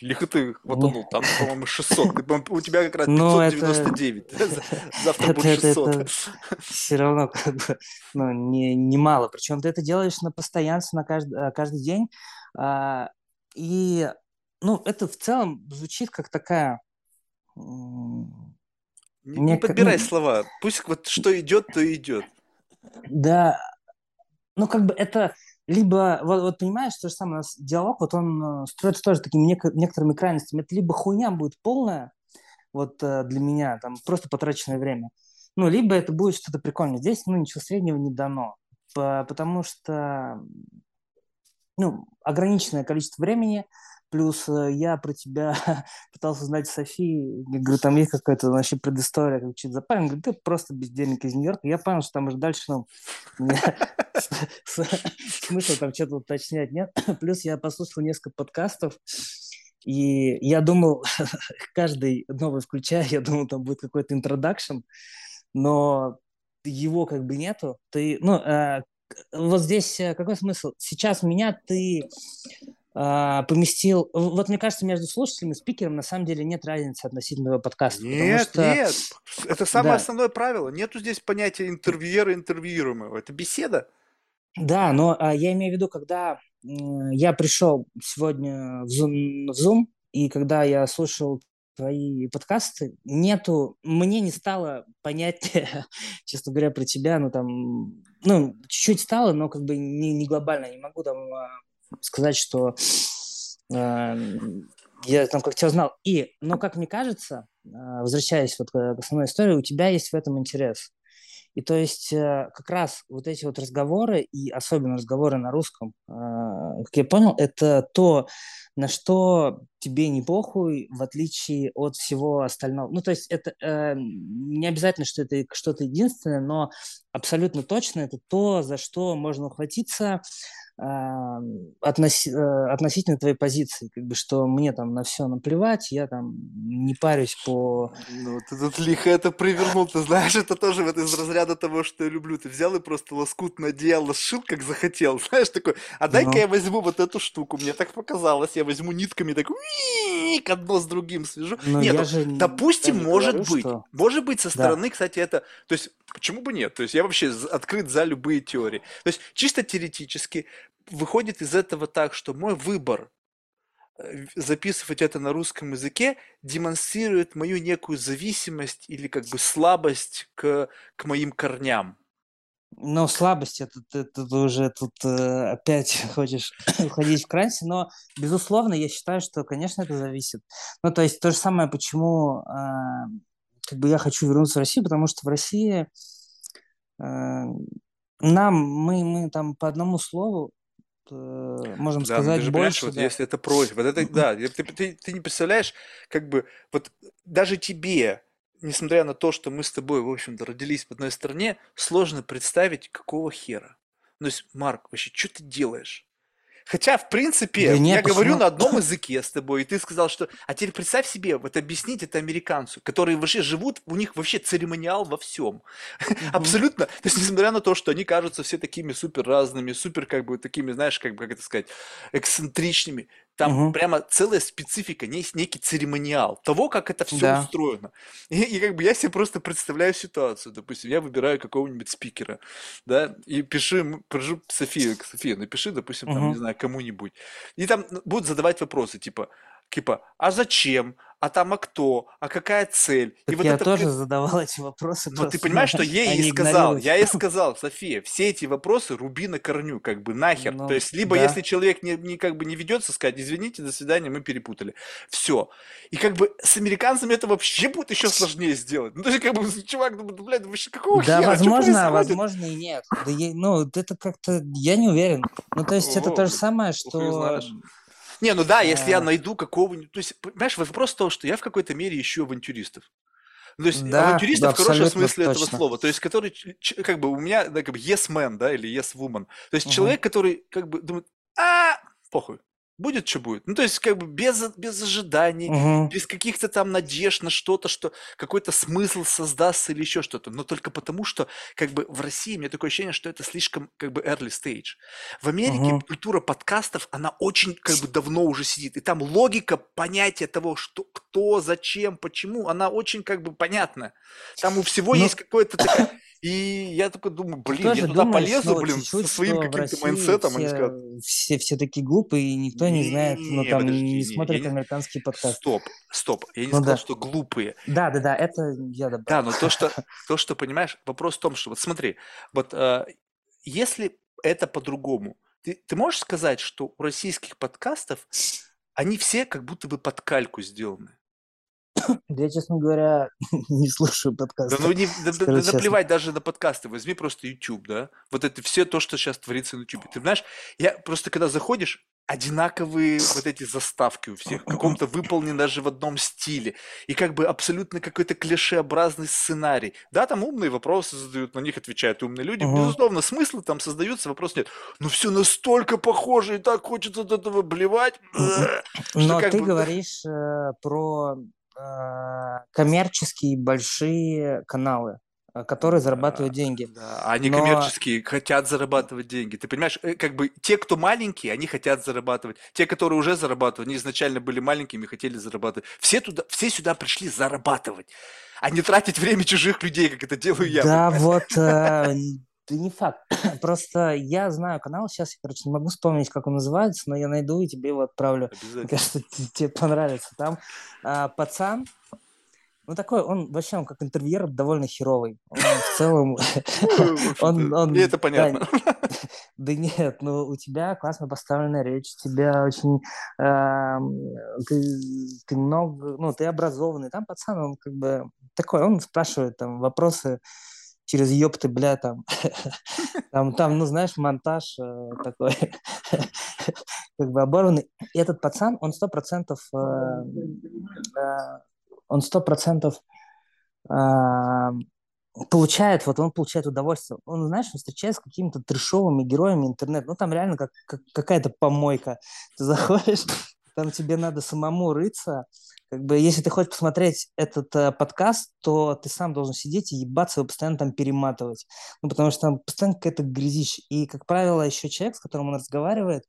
S1: лихо ты хватанул, там, по-моему, 600. Ты, У тебя как раз
S3: ну, это,
S1: 599. За- Завтра будет
S3: это,
S1: 600.
S3: это все равно как бы, ну, не, немало. Причем ты это делаешь на постоянство, на каждый, а, каждый день. А, и, ну, это в целом звучит как такая...
S1: Не, подбирай
S3: ну,
S1: слова. Пусть вот что идет, то идет.
S3: да, ну, как бы это либо, вот, вот понимаешь, то же самое, у нас диалог, вот он э, строится тоже такими неко- некоторыми крайностями. Это либо хуйня будет полная, вот э, для меня, там, просто потраченное время, ну, либо это будет что-то прикольное. Здесь, ну, ничего среднего не дано, По- потому что, ну, ограниченное количество времени, плюс э, я про тебя пытался узнать Софии, я говорю, там есть какая-то вообще предыстория, как что-то запарен, говорит, ты просто бездельник из Нью-Йорка. Я понял, что там уже дальше, ну, смысла там что-то уточнять нет. Плюс я послушал несколько подкастов, и я думал, каждый новый включая, я думал, там будет какой-то интродакшн, но его как бы нету, ты, ну, э, вот здесь э, какой смысл? Сейчас меня ты э, поместил... Вот мне кажется, между слушателем и спикером на самом деле нет разницы относительно подкаста.
S1: Нет,
S3: что...
S1: нет. Это самое
S3: Да.
S1: основное правило. Нету здесь понятия интервьюера интервьюируемого. Это беседа.
S3: Да, но а, я имею в виду, когда м, я пришел сегодня в Zoom, в Zoom, и когда я слушал твои подкасты, нету, мне не стало понятия, честно говоря, про тебя, ну там, ну, чуть-чуть стало, но как бы не, не глобально, не могу там а, сказать, что а, я там как тебя узнал. И, но как мне кажется, а, возвращаясь вот к основной истории, у тебя есть в этом интерес. И то есть э, как раз вот эти вот разговоры, и особенно разговоры на русском, э, как я понял, это то, на что тебе не похуй, в отличие от всего остального. Ну, то есть это э, не обязательно, что это что-то единственное, но абсолютно точно это то, за что можно ухватиться относи- э, относительно твоей позиции. Как бы, что мне там на все наплевать, я там не парюсь по...
S1: Ну, ты тут лихо это привернул, ты знаешь, это тоже вот из разряда того, что я люблю. Ты взял и просто лоскутное одеяло сшил, как захотел, знаешь, такой, а дай-ка
S3: Ну.
S1: я возьму вот эту штуку, мне так показалось, я возьму нитками, так одно с другим свяжу.
S3: Ну,
S1: Нет, ну,
S3: же
S1: допустим,
S3: даже
S1: может
S3: говорю,
S1: быть,
S3: что-
S1: может быть, со
S3: Да.
S1: стороны, кстати, это, то есть, почему бы нет? То есть, я вообще открыт за любые теории. То есть, чисто теоретически, выходит из этого так, что мой выбор э, записывать это на русском языке демонстрирует мою некую зависимость или как бы слабость к, к моим корням.
S3: Но слабость, это, ты- ты уже тут э, опять хочешь уходить в крансе, но, безусловно, я считаю, что, конечно, это зависит. Ну, то есть то же самое, почему а, как бы я хочу вернуться в Россию, потому что в России э, нам, мы, мы там по одному слову э, можем
S1: Да, ну
S3: сказать
S1: ты же понимаешь,
S3: больше,
S1: вот
S3: да.
S1: если это просьба, вот это, да, ты, ты- ты не представляешь, как бы, вот даже тебе, несмотря на то, что мы с тобой, в общем-то, родились в одной стране, сложно представить, какого хера. Ну, то есть, Марк, вообще, что ты делаешь? Хотя, в принципе,
S3: Да нет,
S1: я говорю
S3: почему?
S1: на одном языке с тобой, и ты сказал, что... А теперь представь себе, вот объяснить это американцу, которые вообще живут, у них вообще церемониал во всем. Абсолютно. То есть, несмотря на то, что они кажутся все такими супер разными, супер как бы такими, знаешь, как бы, как это сказать, эксцентричными, там
S3: Мгм.
S1: прямо целая специфика, есть некий церемониал того, как это все
S3: Да.
S1: устроено. И, и как бы я себе просто представляю ситуацию. Допустим, я выбираю какого-нибудь спикера, да, и пишу прошу София, София, напиши, допустим, там, не знаю, кому-нибудь. И там ну, будут задавать вопросы, типа, типа, а зачем? А там, а кто? А какая цель? И
S3: Так
S1: вот
S3: я
S1: это
S3: тоже задавал эти вопросы.
S1: но ты
S3: просто
S1: понимаешь, что я ей сказал,
S3: игнорируют.
S1: я ей сказал, София, все эти вопросы руби на корню, как бы нахер.
S3: Ну,
S1: То есть, либо
S3: да.
S1: если человек не, не как бы не ведется, сказать, извините, до свидания, мы перепутали. Все. И как бы с американцами это вообще будет еще сложнее сделать. Ну, то есть, как бы, чувак, думает, блядь, вообще какого
S3: Да,
S1: хера? Что
S3: возможно, возможно и нет. Да я- ну, это как-то, я не уверен. Ну, то есть это
S1: О,
S3: то же самое, что...
S1: Не, ну да, если я найду какого-нибудь... То есть, понимаешь, вопрос в том, что я в какой-то мере ищу авантюристов. Ну, То есть
S3: Да,
S1: авантюристов
S3: да,
S1: в хорошем смысле этого
S3: точно.
S1: слова. То есть, который, как бы, у меня, да, как бы, yes man, да, или yes woman. То есть,
S3: Мгм.
S1: человек, который, как бы, думает, а, похуй, будет, что будет. Ну, то есть, как бы, без, без ожиданий,
S3: Мгм.
S1: без каких-то там надежд на что-то, что какой-то смысл создастся или еще что-то. Но только потому, что, как бы, в России у меня такое ощущение, что это слишком, как бы, early stage. В Америке
S3: Мгм.
S1: культура подкастов, она очень, как бы, давно уже сидит. И там логика понятия того, что, кто, зачем, почему, она очень, как бы, понятна. Там у всего
S3: Ну,
S1: есть какое-то такое... И я такой думаю, блин, я
S3: тоже
S1: туда
S3: думаешь,
S1: полезу,
S3: ну,
S1: блин, со своим каким-то они
S3: все,
S1: скажут,
S3: все, все такие глупые, и никто не знает, ну,
S1: не,
S3: там,
S1: подожди,
S3: не
S1: не,
S3: смотрит
S1: я не...
S3: американские подкасты.
S1: Стоп, стоп, я не
S3: Ну
S1: сказал,
S3: да.
S1: что глупые.
S3: Да, да, да, это я добавил.
S1: Да, но то, что, то, что, понимаешь, вопрос в том, что, вот смотри, вот э, если это по-другому, ты, ты можешь сказать, что у российских подкастов они все как будто бы под кальку сделаны?
S3: Да я, честно говоря, не слушаю
S1: Да
S3: подкасты.
S1: ну не, да, да- да наплевать даже на подкасты, возьми просто YouTube, да, вот это все то, что сейчас творится на YouTube. Ты знаешь, я просто когда заходишь, одинаковые вот эти заставки у всех, в каком-то выполнены даже в одном стиле, и как бы абсолютно какой-то клишеобразный сценарий. Да, там умные вопросы задают, на них отвечают умные люди,
S3: Мгм.
S1: безусловно, смыслы там создаются, вопрос нет. Но все настолько похоже, и так хочется от этого блевать.
S3: Но ты
S1: бы-
S3: говоришь э, про коммерческие большие каналы. а, которые зарабатывают деньги.
S1: Да, а они
S3: Но-
S1: коммерческие, хотят зарабатывать деньги. Ты понимаешь, э, как бы те, кто маленькие, они хотят зарабатывать. Те, которые уже зарабатывают, они изначально были маленькими, хотели зарабатывать. Все туда, все сюда пришли зарабатывать, а не тратить время чужих людей, как это делаю я.
S3: Да, вот, э, да не факт. Просто я знаю канал, сейчас я, короче, не могу вспомнить, как он называется, но я найду и тебе его отправлю. Мне кажется, тебе понравится. Там а, пацан, ну такой, он вообще, он как интервьюер довольно херовый. Он в целом,
S1: Ну,
S3: он,
S1: это понятно.
S3: Да нет, ну у тебя классно поставленная речь, у тебя очень, ты, ты много, ну ты образованный, там пацан, он как бы такой, он спрашивает там вопросы через ёпты, бля, там, там, там, ну знаешь, монтаж э, такой, как бы оборванный. Этот пацан, он сто процентов, э, э, он сто процентов получает, вот он получает удовольствие. Он, знаешь, он встречается с какими-то трешовыми героями интернета. Ну, там реально как, как какая-то помойка. Ты заходишь, там тебе надо самому рыться. Как бы, если ты хочешь посмотреть этот э, подкаст, то ты сам должен сидеть и ебаться, его постоянно там перематывать. Ну, потому что там постоянно какая-то грязища. И, как правило, еще человек, с которым он разговаривает,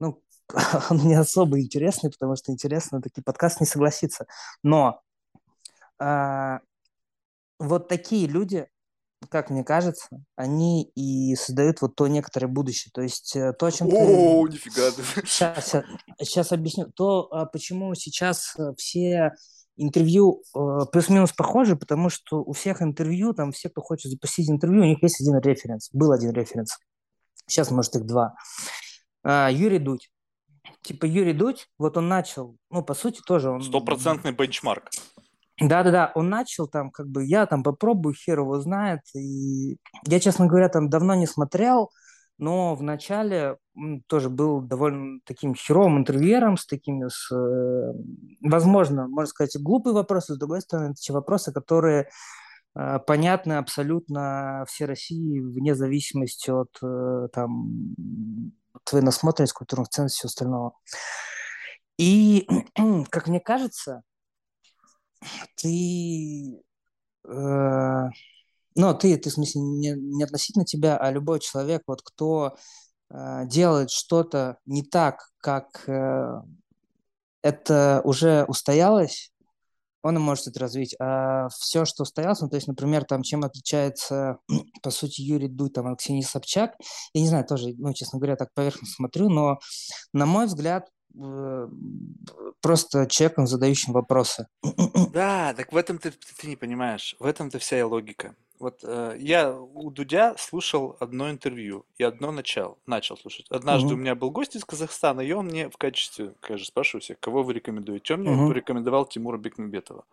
S3: ну, он не особо интересный, потому что интересно такие подкасты не согласится. Но а, вот такие люди, как мне кажется, они и создают вот то некоторое будущее. То есть э, то, о чем ты...
S1: О, нифига ты.
S3: Сейчас, сейчас объясню. То, а, почему сейчас э, все интервью э, плюс-минус похожи, потому что у всех интервью, там все, кто хочет запустить интервью, у них есть один референс. Был один референс. Сейчас, может, их два. А, Юрий Дудь. Типа Юрий Дудь, вот он начал, ну, по сути, тоже он...
S1: Стопроцентный бенчмарк.
S3: Да-да-да, он начал там, как бы, я там попробую, хер его знает. И я, честно говоря, там давно не смотрел, но в начале тоже был довольно таким херовым интервьюером, с такими, с, э, возможно, можно сказать, глупые вопросы, с другой стороны, те вопросы, которые э, понятны абсолютно всей России, вне зависимости от э, там, твоей насмотренности, культурных ценностей и всего остального. И, как мне кажется, ты, э, ну, ты, ты, в смысле, не, не относительно тебя, а любой человек, вот кто э, делает что-то не так, как э, это уже устоялось, он может это развить. А все, что устоялось, ну, то есть, например, там, чем отличается, по сути, Юрий Дудь, там, от Ксении Собчак, я не знаю, тоже, ну, честно говоря, так поверхностно смотрю, но, на мой взгляд, просто человеком, задающим вопросы.
S1: Да, так в этом ты, ты не понимаешь. В этом-то вся и логика. Вот э, я у Дудя слушал одно интервью и одно начал, начал слушать. Однажды у
S3: Мгм.
S1: меня был гость из Казахстана, и он мне в качестве, конечно, спрашиваю всех, кого вы рекомендуете? Он мне
S3: Мгм.
S1: порекомендовал Тимура Бекмамбетова.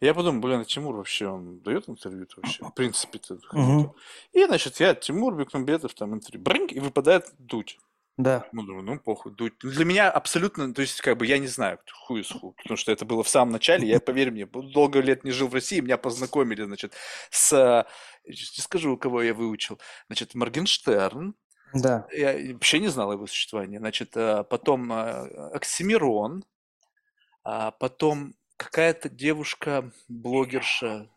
S1: И я подумал, блин, а Тимур вообще, он дает интервью вообще? В принципе-то. Кому-то. И, значит, я, Тимур Бекмамбетов, там интервью, брынь, и выпадает Дудь.
S3: Да.
S1: Ну, думаю, ну, похуй, дуть. Ну, Для меня абсолютно, то есть, как бы, я не знаю, хуй из ху, потому что это было в самом начале, я, поверь мне, долго лет не жил в России, меня познакомили, значит, с, не скажу, кого я выучил, значит, Моргенштерн,
S3: Да.
S1: я вообще не знал его существования, значит, э, потом э, Оксимирон, а потом какая-то девушка, блогерша,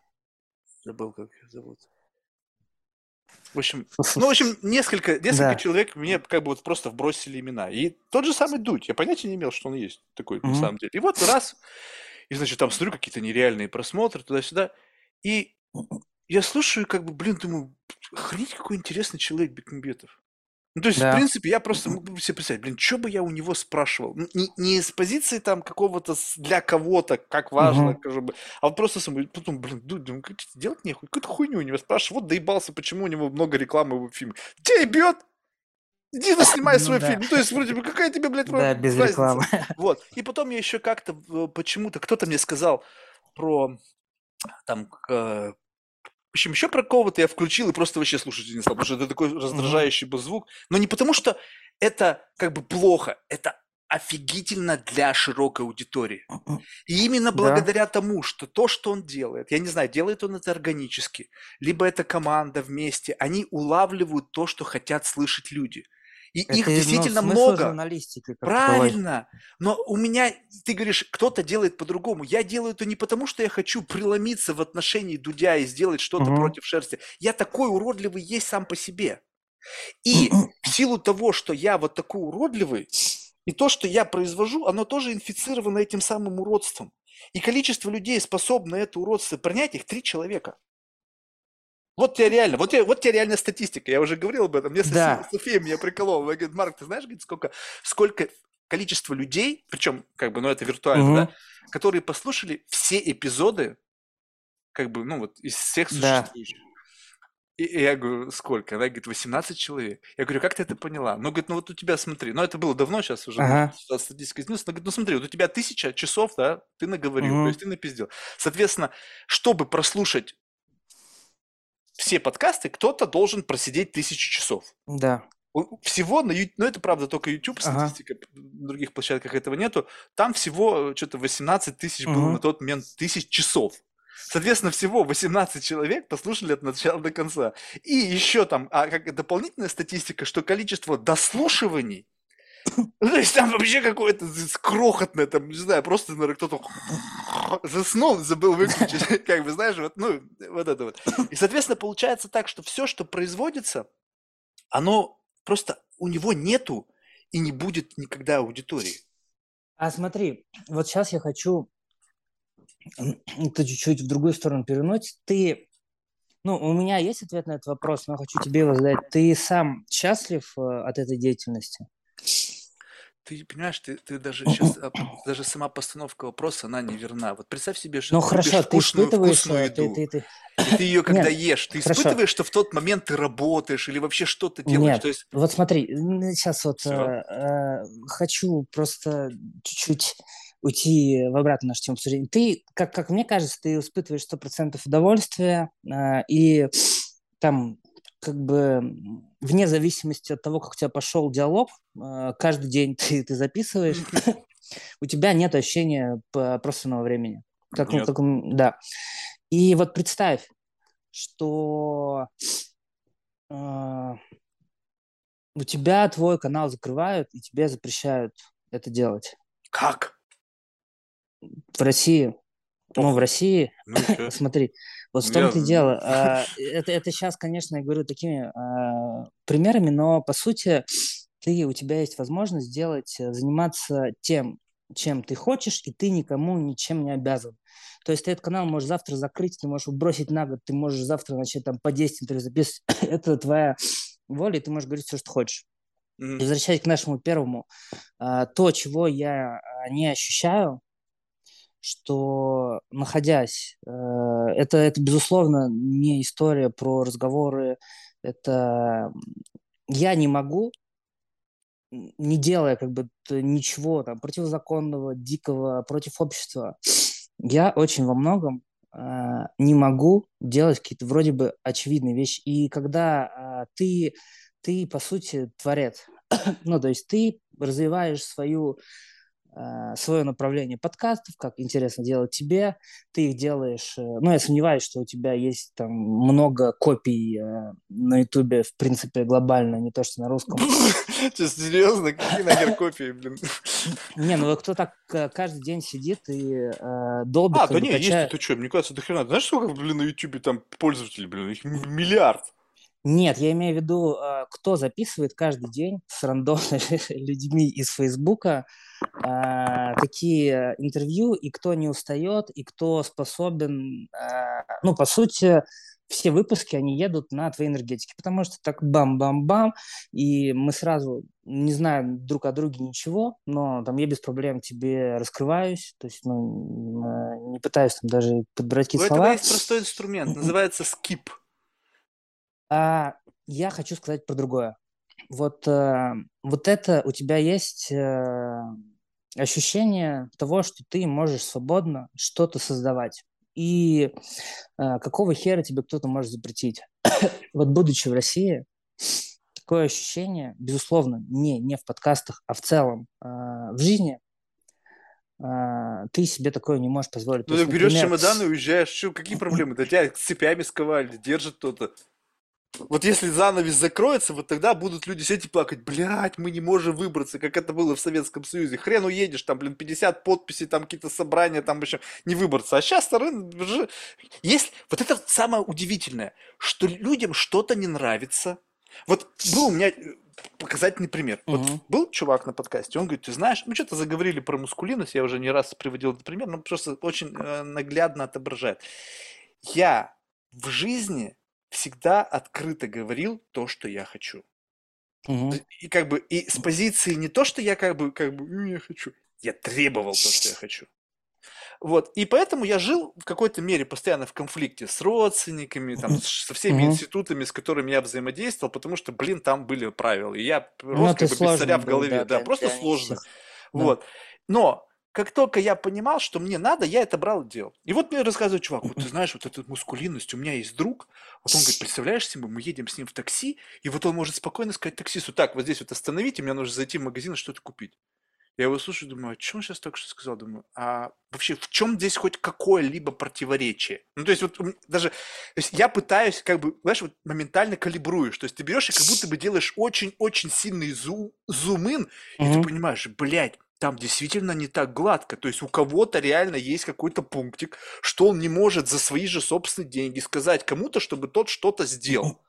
S1: забыл, как ее зовут. В общем, ну, в общем, несколько, несколько
S3: Да.
S1: человек мне как бы вот просто вбросили имена. И тот же самый Дудь, я понятия не имел, что он есть такой на
S3: Мгм.
S1: самом деле. И вот раз, и значит, там смотрю какие-то нереальные просмотры туда-сюда, и я слушаю, как бы, блин, думаю, охренеть, какой интересный человек Бекмамбетов. Ну, то есть, в
S3: Да.
S1: принципе, я просто мог бы себе представить, блин, что бы я у него спрашивал? Не, не с позиции там какого-то для кого-то, как важно,
S3: Мгм.
S1: как бы, а вот просто самой, потом, блин, думаю, как тебе делать нехуй, какую-то хуйню у него спрашиваю, вот доебался, почему у него много рекламы в фильме. Тебя ебет? Иди да снимай
S3: Ну
S1: свой
S3: да.
S1: фильм. Ну, то есть, вроде бы, какая тебе, блядь,
S3: Да, без
S1: разница?
S3: рекламы.
S1: Вот. И потом я еще как-то э, почему-то кто-то мне сказал про там в общем, еще про кого-то я включил и просто вообще слушать не стал, потому что это такой раздражающий был звук. Но не потому, что это как бы плохо, это офигительно для широкой аудитории. И именно
S3: Да.
S1: благодаря тому, что то, что он делает, я не знаю, делает он это органически, либо это команда вместе, они улавливают то, что хотят слышать люди. И их
S3: Это, ну,
S1: действительно
S3: смысл
S1: много. Правильно. Но у меня, ты говоришь, кто-то делает по-другому. Я делаю это не потому, что я хочу преломиться в отношении Дудя и сделать что-то
S3: Мгм.
S1: против шерсти. Я такой уродливый есть сам по себе. И в силу того, что я вот такой уродливый, и то, что я произвожу, оно тоже инфицировано этим самым уродством. И количество людей, способны это уродство принять, их три человека. Вот тебе реально, вот тебе, вот тебе реальная статистика. Я уже говорил об этом. Мне София,
S3: Да.
S1: София меня приколола. Она говорит, Марк, ты знаешь, говорит, сколько, сколько количество людей, причем, как бы, ну, это виртуально,
S3: Мгм.
S1: да, которые послушали все эпизоды, как бы, ну, вот, из всех
S3: Да.
S1: существующих. И, и я говорю, сколько? Она говорит, 18 человек. Я говорю, как ты это поняла? Ну, говорит, ну вот у тебя, смотри, ну это было давно, сейчас уже
S3: Ага.
S1: ну, статистика изменилась. Она говорит, ну смотри, вот у тебя тысяча часов, да, ты наговорил, то
S3: Мгм.
S1: есть ты напиздил. Соответственно, чтобы прослушать все подкасты, кто-то должен просидеть тысячу часов.
S3: Да.
S1: Всего на YouTube, ну это правда только YouTube,
S3: Ага.
S1: статистика, на других площадках этого нету. Там всего что-то 18 тысяч было
S3: Мгм.
S1: на тот момент, тысяч часов. Соответственно, всего 18 человек послушали от начала до конца. И еще там, а как дополнительная статистика, что количество дослушиваний, ну, то есть там вообще какое-то крохотное, там, не знаю, просто, наверное, кто-то заснул, забыл выключить, как бы, знаешь, вот, ну, вот это вот. И, соответственно, получается так, что все, что производится, оно просто у него нету и не будет никогда аудитории.
S3: А смотри, вот сейчас я хочу это чуть-чуть в другую сторону перевернуть. Ты, ну, у меня есть ответ на этот вопрос, но хочу тебе его задать. Ты сам счастлив э, от этой деятельности?
S1: Ты понимаешь, ты, ты даже сейчас, даже сама постановка вопроса, она неверна. Вот представь себе, что
S3: Ну
S1: ты
S3: хорошо,
S1: любишь
S3: ты
S1: вкусную,
S3: испытываешь,
S1: вкусную
S3: э, ты,
S1: еду,
S3: ты, ты-
S1: и ты ее когда
S3: Нет,
S1: ешь, ты
S3: хорошо.
S1: испытываешь, что в тот момент ты работаешь или вообще что-то делаешь.
S3: Нет,
S1: То есть,
S3: вот смотри, сейчас вот э, э, хочу просто чуть-чуть уйти в обратную нашу тему обсуждения. Ты, как, как мне кажется, ты испытываешь сто процентов удовольствия, э, и там как бы вне зависимости от того, как у тебя пошел диалог, э, каждый день ты, ты записываешь, у тебя нет ощущения п- пространного времени. Как,
S1: Нет.
S3: как, да. И вот представь, что э, у тебя твой канал закрывают, и тебе запрещают это делать.
S1: как?
S3: В России, ну, в России,
S1: Ну
S3: смотри, вот в
S1: Ну,
S3: том-то и дело. а, Это, это сейчас, конечно, я говорю такими а, примерами, но по сути ты, у тебя есть возможность сделать, э, заниматься тем, чем ты хочешь, и ты никому ничем не обязан. То есть ты этот канал можешь завтра закрыть, ты можешь бросить на год, ты можешь завтра начать там по 10 интервью записывать. Это твоя воля, и ты можешь говорить все, что хочешь. И возвращаясь к нашему первому, а, то, чего я а, не ощущаю, что находясь, э, это, это безусловно не история про разговоры, это я не могу, не делая как бы ничего там противозаконного, дикого, против общества, я очень во многом а, не могу делать какие-то вроде бы очевидные вещи. И когда а, ты, ты, по сути, творец, ну, то есть ты развиваешь свою, свое направление подкастов, как интересно делать тебе, ты их делаешь, э, ну, я сомневаюсь, что у тебя есть там много копий э, на Ютубе, в принципе, глобально, не то, что на русском.
S1: Чё, серьезно? Какие нахер копии, блин?
S3: Не, ну кто так э, каждый день сидит и э, долбит,
S1: А, да не, есть, ты что, мне кажется, до хрена. Знаешь, сколько, блин, на Ютубе там пользователей, блин, их миллиард.
S3: Нет, я имею в виду, э, кто записывает каждый день с рандомными людьми из Фейсбука э, такие интервью, и кто не устает, и кто способен, э, ну, по сути, все выпуски, они едут на твоей энергетике, потому что так бам-бам-бам, и мы сразу не знаем друг о друге ничего, но там я без проблем тебе раскрываюсь, то есть, ну, не пытаюсь там даже подбирать
S1: У
S3: какие-то
S1: этого
S3: слова.
S1: есть простой инструмент, называется скип.
S3: А я хочу сказать про другое. Вот, э, вот это у тебя есть э, ощущение того, что ты можешь свободно что-то создавать. И э, какого хера тебе кто-то может запретить? вот будучи в России, такое ощущение, безусловно, не, не в подкастах, а в целом э, в жизни, э, ты себе такое не можешь позволить.
S1: Ну,
S3: есть,
S1: ты берешь
S3: например,
S1: чемодан и уезжаешь. Чё, какие проблемы? Да тебя цепями сковали, держит кто-то. Вот если занавес закроется, вот тогда будут люди сидеть и плакать, блядь, мы не можем выбраться, как это было в Советском Союзе. Хрен уедешь, там, блин, 50 подписей, там какие-то собрания, там еще не выбраться. А сейчас же... Есть... Вот это самое удивительное, что людям что-то не нравится. Вот был у меня э, показательный пример. Вот
S3: Мгм.
S1: был чувак на подкасте, он говорит, ты знаешь, мы что-то заговорили про мускулинность, я уже не раз приводил этот пример, но просто очень э, наглядно отображает. Я в жизни всегда открыто говорил то, что я хочу. Есть, И как бы и с позиции не то, что я как бы как бы «Ну, я хочу, я требовал то, что я хочу. Вот, и поэтому я жил в какой-то мере постоянно в конфликте с родственниками, там, со всеми
S3: Мгм.
S1: институтами, с которыми я взаимодействовал, потому что, блин, там были правила, и я
S3: Ну,
S1: рос
S3: это
S1: как бы без царя в голове,
S3: да,
S1: да,
S3: для-
S1: просто сложно.
S3: Да.
S1: Вот. Но как только я понимал, что мне надо, я это брал и делал. И вот мне рассказывает чувак, вот ты знаешь, вот эта мускулинность, у меня есть друг, вот он говорит, представляешь себе, мы едем с ним в такси, и вот он может спокойно сказать таксисту, так, вот здесь вот остановите, мне нужно зайти в магазин и что-то купить. Я его слушаю, думаю, о чем он сейчас только что сказал? Думаю, а вообще в чем здесь хоть какое-либо противоречие? Ну, то есть вот даже, то есть я пытаюсь как бы, знаешь, вот моментально калибруешь, то есть ты берешь и как будто бы делаешь очень-очень сильный зу- зум-ин, и ты понимаешь, блядь, там действительно не так гладко. То есть у кого-то реально есть какой-то пунктик, что он не может за свои же собственные деньги сказать кому-то, чтобы тот что-то сделал.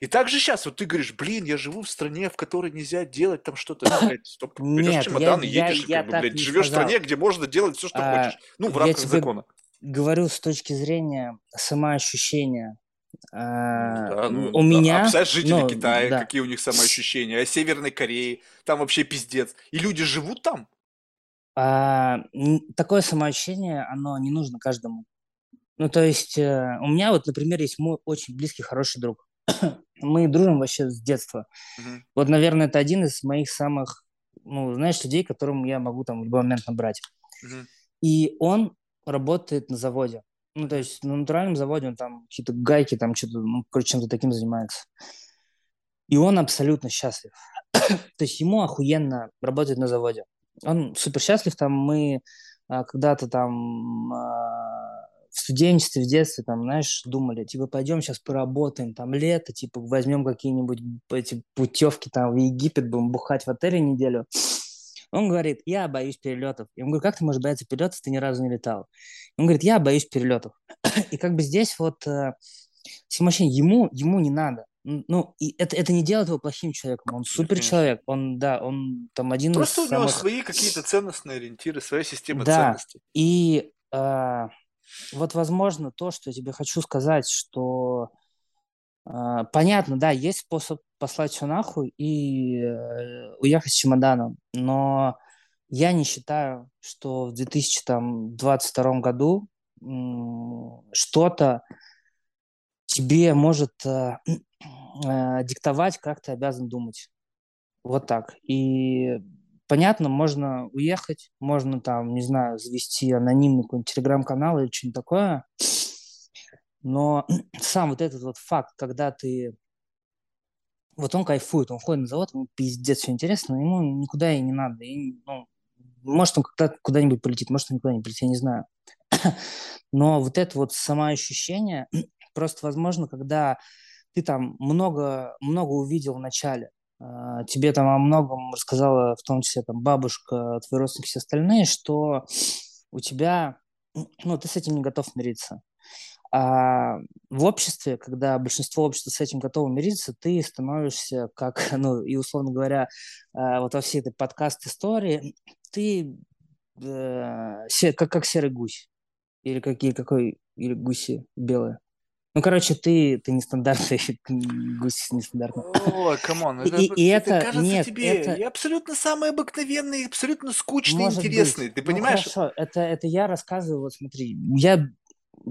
S1: И так же сейчас, вот ты говоришь, блин, я живу в стране, в которой нельзя делать там что-то. Стоп, берешь
S3: Нет, я,
S1: чемодан и
S3: я,
S1: едешь, и
S3: я
S1: как бы, блядь, живешь в
S3: сказал.
S1: стране, где можно делать все, что
S3: А,
S1: хочешь. Ну, в
S3: я
S1: рамках закона.
S3: говорю с точки зрения самоощущения.
S1: Ну
S3: А,
S1: да, ну,
S3: у
S1: а-
S3: меня,
S1: а представляешь, жители
S3: ну,
S1: Китая,
S3: да,
S1: какие у них самоощущения, а Северной Кореи, там вообще пиздец. И люди живут там.
S3: А, такое самоощущение, оно не нужно каждому. Ну, то есть, э, у меня вот, например, есть мой очень близкий, хороший друг. Мы дружим вообще с детства.
S1: Мгм.
S3: Вот, наверное, это один из моих самых, ну, знаешь, людей, которым я могу там в любой момент набрать.
S1: Мгм.
S3: И он работает на заводе. Ну, то есть на натуральном заводе он там какие-то гайки, там что-то, ну, короче, чем-то таким занимается. И он абсолютно счастлив. То есть ему охуенно работать на заводе. Он супер счастлив. Там мы а, когда-то там а, в студенчестве, в детстве, там, знаешь, думали, типа, пойдем сейчас поработаем, там, лето, типа, возьмем какие-нибудь эти путевки там в Египет, будем бухать в отеле неделю. Он говорит, я боюсь перелетов. Я ему говорю, как ты можешь бояться перелетов, ты ни разу не летал? Он говорит, я боюсь перелетов. И как бы здесь вот э, ему, ему не надо. Ну, и это, это не делает его плохим человеком. Он супер человек. Он, да, он там один
S1: Просто у
S3: из
S1: него
S3: самых...
S1: свои какие-то ценностные ориентиры, своя система
S3: Да,
S1: ценностей.
S3: и э, вот, возможно, то, что я тебе хочу сказать, что э, понятно, да, есть способ послать все нахуй и э, уехать с чемоданом, но я не считаю, что в 2022 году м, что-то тебе может э, э, диктовать, как ты обязан думать. Вот так. И понятно, можно уехать, можно там, не знаю, завести анонимный какой-нибудь телеграм-канал или что-нибудь такое. Но сам вот этот вот факт, когда ты... Вот он кайфует, он ходит на завод, ему пиздец все интересно, но ему никуда и не надо. И, ну, может, он когда куда-нибудь полетит, может, он никуда не полетит, я не знаю. Но вот это вот самоощущение, просто возможно, когда ты там много, много увидел в начале, а, тебе там о многом рассказала, в том числе там бабушка, твои родственники, все остальные, что у тебя, ну, ты с этим не готов мириться. А в обществе, когда большинство общества с этим готово мириться, ты становишься как, ну, и условно говоря, а, вот во всей этой подкаст-истории, ты э, как, как серый гусь. Или какие, какой, или гуси белые. Ну, короче, ты, ты нестандартный гусь нестандартный.
S1: Ой, come
S3: on,
S1: это,
S3: и- и
S1: это
S3: это-
S1: кажется
S3: нет,
S1: тебе
S3: это-
S1: и абсолютно самый обыкновенный, абсолютно скучный,
S3: Может быть.
S1: интересный. Ты
S3: Ну,
S1: понимаешь?
S3: хорошо, это, это я рассказываю, вот смотри, я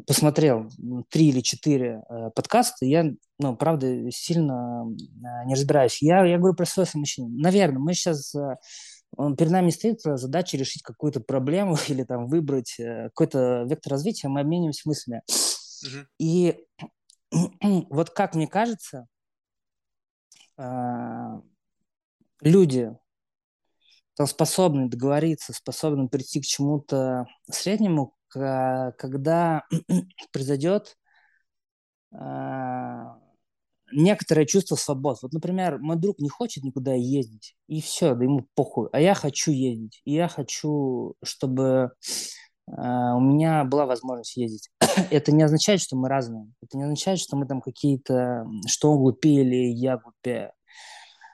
S3: посмотрел три или четыре э, подкаста, я, ну, правда, сильно э, не разбираюсь. Я, я говорю про свое самоощущение. Наверное, мы сейчас, э, перед нами стоит задача решить какую-то проблему или там выбрать э, какой-то вектор развития, мы обмениваемся мыслями. И вот как мне кажется, а, люди способны договориться, способны прийти к чему-то среднему, когда произойдет а, некоторое чувство свобод. Вот, например, мой друг не хочет никуда ездить, и все, да ему похуй. А я хочу ездить, и я хочу, чтобы э, у меня была возможность ездить. Это не означает, что мы разные. Это не означает, что мы там какие-то, что он глупее или я глупее.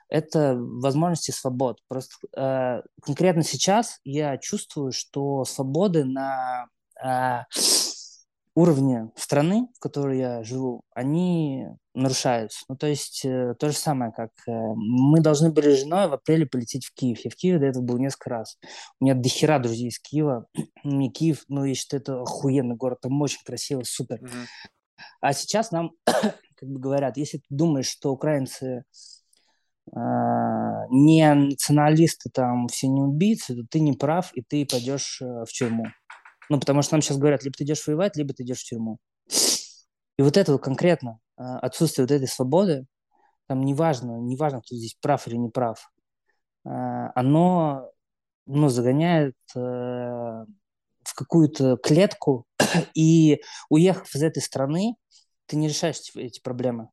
S3: Это возможности свобод. Просто э, конкретно сейчас я чувствую, что свободы на э, уровне страны, в которой я живу, они нарушаются. Ну, то есть э, то же самое, как э, мы должны были с женой в апреле полететь в Киев. Я в Киеве до этого был несколько раз. У меня дохера друзей из Киева. Мне Киев, ну, я считаю, это охуенный город, там очень красиво, супер.
S1: Мгм.
S3: А сейчас нам, как бы говорят, если ты думаешь, что украинцы а, не националисты, там, все не убийцы, то ты не прав, и ты пойдешь э, в тюрьму. Ну, потому что нам сейчас говорят, либо ты идешь воевать, либо ты идешь в тюрьму. И вот это вот конкретно, а, отсутствие вот этой свободы, там неважно, неважно, кто здесь прав или не прав, а, оно, ну, загоняет э, в какую-то клетку, и уехав из этой страны, ты не решаешь эти, эти проблемы.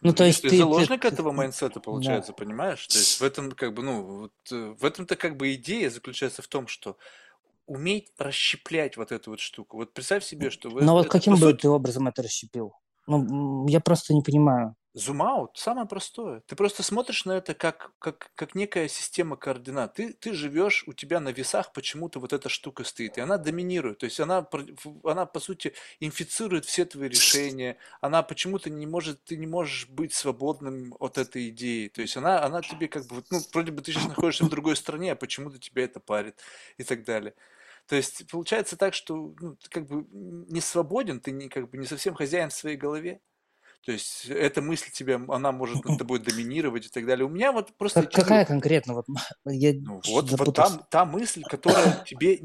S3: Ну, то
S1: Видишь,
S3: есть
S1: ты
S3: ты,
S1: заложник
S3: ты-
S1: этого mindset а,
S3: да.
S1: получается, понимаешь? То есть в этом как бы, ну, вот, э, в этом-то как бы идея заключается в том, что уметь расщеплять вот эту вот штуку. Вот представь себе, что вы,
S3: Но вот
S1: это,
S3: каким
S1: по
S3: бы
S1: сути,
S3: ты образом это расщепил? Ну, я просто не понимаю.
S1: Зум-аут самое простое. Ты просто смотришь на это как, как, как некая система координат. Ты, ты живешь, у тебя на весах почему-то вот эта штука стоит, и она доминирует. То есть она, она по сути, инфицирует все твои решения. Она почему-то не может, ты не можешь быть свободным от этой идеи. То есть она, она тебе как бы, ну, вроде бы ты сейчас находишься в другой стране, а почему-то тебя это парит и так далее. То есть получается так, что ну, ты как бы не свободен, ты не, как бы не совсем хозяин в своей голове. То есть эта мысль тебе, она может над тобой доминировать и так далее. У меня вот просто,
S3: Как- какая конкретно? Вот я
S1: ну вот, вот там та мысль, которая тебе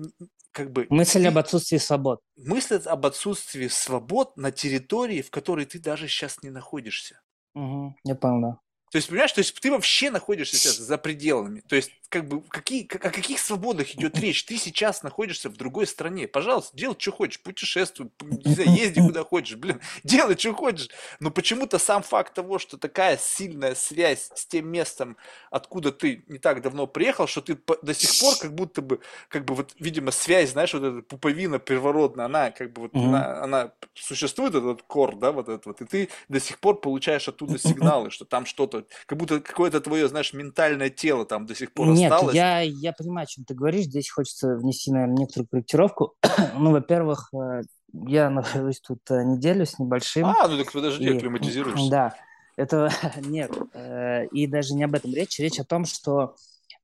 S1: как бы
S3: Мысль об отсутствии свобод.
S1: мысль об отсутствии свобод на территории, в которой ты даже сейчас не находишься.
S3: Мгм, я понял, да.
S1: То есть, понимаешь, то есть ты вообще находишься сейчас за пределами. То есть, как бы, какие, как- о каких свободах идет речь? Ты сейчас находишься в другой стране. Пожалуйста, делай, что хочешь, путешествуй, не знаю, езди куда хочешь, блин, делай, что хочешь. Но почему-то сам факт того, что такая сильная связь с тем местом, откуда ты не так давно приехал, что ты до сих пор как будто бы, как бы вот, видимо, связь, знаешь, вот эта пуповина первородная, она как бы вот,
S3: Мгм.
S1: она, она существует, этот кор, да, вот этот вот, и ты до сих пор получаешь оттуда сигналы, что там что-то, как будто какое-то твое, знаешь, ментальное тело там до сих пор
S3: Нет,
S1: осталось.
S3: я, я понимаю, о чем ты говоришь. Здесь хочется внести, наверное, некоторую корректировку. ну, во-первых, э, я нахожусь тут э, неделю с небольшим.
S1: А, ну так подожди,
S3: И,
S1: акклиматизируешься.
S3: да, это нет. э, И даже не об этом речь. Речь о том, что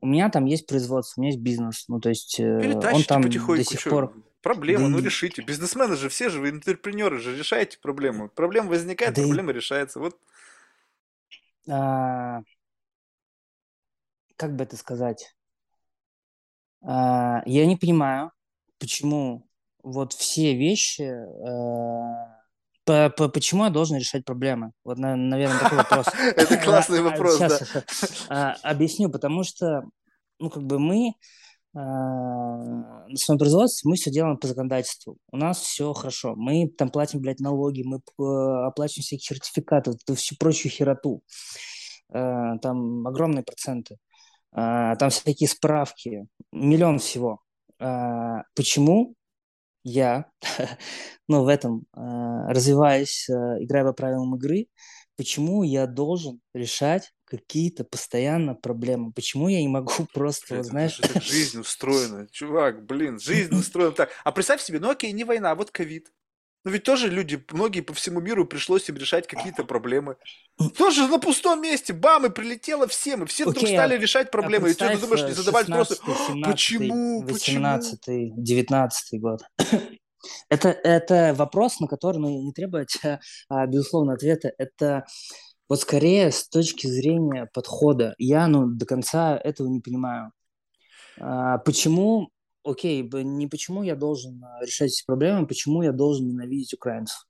S3: у меня там есть производство, у меня есть бизнес. Ну, то есть он там до сих пор...
S1: проблема,
S3: Да
S1: ну
S3: и-
S1: решите. Бизнесмены же все же, вы интерпренеры же, решаете проблему. Проблема возникает,
S3: Да и-
S1: проблема решается. Вот
S3: а, Как бы это сказать? А, Я не понимаю, почему вот все вещи... э, по- по- Почему я должен решать проблемы? Вот, наверное, такой вопрос.
S1: это классный
S3: А,
S1: вопрос, да.
S3: Сейчас объясню, потому что, ну, как бы мы а, на своем производстве мы все делаем по законодательству. У нас все хорошо. Мы там платим, блядь, налоги, мы э, оплачиваем всякие сертификаты, вот эту всю прочую хероту. Э, Там огромные проценты. А, Там всякие справки, миллион всего. Почему я, ну, в этом э, развиваюсь, э, играя по правилам игры, почему я должен решать какие-то постоянно проблемы? Почему я не могу просто, вот знаешь,
S1: жизнь устроена. Чувак, блин, жизнь устроена так. А представь себе, ну окей, не война, а вот ковид. Ну ведь тоже люди, многие по всему миру пришлось им решать какие-то проблемы. Тоже на пустом месте, бам, и прилетело всем, и все вдруг
S3: Окей,
S1: стали
S3: а-
S1: решать
S3: а
S1: проблемы. И что ты думаешь, не
S3: э,
S1: задавать вопросы,
S3: 16-й, 17-й,
S1: почему, почему?
S3: 18-й, 19 год. Это, это вопрос, на который ну, не требует, а, безусловно, ответа. Это вот скорее с точки зрения подхода. Я ну, до конца этого не понимаю. А, Почему, окей, не почему я должен а, решать эти проблемы, почему я должен ненавидеть украинцев.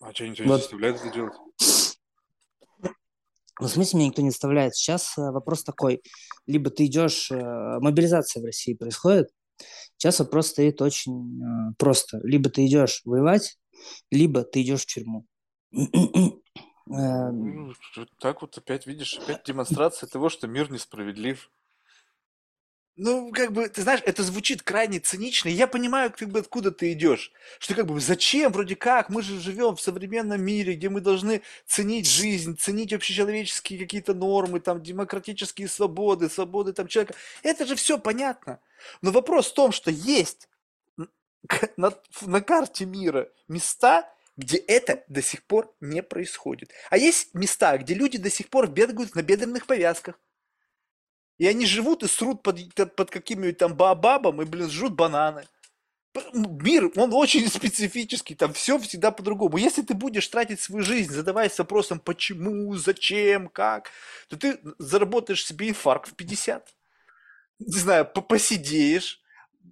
S1: А что, никто не
S3: Вот.
S1: заставляет это делать?
S3: Ну, в смысле, меня никто не заставляет. Сейчас э, вопрос такой. Либо ты идешь... э, Мобилизация в России происходит. Сейчас вопрос стоит очень э, просто. Либо ты идешь воевать, либо ты идешь в тюрьму. Э,
S1: Ну, так вот опять, видишь, опять демонстрация того, что мир несправедлив. Ну, как бы, ты знаешь, это звучит крайне цинично, и я понимаю, как бы, откуда ты идешь. Что как бы, зачем, вроде как, мы же живем в современном мире, где мы должны ценить жизнь, ценить общечеловеческие какие-то нормы, там, демократические свободы, свободы там человека. Это же все понятно. Но вопрос в том, что есть на, на карте мира места, где это до сих пор не происходит. А есть места, где люди до сих пор бегают на бедренных повязках. И они живут и срут под, под какими-нибудь там баобабом и, блин, жрут бананы. Мир, он очень специфический, там все всегда по-другому. Если ты будешь тратить свою жизнь, задаваясь вопросом, почему, зачем, как, то ты заработаешь себе инфаркт в 50. Не знаю, по- посидеешь,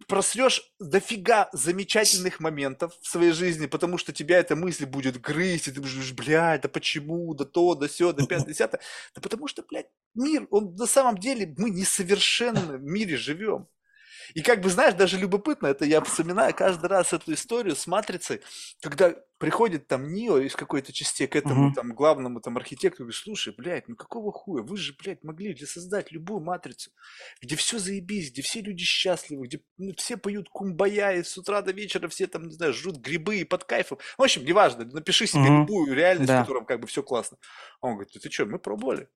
S1: просрешь дофига замечательных моментов в своей жизни, потому что тебя эта мысль будет грызть, и ты будешь, блядь, да почему, да то, да все, да пятое, десятое. Да потому что, блядь, мир, он на самом деле, мы несовершенно в мире живем. И как бы, знаешь, даже любопытно, это я вспоминаю каждый раз эту историю с «Матрицей», когда приходит там Нио из какой-то части к этому
S3: Мгм.
S1: там главному там архитектору, говорит, слушай, блядь, ну какого хуя, вы же, блядь, могли ли создать любую «Матрицу», где все заебись, где все люди счастливы, где ну, все поют кумбая, и с утра до вечера все там, не знаю, жрут грибы и под кайфом. В общем, неважно, напиши себе
S3: Мгм.
S1: любую реальность, в
S3: Да.
S1: котором как бы все классно. А он говорит, ты, ты что, мы пробовали,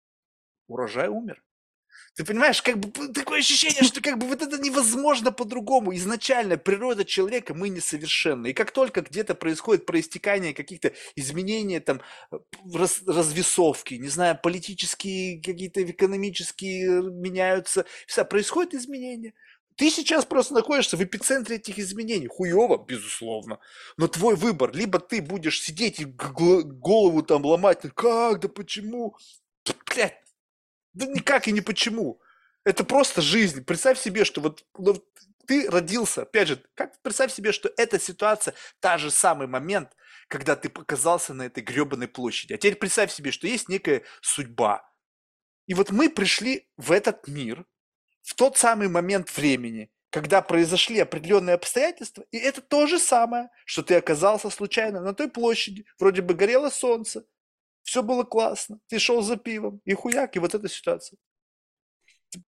S1: урожай умер. Ты понимаешь, как бы такое ощущение, что как бы вот это невозможно по-другому. Изначально природа человека, мы несовершенны. И как только где-то происходит проистекание каких-то изменений, там, э, раз- развесовки, не знаю, политические, какие-то экономические э, меняются, все, происходит изменение. Ты сейчас просто находишься в эпицентре этих изменений. Хуево, безусловно. Но твой выбор, либо ты будешь сидеть и голову там ломать, как, да почему? Блядь, да никак и не почему. Это просто жизнь. Представь себе, что вот ну, вот ты родился, опять же, как представь себе, что эта ситуация, та же самый момент, когда ты показался на этой гребаной площади. А теперь представь себе, что есть некая судьба. И вот мы пришли в этот мир в тот самый момент времени, когда произошли определенные обстоятельства, и это то же самое, что ты оказался случайно на той площади, вроде бы горело солнце, все было классно, ты шел за пивом, и хуяк, и вот эта ситуация.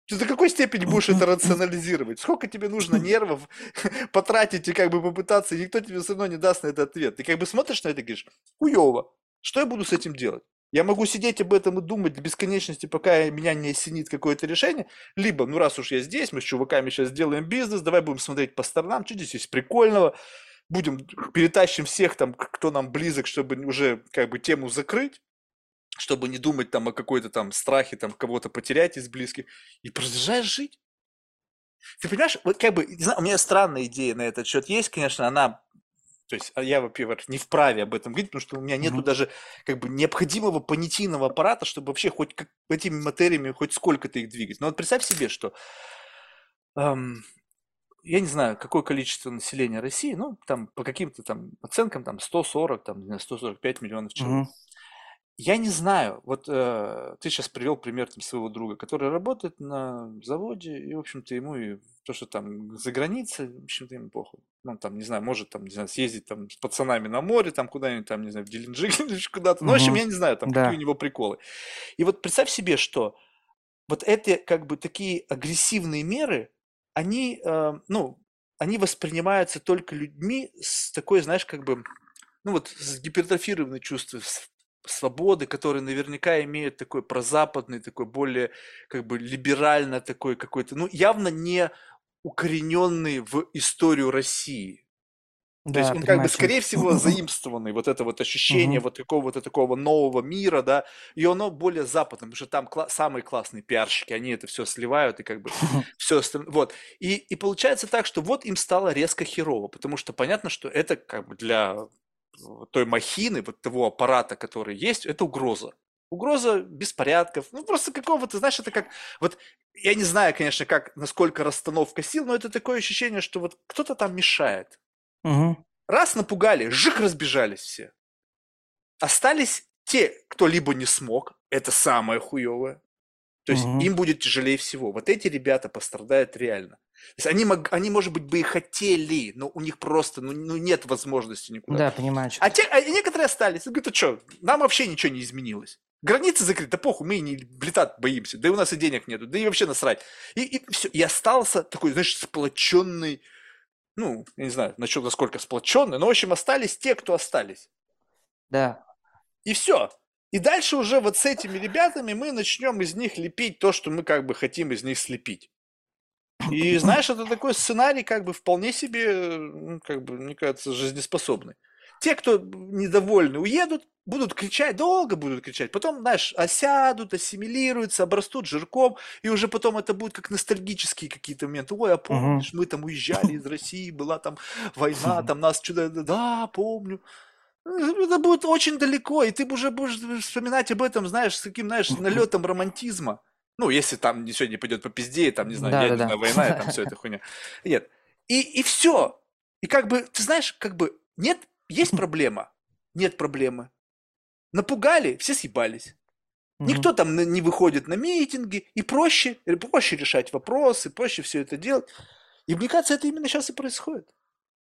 S1: Ты, до какой степени будешь это рационализировать? Сколько тебе нужно нервов потратить и как бы попытаться, и никто тебе все равно не даст на это ответ. Ты как бы смотришь на это и говоришь, хуево, что я буду с этим делать? Я могу сидеть об этом и думать до бесконечности, пока меня не осенит какое-то решение, либо, ну раз уж я здесь, мы с чуваками сейчас сделаем бизнес, давай будем смотреть по сторонам, что здесь есть прикольного, будем, перетащим всех там, кто нам близок, чтобы уже как бы тему закрыть, чтобы не думать там о какой-то там страхе, там кого-то потерять из близких, и продолжаешь жить. Ты понимаешь, вот как бы, знаю, у меня странная идея на этот счет есть, конечно, она, то есть а я, во-первых, не вправе об этом говорить, потому что у меня нету
S3: Мгм.
S1: даже как бы необходимого понятийного аппарата, чтобы вообще хоть как, этими материями хоть сколько-то их двигать. Но вот представь себе, что ам, я не знаю, какое количество населения России, ну, там, по каким-то там оценкам, там, 140, там, не знаю, 145 миллионов человек.
S3: Мгм.
S1: Я не знаю, вот э, ты сейчас привел пример там, своего друга, который работает на заводе, и, в общем-то, ему и то, что там за границей, в общем-то, ему похуй. Ну, там, не знаю, может, там, не знаю, съездить там с пацанами на море, там, куда-нибудь, там, не знаю, в Геленджик или куда-то. Ну, в общем, я не знаю, там,
S3: Да.
S1: какие у него приколы. И вот представь себе, что вот эти, как бы, такие агрессивные меры, они, э, ну, они воспринимаются только людьми с такой, знаешь, как бы, ну вот с гипертрофированной чувством свободы, которые наверняка имеют такой прозападный, такой более как бы либерально такой какой-то, ну явно не укорененный в историю России. То есть он как бы, скорее всего, заимствованный, вот это вот ощущение вот какого-то такого нового мира, да, и оно более западное, потому что там кла- самые классные пиарщики, они это все сливают и как бы все остальное, вот. И, и получается так, что вот им стало резко херово, потому что понятно, что это как бы для э, той махины, вот того аппарата, который есть, это угроза. Угроза беспорядков, ну просто какого-то, знаешь, это как, вот я не знаю, конечно, как, насколько расстановка сил, но это такое ощущение, что вот кто-то там мешает.
S3: Мгм.
S1: Раз напугали, жик разбежались все. Остались те, кто либо не смог, это самое хуевое. То есть
S3: Мгм.
S1: им будет тяжелее всего. Вот эти ребята пострадают реально. То есть они, мог, они, может быть, бы и хотели, но у них просто ну, ну, нет возможности никуда.
S3: Да, понимаю. что
S1: А, те, а некоторые остались. Говорят, а что, нам вообще ничего не изменилось. Границы закрыты, да похуй, мы и не летать боимся, да и у нас и денег нету, да и вообще насрать. И, и все, и остался такой, знаешь, сплоченный, ну, я не знаю, на что, насколько сплоченный, но, в общем, остались те, кто остались.
S3: Да.
S1: И все. И дальше уже вот с этими ребятами мы начнем из них лепить то, что мы как бы хотим из них слепить. И знаешь, это такой сценарий как бы вполне себе, ну, как бы, мне кажется, жизнеспособный. Те, кто недовольны, уедут, будут кричать, долго будут кричать, потом, знаешь, осядут, ассимилируются, обрастут жирком, и уже потом это будет как ностальгические какие-то моменты. Ой, а помнишь, мы там уезжали из России, была там война, там нас чудо... Да, помню. Это будет очень далеко, и ты уже будешь вспоминать об этом, знаешь, с каким, знаешь, налетом романтизма. Ну, если там сегодня пойдет по пизде, там, не знаю,
S3: Да, да, да.
S1: война, и там все это хуйня. Нет. И, и все. И как бы, ты знаешь, как бы, нет, есть проблема, нет проблемы. Напугали, все съебались.
S3: Мгм.
S1: Никто там не выходит на митинги, и проще, проще решать вопросы, проще все это делать. И мне кажется, это именно сейчас и происходит.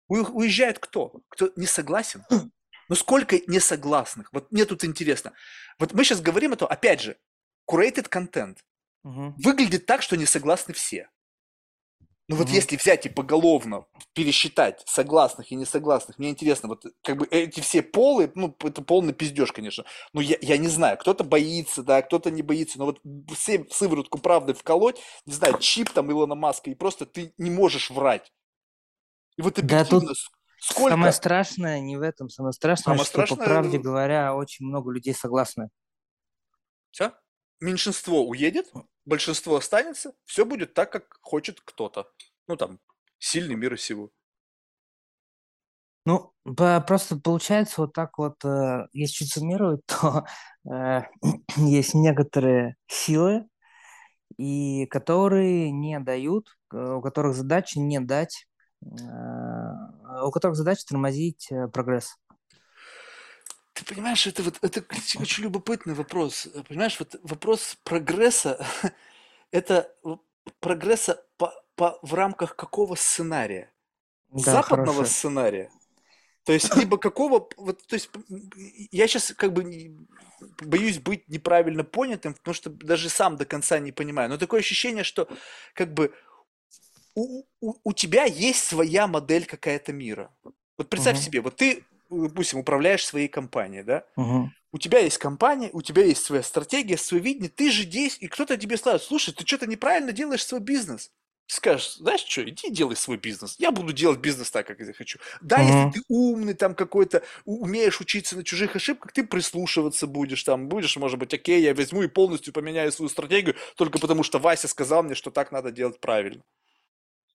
S1: Уезжает кто? Кто не согласен? Ну сколько несогласных? Вот мне тут интересно. Вот мы сейчас говорим о том, опять же, curated content
S3: Мгм.
S1: выглядит так, что не согласны все. Ну вот если взять и поголовно пересчитать согласных и несогласных, мне интересно, вот как бы эти все полы, ну это полный пиздеж, конечно. Ну я, я не знаю, кто-то боится, да, кто-то не боится, но вот все сыворотку правды вколоть, не знаю, чип там Илона Маска, и просто ты не можешь врать. И вот
S3: Да, тут
S1: объективно, сколько...
S3: Самое страшное не в этом. Самое страшное,
S1: Самое
S3: что, по
S1: страшное,
S3: правде
S1: э,
S3: говоря, очень много людей согласны.
S1: Всё? Меньшинство уедет, большинство останется, все будет так, как хочет кто-то. Ну там, сильный мира сего.
S3: Ну, по- просто получается вот так вот, э, если чуть суммировать, то э, есть некоторые силы, и которые не дают, э, у которых задача не дать, э, у которых задача тормозить э, прогресс.
S1: Ты понимаешь, это вот это очень любопытный вопрос. Понимаешь, вот вопрос прогресса, это прогресса по, по, в рамках какого сценария?
S3: Да,
S1: Западного
S3: хорошая.
S1: сценария? То есть, либо какого, вот, то есть, я сейчас как бы боюсь быть неправильно понятым, потому что даже сам до конца не понимаю. Но такое ощущение, что как бы у, у, у тебя есть своя модель какая-то мира. Вот представь
S3: Мгм.
S1: себе, вот ты, допустим, управляешь своей компанией, да?
S3: Мгм.
S1: У тебя есть компания, у тебя есть своя стратегия, свое видение, ты же здесь, и кто-то тебе скажет, слушай, ты что-то неправильно делаешь свой бизнес. Ты скажешь, знаешь что, иди делай свой бизнес. Я буду делать бизнес так, как я хочу. Да,
S3: Мгм.
S1: если ты умный, там какой-то, умеешь учиться на чужих ошибках, ты прислушиваться будешь, там, будешь, может быть, окей, я возьму и полностью поменяю свою стратегию, только потому что Вася сказал мне, что так надо делать правильно.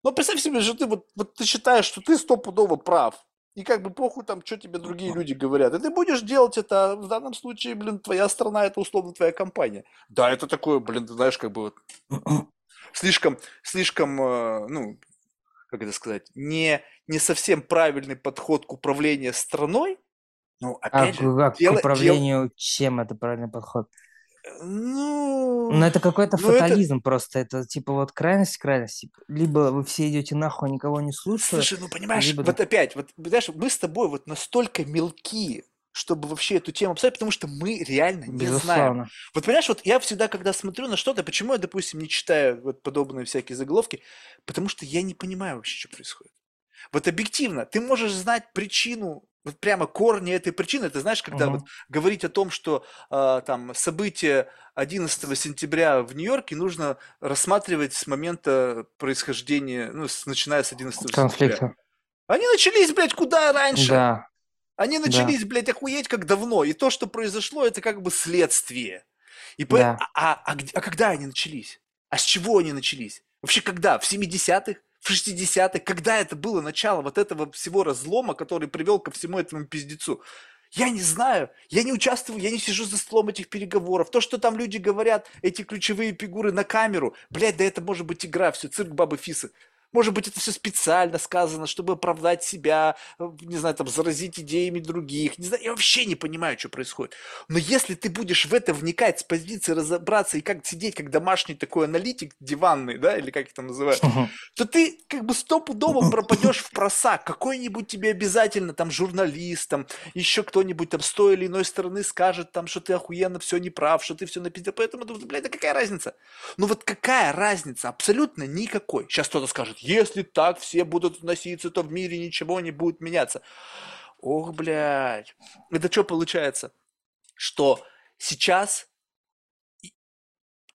S1: Но представь себе, что ты вот, вот ты считаешь, что ты стопудово прав. И как бы похуй там, что тебе другие люди говорят. И ты будешь делать это, а в данном случае, блин, твоя страна, это условно твоя компания. Да, это такое, блин, ты знаешь, как бы вот слишком, слишком, э, ну, как это сказать, не, не совсем правильный подход к управлению страной. Ну,
S3: А
S1: опять же,
S3: к- как к
S1: дело- дел-
S3: управлению чем это правильный подход?
S1: Ну,
S3: Ну, это какой-то
S1: ну, это-
S3: фатализм просто. Это типа вот крайность крайность. Типа, Либо вы все идете нахуй, никого не слушая.
S1: Слушай, ну понимаешь,
S3: либо
S1: вот опять, вот знаешь, мы с тобой вот настолько мелки, чтобы вообще эту тему обсуждать, потому что мы реально не знаем.
S3: Безусловно.
S1: Вот понимаешь, вот я всегда, когда смотрю на что-то, почему я, допустим, не читаю вот подобные всякие заголовки, потому что я не понимаю вообще, что происходит. Вот объективно, ты можешь знать причину, вот прямо корни этой причины. Ты знаешь, когда
S3: Мгм.
S1: вот говорить о том, что а, там события 11 сентября в Нью-Йорке нужно рассматривать с момента происхождения, ну, с- начиная с 11 сентября.
S3: Конфликта.
S1: Они начались, блядь, куда раньше?
S3: Да.
S1: Они
S3: Да.
S1: начались, блядь, охуеть как давно. И то, что произошло, это как бы следствие. И по-
S3: Да.
S1: а, а- а а когда они начались? А с чего они начались? Вообще когда? В 70-х? В 60-х? Когда это было начало вот этого всего разлома, который привел ко всему этому пиздецу? Я не знаю, я не участвую, я не сижу за столом этих переговоров. То, что там люди говорят, эти ключевые фигуры на камеру, блядь, да это может быть игра, все, цирк Бабы Фисы. Может быть, это все специально сказано, чтобы оправдать себя, э, не знаю, там, заразить идеями других. Не знаю, я вообще не понимаю, что происходит. Но если ты будешь в это вникать с позиции разобраться и как сидеть, как домашний такой аналитик диванный, да, или как их там называют, то ты как бы стопудово пропадешь в просак. Какой-нибудь тебе обязательно там журналист, там еще кто-нибудь там с той или иной стороны скажет там, что ты охуенно все не прав, что ты все напиздил. Поэтому, блядь, да какая разница? Ну вот какая разница? Абсолютно никакой. Сейчас кто-то скажет, если так все будут относиться, то в мире ничего не будет меняться. Ох, блядь. Это что получается? Что сейчас,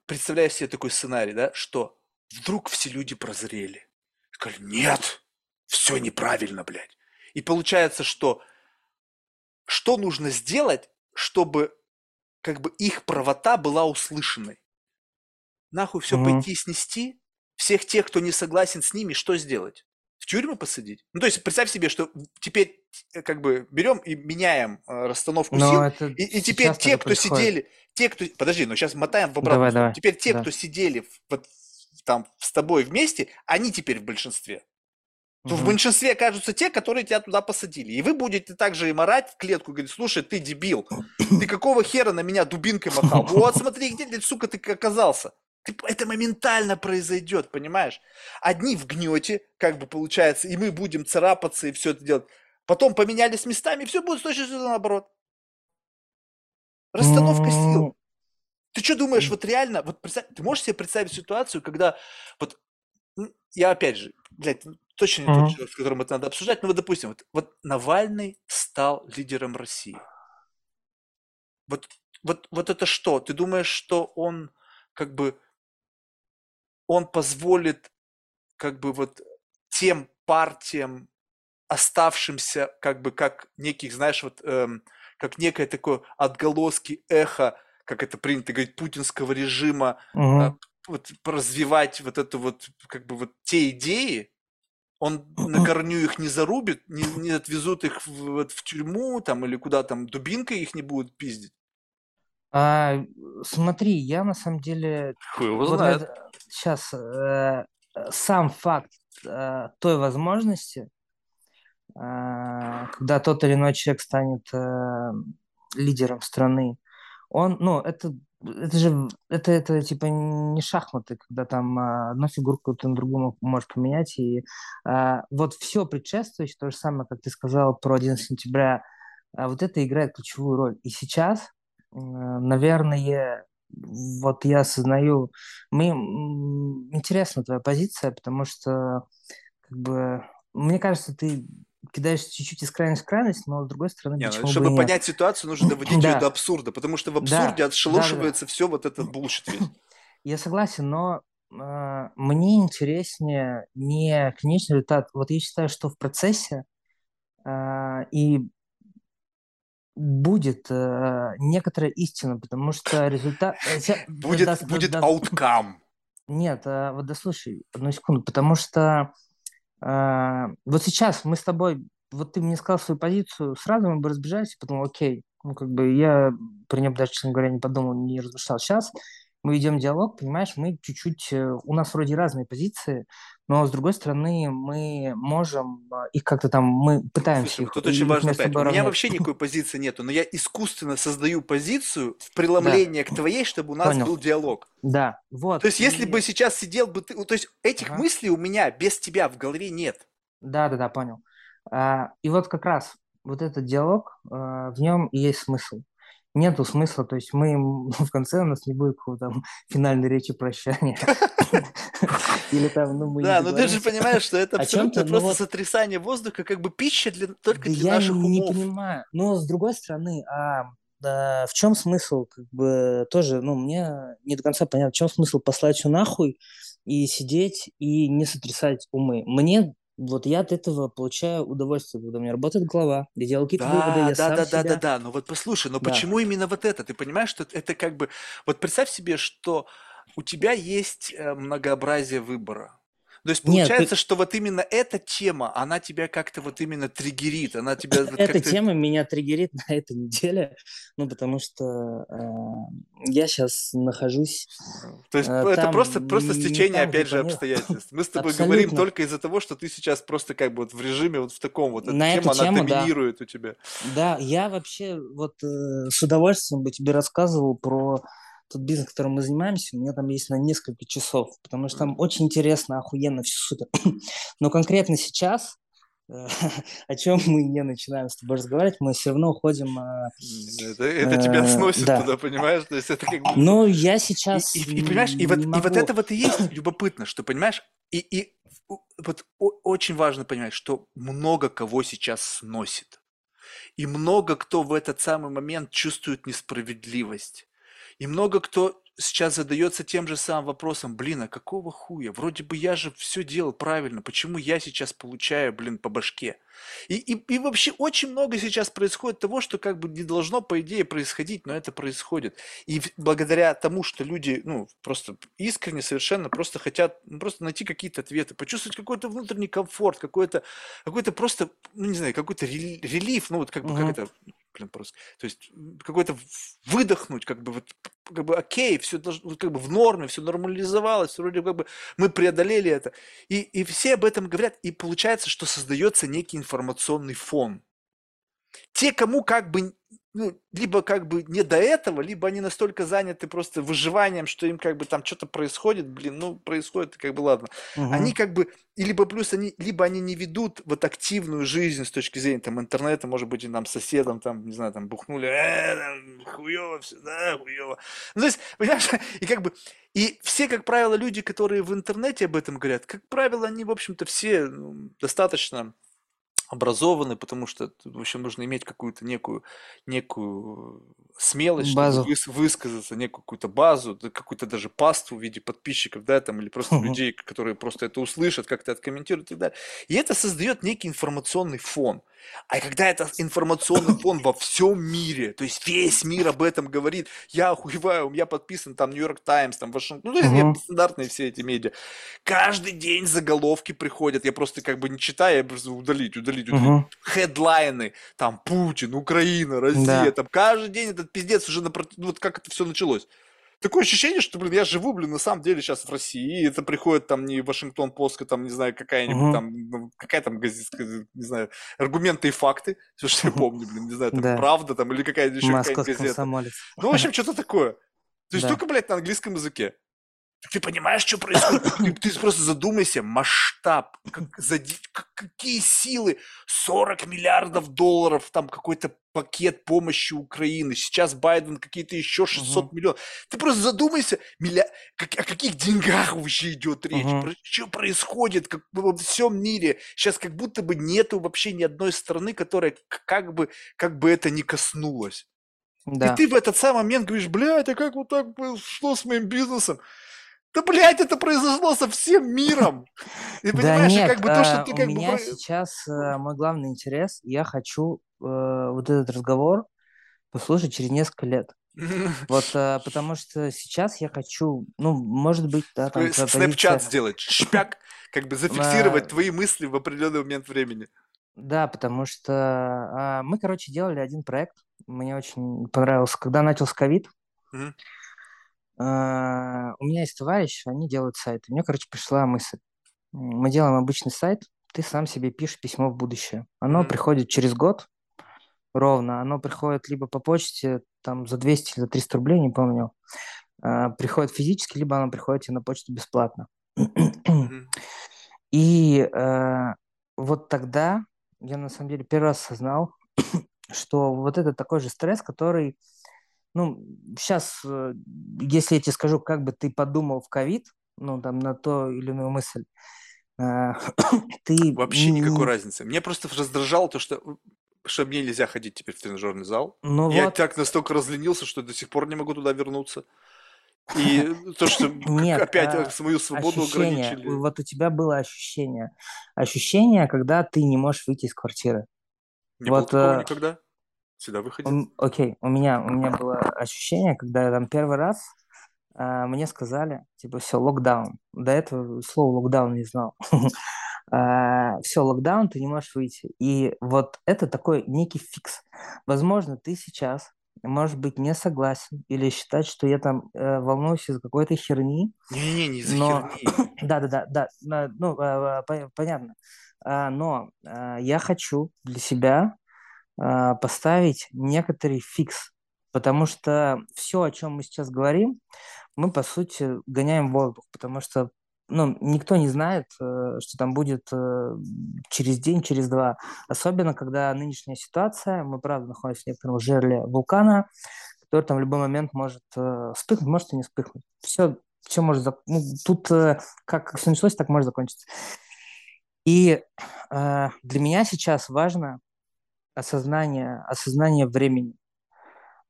S1: представляешь себе такой сценарий, да, что вдруг все люди прозрели. Сказали, нет, все неправильно, блядь. И получается, что что нужно сделать, чтобы как бы их правота была услышанной? Нахуй все
S3: Мгм.
S1: пойти и снести? Всех тех, кто не согласен с ними, что сделать? В тюрьму посадить? Ну, то есть представь себе, что теперь э, как бы берем и меняем э, расстановку сил,
S3: Но это
S1: и, и теперь те,
S3: и
S1: кто
S3: происходит.
S1: сидели, те, кто... Подожди, но сейчас мотаем в обратную
S3: Давай, давай.
S1: Теперь те,
S3: Да.
S1: кто сидели вот там с тобой вместе, они теперь в большинстве. То в большинстве окажутся те, которые тебя туда посадили. И вы будете также им орать в клетку и говорить, слушай, ты дебил, ты какого хера на меня дубинкой махал? Вот смотри, где, блядь, сука, ты оказался. Ты- это моментально произойдет, понимаешь? Одни в гнете, как бы получается, и мы будем царапаться и все это делать. Потом поменялись местами, и все будет точно наоборот. Расстановка сил.
S3: М,
S1: Ты что думаешь, вот реально, вот представь, ты можешь себе представить ситуацию, когда вот я опять же, блядь, ну, точно не тот человек, с которым это надо обсуждать, но вот допустим, вот, вот Навальный стал лидером России. Вот, вот, вот это что? Ты думаешь, что он как бы он позволит как бы вот тем партиям, оставшимся как бы как неких, знаешь, вот эм, как некое такое отголоски эхо, как это принято говорить, путинского режима,
S3: мгм.
S1: а, вот развивать вот это вот как бы вот те идеи, он на корню их не зарубит, не, не отвезут их в, вот в тюрьму там или куда там дубинкой их не будут пиздить.
S3: А, смотри, я на самом деле
S1: Хуй его
S3: вот
S1: знает.
S3: сейчас сам факт э, той возможности, э, когда тот или иной человек станет э, лидером страны, он, ну, это, это же, это, это типа не шахматы, когда там а, одну фигурку ты на другую можешь поменять, и а, вот все предшествующее, то же самое, как ты сказал про 11 сентября, а, вот это играет ключевую роль. И сейчас, э, наверное, вот я осознаю, мы, м, интересна твоя позиция, потому что, как бы, мне кажется, ты кидаешь чуть-чуть из крайности в крайность, но с другой стороны,
S1: Не, ну,
S3: почему бы
S1: чтобы
S3: нет?
S1: понять ситуацию, нужно доводить ее
S3: Да.
S1: до абсурда, потому что в
S3: Да,
S1: абсурде
S3: да-да-да.
S1: отшелушивается все вот этот булшит весь.
S3: Я согласен, но э, мне интереснее не конечный результат. Вот я считаю, что в процессе э, и будет э, некоторая истина, потому что результат... э, да-
S1: Будет,
S3: да- да-
S1: будет
S3: да-
S1: ауткам.
S3: Нет, э, вот дослушай одну секунду, потому что э, вот сейчас мы с тобой, вот ты мне сказал свою позицию, сразу мы бы разбежались, и подумал, окей, ну как бы я при нем даже, честно говоря, не подумал, не размышлял. Сейчас мы ведем диалог, понимаешь, мы чуть-чуть, э, у нас вроде разные позиции, но с другой стороны мы можем э, их как-то там, мы пытаемся
S1: Слушай,
S3: их,
S1: тут очень
S3: их
S1: важно понять. У меня вообще никакой позиции нету, но я искусственно создаю позицию в преломление к твоей, чтобы у нас
S3: Понял.
S1: был диалог.
S3: Да, вот.
S1: То есть, если
S3: и-
S1: бы сейчас сидел бы ты, то есть этих
S3: Ага.
S1: мыслей у меня без тебя в голове нет.
S3: Да, да, да, понял. А, и вот как раз вот этот диалог, а, в нем и есть смысл. Нету смысла, то есть мы м, в конце у нас не будет какого-то там финальной речи прощания. Или там, ну, мы не
S1: Да, но ты же понимаешь, что это абсолютно
S3: ну
S1: просто сотрясание воздуха, как бы пища для, только для
S3: я
S1: наших
S3: не
S1: умов.
S3: понимаю. Но с другой стороны, а да, в чем смысл, как бы тоже, ну, мне не до конца понятно, в чем смысл послать все нахуй и сидеть и не сотрясать умы. Мне вот я от этого получаю удовольствие, когда у меня работает голова, я делаю какие-то выводы,
S1: Да,
S3: я
S1: да,
S3: сам
S1: да, да,
S3: себя...
S1: да, да. Но вот послушай, но
S3: Да.
S1: почему именно вот это? Ты понимаешь, что это как бы... Вот представь себе, что у тебя есть э, многообразие выбора. То есть
S3: Нет, ты-
S1: получается, что вот именно эта тема, она тебя как-то вот именно триггерит, она тебя вот
S3: Эта тема меня триггерит на этой неделе, ну, потому что э, я сейчас нахожусь
S1: То есть
S3: э,
S1: это просто, просто стечение, опять же, обстоятельств. Мы с тобой говорим
S3: Абсолютно.
S1: только из-за того, что ты сейчас просто как бы вот в режиме вот в таком вот. Эта
S3: На эту
S1: тема, она
S3: тему, да.
S1: доминирует у тебя.
S3: Да, я вообще вот э, с удовольствием бы тебе рассказывал про тот бизнес, которым мы занимаемся. У меня там есть на несколько часов, потому что там очень интересно, охуенно, все супер. Но конкретно сейчас, э, о чем мы не начинаем с тобой разговаривать, мы все равно уходим... э,
S1: Это, это тебя
S3: Э,
S1: сносит
S3: да.
S1: туда, понимаешь? То есть это как бы...
S3: Ну, я
S1: И,
S3: сейчас
S1: и- и понимаешь, и вот,
S3: не
S1: и вот
S3: могу.
S1: это вот и есть любопытно, что, понимаешь, и, и вот очень важно понимать, что много кого сейчас сносит. И много кто в этот самый момент чувствует несправедливость. И много кто сейчас задается тем же самым вопросом, блин, а какого хуя? Вроде бы я же все делал правильно, почему я сейчас получаю, блин, по башке? И, и, и вообще очень много сейчас происходит того, что как бы не должно, по идее, происходить, но это происходит. И благодаря тому, что люди, ну, просто искренне совершенно просто хотят ну, просто найти какие-то ответы, почувствовать какой-то внутренний комфорт, какой-то, какой-то просто, ну, не знаю, какой-то рели- релиф, ну, вот как бы, как
S3: Мгм.
S1: это, блин, просто, то есть какой-то выдохнуть, как бы, вот, как бы, окей, все должно, как бы в норме, все нормализовалось, вроде как бы мы преодолели это. И, и все об этом говорят, и получается, что создается некий информационный фон. Те, кому как бы, ну, либо как бы не до этого, либо они настолько заняты просто выживанием, что им как бы там что-то происходит, блин, ну, происходит, как бы ладно.
S3: Мгм.
S1: Они как бы, и либо плюс они, либо они не ведут вот активную жизнь с точки зрения там интернета, может быть, и нам соседом там, не знаю, там бухнули, э, там, хуёво все, да, хуёво. Ну, то есть, понимаешь, и как бы, и все, как правило, люди, которые в интернете об этом говорят, как правило, они, в общем-то, все ну, достаточно образованы, потому что, в общем, нужно иметь какую-то некую, некую смелость, чтобы
S3: Базу.
S1: выс- высказаться, некую какую-то базу, какую-то даже пасту в виде подписчиков, да, там, или просто
S3: Мгм.
S1: людей, которые просто это услышат, как-то откомментируют и так далее. И это создает некий информационный фон. А когда это информационный фон во всем мире, то есть весь мир об этом говорит, я охуеваю, у меня подписан там Нью-Йорк Таймс, там Вашингтон, ну, то есть стандартные все эти медиа. Каждый день заголовки приходят, я просто как бы не читаю, я просто удалить, удалить, удалить.
S3: Мгм.
S1: Хедлайны, там Путин, Украина, Россия,
S3: Да.
S1: там каждый день этот пиздец уже напротив, вот как это все началось. Такое ощущение, что, блин, я живу, блин, на самом деле сейчас в России, и это приходит там не Вашингтон Пост, там, не знаю, какая-нибудь
S3: Мгм.
S1: там, ну, какая там газета, не знаю, аргументы и факты, все, что я помню, блин, не знаю, там,
S3: Да.
S1: правда там, или какая-то еще какая-нибудь газета.
S3: комсомолец.
S1: Ну, в общем, что-то такое. То есть
S3: Да.
S1: только, блядь, на английском языке. Так ты понимаешь, что происходит? Ты, ты просто задумайся, масштаб, как, как- какие силы, 40 миллиардов долларов, там какой-то пакет помощи Украины, сейчас Байден какие-то еще 600
S3: Мгм.
S1: миллионов. Ты просто задумайся, милля- как- о каких деньгах вообще идет речь,
S3: Мгм.
S1: что происходит как во всем мире. Сейчас как будто бы нету вообще ни одной страны, которая как бы, как бы это не коснулось.
S3: Да.
S1: И ты в этот самый момент говоришь, блядь, а как вот так произошло с моим бизнесом? Да, блядь, это произошло со всем миром.
S3: Да
S1: понимаешь, и
S3: нет,
S1: как бы то, что
S3: э,
S1: ты
S3: у
S1: как бы...
S3: меня сейчас э, мой главный интерес, я хочу э, вот этот разговор послушать через несколько лет. Вот, э, потому что сейчас я хочу, ну, может быть, да, там
S1: Снэпчат сделать, шпяк, как бы зафиксировать твои мысли в определенный момент времени.
S3: Да, потому что мы, короче, делали один проект. Мне очень понравился. Когда начался ковид, у меня есть товарищ, они делают сайт. И мне, короче, пришла мысль. Мы делаем обычный сайт, ты сам себе пишешь письмо в будущее. Оно
S1: Мгм.
S3: приходит через год ровно. Оно приходит либо по почте, там, за 200 или за 300 рублей, не помню. А, Приходит физически, либо оно приходит тебе на почту бесплатно.
S1: Мгм.
S3: И э, вот тогда я на самом деле первый раз осознал, что вот это такой же стресс, который, ну, сейчас, если я тебе скажу, как бы ты подумал в ковид, ну, там, на то или иную мысль, э, ты...
S1: Вообще никакой разницы. Мне просто раздражало то, что что мне нельзя ходить теперь в тренажерный зал.
S3: Ну
S1: Я
S3: вот,
S1: так настолько разленился, что до сих пор не могу туда вернуться. И то, что
S3: Нет,
S1: опять
S3: а,
S1: свою свободу
S3: ощущение,
S1: ограничили.
S3: вот у тебя было ощущение, ощущение, когда ты не можешь выйти из квартиры.
S1: Не было
S3: вот,
S1: такого
S3: э,
S1: никогда. Всегда выходил.
S3: Окей, у меня, у меня было ощущение, когда я там первый раз а, мне сказали, типа, все, локдаун. До этого слова локдаун не знал. Все, локдаун, ты не можешь выйти. И вот это такой некий фикс. Возможно, ты сейчас может быть не согласен или считать, что я там э, волнуюсь из-за какой-то херни,
S1: Не-не-не, не из-за
S3: но
S1: херни.
S3: да-да-да, да, на- ну э, по- понятно. А, Но э, я хочу для себя а, поставить некоторый фикс, потому что все, о чем мы сейчас говорим, мы, по сути, гоняем воздух, потому что ну, никто не знает, э, что там будет э, через день, через два. Особенно, когда нынешняя ситуация, мы, правда, находимся в некотором жерле вулкана, который там в любой момент может э, вспыхнуть, может и не вспыхнуть. Все, все может... зак- Ну, тут как все началось, так может закончиться. И э, для меня сейчас важно осознание, осознание времени.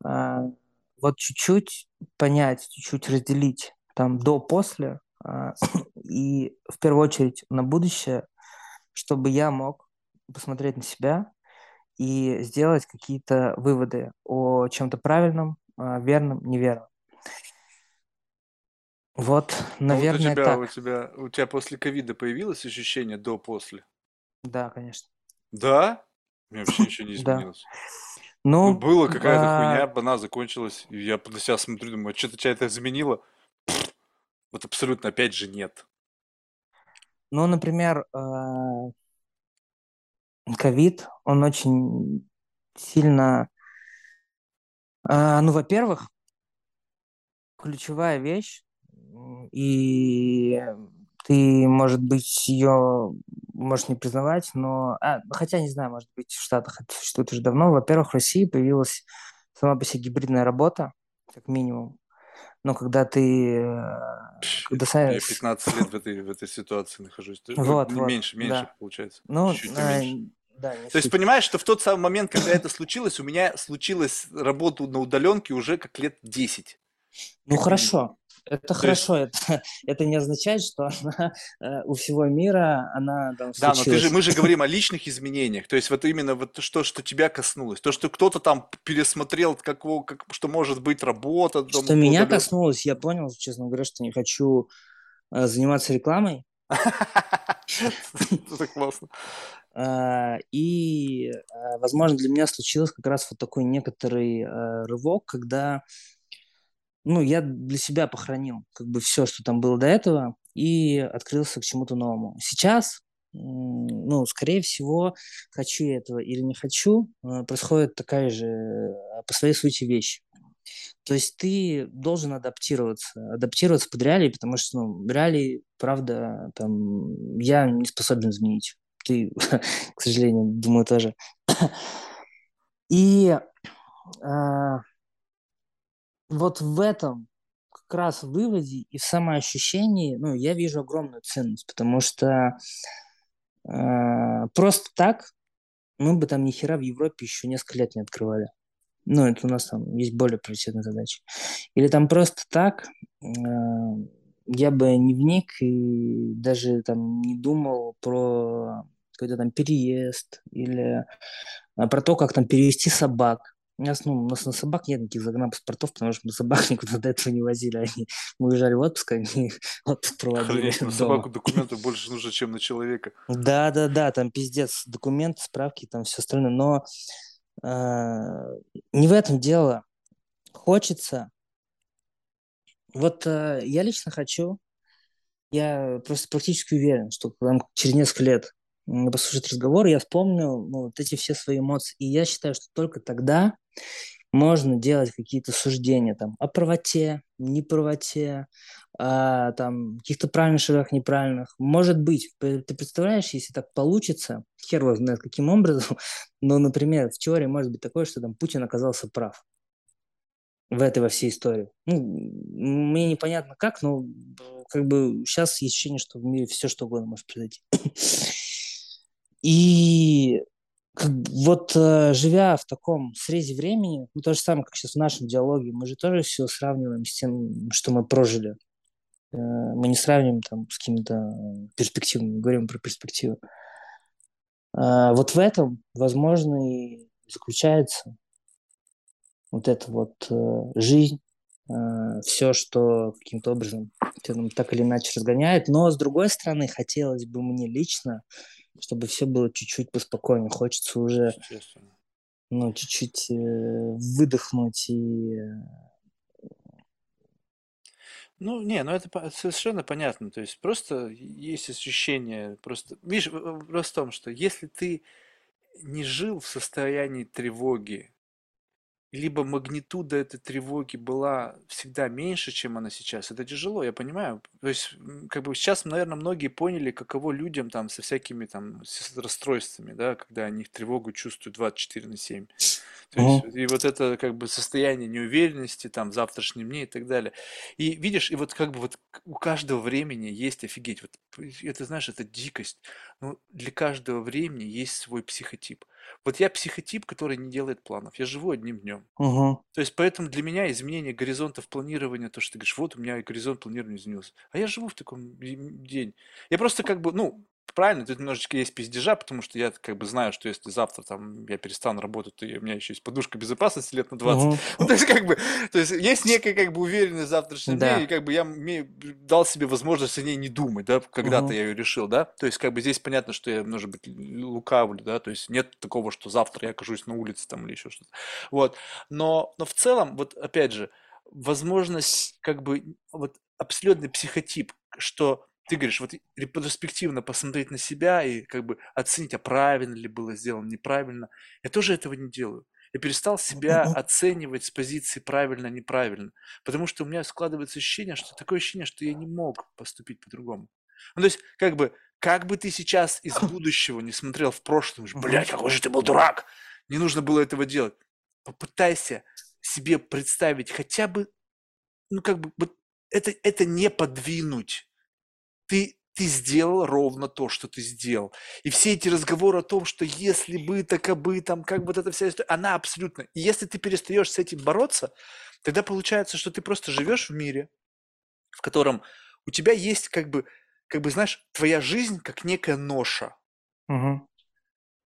S3: А, вот чуть-чуть понять, чуть-чуть разделить там до-после, а, и в первую очередь на будущее, чтобы я мог посмотреть на себя и сделать какие-то выводы о чем-то правильном, а, верном, неверном. Вот,
S1: Ну вот у
S3: наверное,
S1: тебя, у
S3: так.
S1: тебя, у тебя после ковида появилось ощущение до-после?
S3: Да, конечно.
S1: Да? У меня вообще ничего не
S3: Да.
S1: изменилось. Ну,
S3: Ну,
S1: было какая-то
S3: а,
S1: хуйня, она закончилась, и я на себя смотрю, думаю, что-то тебя это изменило? Вот абсолютно опять же нет.
S3: ну, например, а, ковид, он очень сильно... а, Ну, во-первых, ключевая вещь, и ты, может быть, ее можешь не признавать, но... а, хотя, не знаю, может быть, в Штатах это существует уже давно. Во-первых, в России появилась сама по себе гибридная работа, как минимум. Но когда ты... э, Когда
S1: Я, я
S3: са-
S1: 15 лет в этой, в этой ситуации нахожусь. Есть,
S3: Вот,
S1: не
S3: вот,
S1: меньше, меньше
S3: да.
S1: получается.
S3: Ну,
S1: Чуть-чуть
S3: э,
S1: меньше.
S3: да,
S1: То есть,
S3: суть.
S1: понимаешь, что в тот самый момент, когда это случилось, у меня случилась работа на удаленке уже как лет 10.
S3: Ну
S1: Как
S3: хорошо, это
S1: То есть,
S3: хорошо, это, это не означает, что она э, у всего мира, она там
S1: да, но ты же, мы же говорим о личных изменениях. То есть, вот именно вот что, что тебя коснулось. То, что кто-то там пересмотрел, как, как, что может быть работа там
S3: Что меня
S1: удаленно.
S3: коснулось, я понял, честно говоря, что не хочу э, заниматься рекламой.
S1: Это классно.
S3: А, И, э, возможно, для меня случилось как раз вот такой некоторый э, рывок, когда, ну, я для себя похоронил как бы все, что там было до этого, и открылся к чему-то новому. Сейчас, ну, скорее всего, хочу я этого или не хочу, э, происходит такая же э, по своей сути вещь. То есть ты должен адаптироваться, адаптироваться под реалии, потому что, ну, реалии, правда, там, я не способен изменить. Ты, к сожалению, думаю, тоже. И а, вот в этом как раз выводе и в самоощущении, ну, я вижу огромную ценность, потому что а, просто так мы бы там ни хера в Европе еще несколько лет не открывали. Ну, это у нас там есть более приоритетные задачи. Или там просто так э, я бы не вник и даже там не думал про какой-то там переезд или а, про то, как там перевести собак. У нас, ну, у нас на собак нет никаких загранпаспортов, потому что мы собак никуда до этого не возили. Они, мы уезжали в отпуск, они отпуск проводили
S1: Охренеть, на собаку документов больше нужно, чем на человека.
S3: Да, да, да, там пиздец, документы, справки, там все остальное. Но э, не в этом дело. Хочется. Вот э, я лично хочу, я просто практически уверен, что там через несколько лет послушать разговор, я вспомню ну, вот эти все свои эмоции. И я считаю, что только тогда можно делать какие-то суждения там о правоте, неправоте, о там каких-то правильных шагах, неправильных. Может быть, ты представляешь, если так получится, хер его знает каким образом, но, например, в теории может быть такое, что там Путин оказался прав в этой во всей истории. Ну, мне непонятно как, но как бы сейчас есть ощущение, что в мире все что угодно может произойти. И как вот э, живя в таком срезе времени, ну, то же самое, как сейчас в нашем диалоге, мы же тоже все сравниваем с тем, что мы прожили. Э, Мы не сравниваем там с какими-то э, перспективами, говорим про перспективы. А Вот в этом, возможно, и заключается вот эта вот э, жизнь, все, что каким-то образом тебя так или иначе разгоняет. Но, с другой стороны, хотелось бы мне лично, чтобы все было чуть-чуть поспокойнее. Хочется уже, ну, чуть-чуть э, выдохнуть и...
S1: Ну, не, ну это совершенно понятно. То есть просто есть ощущение, просто... Видишь, вопрос в том, что если ты не жил в состоянии тревоги, либо магнитуда этой тревоги была всегда меньше, чем она сейчас. Это тяжело, я понимаю. То есть, как бы сейчас, наверное, многие поняли, каково людям там со всякими там с расстройствами, да, когда они тревогу чувствуют 24 на 7. То есть,
S3: Мгм.
S1: и вот это как бы состояние неуверенности там в завтрашнем дне и так далее. И видишь, и вот как бы вот у каждого времени есть офигеть. Вот это, знаешь, это дикость. Но для каждого времени есть свой психотип. Вот я психотип, который не делает планов. Я живу одним днем.
S3: Мгм.
S1: То есть поэтому для меня изменение горизонтов планирования, то, что ты говоришь, вот у меня горизонт планирования изменился. А я живу в таком день. Я просто как бы, ну, правильно, тут немножечко есть пиздежа, потому что я как бы знаю, что если завтра там я перестану работать, то у меня еще есть подушка безопасности лет на 20.
S3: Мгм.
S1: Ну, то есть, как бы, то есть, есть некая, как бы, уверенность в завтрашнем
S3: Да.
S1: дне, и, как бы, я дал себе возможность о ней не думать, да, когда-то
S3: Мгм.
S1: я ее решил, да, то есть, как бы, здесь понятно, что я, может быть, лукавлю, да, то есть, нет такого, что завтра я окажусь на улице, там, или еще что-то, вот, но, но в целом, вот, опять же, возможность, как бы, вот, абсолютный психотип, что ты говоришь, вот ретроспективно посмотреть на себя и как бы оценить, а правильно ли было сделано, неправильно. Я тоже этого не делаю. Я перестал себя оценивать с позиции правильно, неправильно. Потому что у меня складывается ощущение, что такое ощущение, что я не мог поступить по-другому. Ну, то есть, как бы, как бы ты сейчас из будущего не смотрел в
S3: Мгм.
S1: блядь, какой же ты был дурак! Не нужно было этого делать. Попытайся себе представить хотя бы, ну, как бы, вот это, это не подвинуть ты, ты сделал ровно то, что ты сделал. И все эти разговоры о том, что если бы, так а бы, там, как вот эта вся история, она абсолютно... И если ты перестаешь с этим бороться, тогда получается, что ты просто живешь в мире, в котором у тебя есть как бы, как бы, знаешь, твоя жизнь как некая ноша.
S3: Мгм.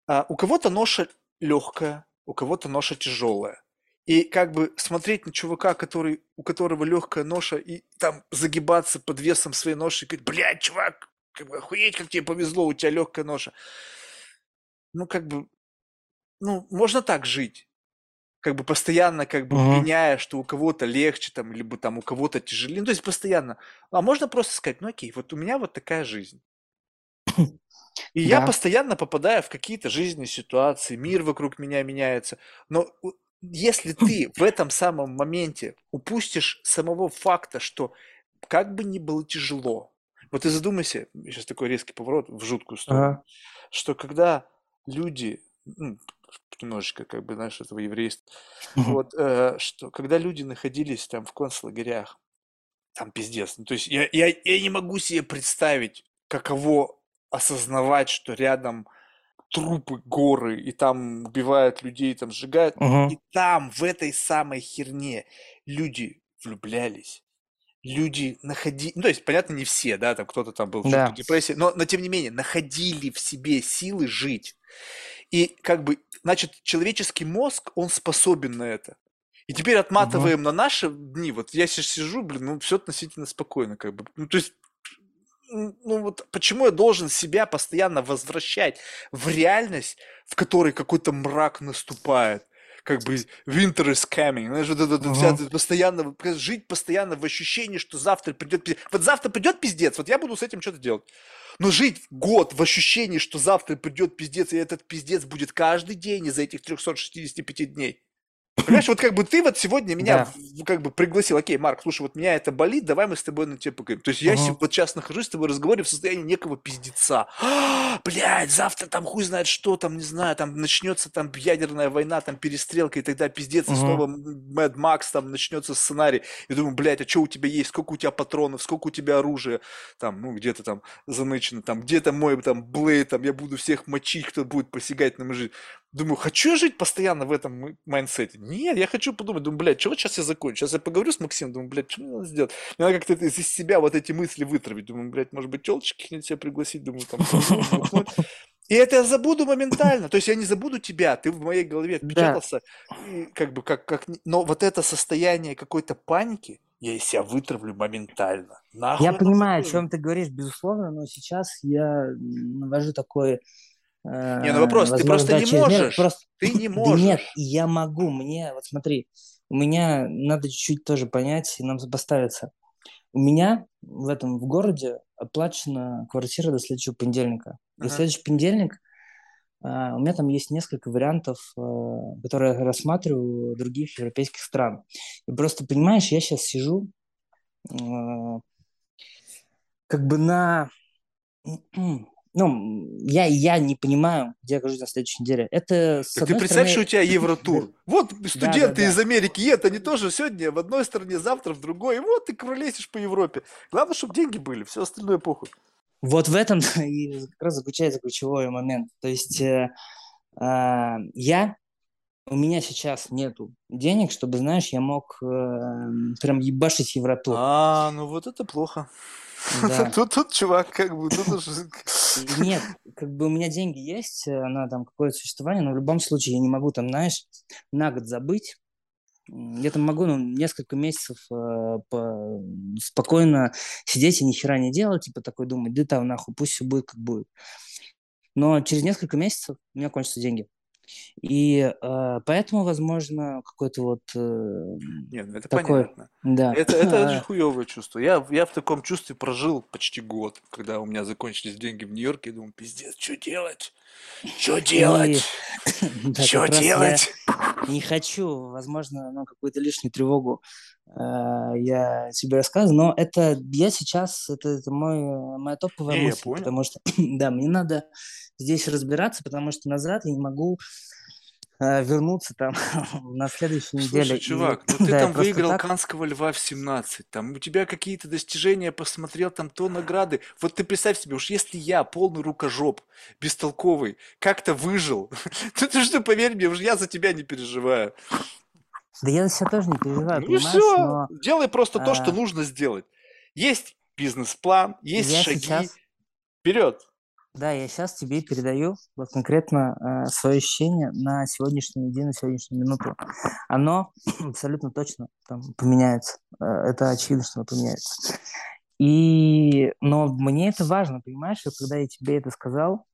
S1: А у кого-то ноша легкая, у кого-то ноша тяжелая. И как бы смотреть на чувака, который, у которого легкая ноша, и там загибаться под весом своей ноши, и говорить, блядь, чувак, как бы, охуеть, как тебе повезло, у тебя легкая ноша. Ну, как бы, ну, можно так жить. Как бы постоянно, как бы,
S3: Мгм.
S1: пеняя, что у кого-то легче, там, либо там у кого-то тяжелее. Ну, то есть постоянно. А можно просто сказать, ну, окей, вот у меня вот такая жизнь. И я
S3: Да.
S1: постоянно попадаю в какие-то жизненные ситуации, мир вокруг меня меняется. Но если ты в этом самом моменте упустишь самого факта, что как бы ни было тяжело, вот ты задумайся, сейчас такой резкий поворот в жуткую сторону,
S3: Ага.
S1: что когда люди, ну, немножечко, как бы, знаешь, этого еврейства, вот, э, что когда люди находились там в концлагерях, там пиздец. Ну, то есть я, я, я не могу себе представить, каково осознавать, что рядом трупы, горы, и там убивают людей, там сжигают.
S3: Мгм.
S1: И там, в этой самой херне, люди влюблялись. Люди находили, ну, то есть, понятно, не все, да, там кто-то там был в
S3: Да.
S1: депрессии, но, но тем не менее, находили в себе силы жить. И как бы, значит, человеческий мозг, он способен на это. И теперь отматываем на наши дни. Вот я сейчас сижу, блин, ну все относительно спокойно, как бы. Ну, то есть, ну вот почему я должен себя постоянно возвращать в реальность, в которой какой-то мрак наступает? Как бы winter is coming. Знаешь, вот это, эта постоянно, жить постоянно в ощущении, что завтра придет пиздец. Вот завтра придет пиздец, вот я буду с этим что-то делать. Но жить год в ощущении, что завтра придет пиздец, и этот пиздец будет каждый день из этих 365 дней. Понимаешь, вот как бы ты вот сегодня меня
S3: Да.
S1: как бы пригласил, окей, Марк, слушай, вот меня это болит, давай мы с тобой на тебе поговорим. То есть я
S3: Мгм.
S1: вот сейчас нахожусь с тобой разговоре в состоянии некого пиздеца. «А, Блядь, завтра там хуй знает что, там, не знаю, там начнется там ядерная война, там перестрелка, и тогда пиздец, и
S3: Мгм.
S1: снова Мэд Макс, там начнется сценарий. И думаю, блядь, а что у тебя есть, сколько у тебя патронов, сколько у тебя оружия, там, ну, где-то там занычено, там, где-то мой там blade, там, я буду всех мочить, кто будет посягать на мою жизнь. Думаю, хочу я жить постоянно в этом м- mindset е? Нет, я хочу подумать, думаю, блядь, вот сейчас я закончу? Сейчас я поговорю с Максимом, думаю, блядь, что мне надо сделать? Мне надо как-то из себя вот эти мысли вытравить. Думаю, блядь, может быть, телочки к себе пригласить, думаю, там. И это я забуду моментально. То есть я не забуду тебя, ты в моей голове отпечатался, как бы как, как... Но вот это состояние какой-то паники я из себя вытравлю моментально.
S3: я
S1: Нахуй оно
S3: понимаю, о чем ты говоришь, безусловно, но сейчас я навожу такой,
S1: Не, ну вопрос, ты
S3: возможно,
S1: просто
S3: да,
S1: не
S3: чрезмерно.
S1: можешь.
S3: Просто,
S1: Ты не
S3: да нет,
S1: можешь.
S3: я могу, мне, вот смотри, у меня надо чуть-чуть тоже понять и нам сопоставиться. У меня в этом, в городе оплачена квартира до следующего понедельника. И
S1: Ага.
S3: следующий понедельник а, у меня там есть несколько вариантов, э, которые я рассматриваю других европейских стран. И просто, понимаешь, я сейчас сижу э, как бы на... Ну, я, я не понимаю, где я окажусь на следующей неделе. Это, с
S1: Так ты представь, что у
S3: стороны...
S1: тебя Евротур. Вот
S3: Да, да,
S1: студенты из
S3: да.
S1: Америки едут, они тоже сегодня в одной стране, завтра в другой. И вот ты кролесишь по Европе. Главное, чтобы деньги были, все остальное похуй.
S3: Вот в этом и как раз заключается ключевой момент. То есть э, а, я, у меня сейчас нету денег, чтобы, знаешь, я мог э, прям ебашить Евротур.
S1: А, ну вот это плохо.
S3: Да.
S1: Тут, тут, чувак, как бы, тут уже...
S3: Нет, как бы у меня деньги есть на там какое-то существование, но в любом случае я не могу там, знаешь, на год забыть. Я там могу ну, несколько месяцев э, по- спокойно сидеть и ни хера не делать, типа такой думать, да там нахуй, пусть все будет как будет. Но через несколько месяцев у меня кончатся деньги. И э, поэтому, возможно, какой-то вот э,
S1: Не, ну это
S3: такой,
S1: понятно.
S3: да.
S1: Это, это же хуевое чувство. Я, я в таком чувстве прожил почти год, когда у меня закончились деньги в Нью-Йорке. Я думал, пиздец, что делать? Что делать?
S3: да,
S1: Что
S3: я
S1: делать?
S3: не хочу, возможно, ну, какую-то лишнюю тревогу э, я тебе рассказываю, но это я сейчас, это, это мой, моя топовая
S1: я
S3: мысль,
S1: понял.
S3: потому что, да, мне надо здесь разбираться, потому что назад я не могу вернуться там на следующей неделе.
S1: Слушай,
S3: И
S1: чувак, ну ты
S3: да,
S1: там выиграл
S3: так,
S1: Канского льва в 17, там у тебя какие-то достижения, посмотрел, там то награды. Вот ты представь себе, уж если я, полный рукожоп, бестолковый, как-то выжил, то ты что, поверь мне, уж я за тебя не переживаю.
S3: да я за себя тоже не переживаю,
S1: Ну и все,
S3: но
S1: делай просто то, что
S3: а,
S1: нужно сделать. Есть бизнес-план, есть
S3: я
S1: шаги,
S3: сейчас
S1: вперед.
S3: Да, я сейчас тебе передаю вот конкретно э, свое ощущение на сегодняшний день, на сегодняшнюю минуту. Оно абсолютно точно там поменяется. Э, это очевидно, что оно поменяется. И, но мне это важно, понимаешь, и когда я тебе это сказал,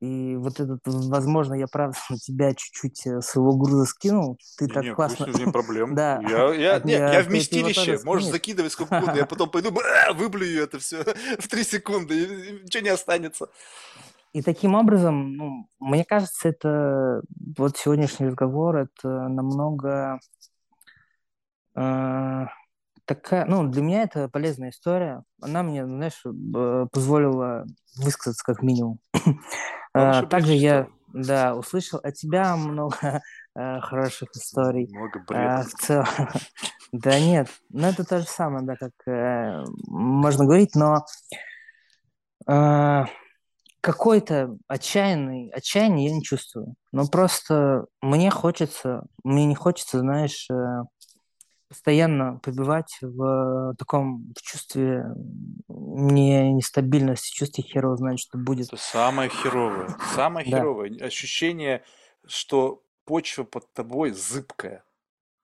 S3: и вот этот, возможно, я правда на тебя чуть-чуть э, своего груза скинул, ты так
S1: Не-не,
S3: классно,
S1: пусть не проблем.
S3: да,
S1: Я, я,
S3: от
S1: не,
S3: меня-
S1: я
S3: его
S1: вместилище. Можешь
S3: скинешь.
S1: закидывать сколько угодно. Я потом пойду, бля, выблюю это все в три секунды. Ничего не останется.
S3: И таким образом, ну, мне кажется, это вот сегодняшний разговор, это намного э, такая, ну, для меня это полезная история. Она мне, знаешь, б- позволила высказаться как минимум.
S1: Чтобы
S3: Также я, да, услышал от тебя много э, хороших историй.
S1: Много
S3: Э,
S1: бреда.
S3: В целом, да нет, ну это то же самое, да, как э, можно говорить, но э, какой-то отчаянный, отчаяние я не чувствую. Но просто мне хочется, мне не хочется, знаешь, э, постоянно побивать в таком в чувстве не, нестабильности, чувстве херово знать, что будет.
S1: Это самое херовое. Самое
S3: Да.
S1: херовое. Ощущение, что почва под тобой зыбкая.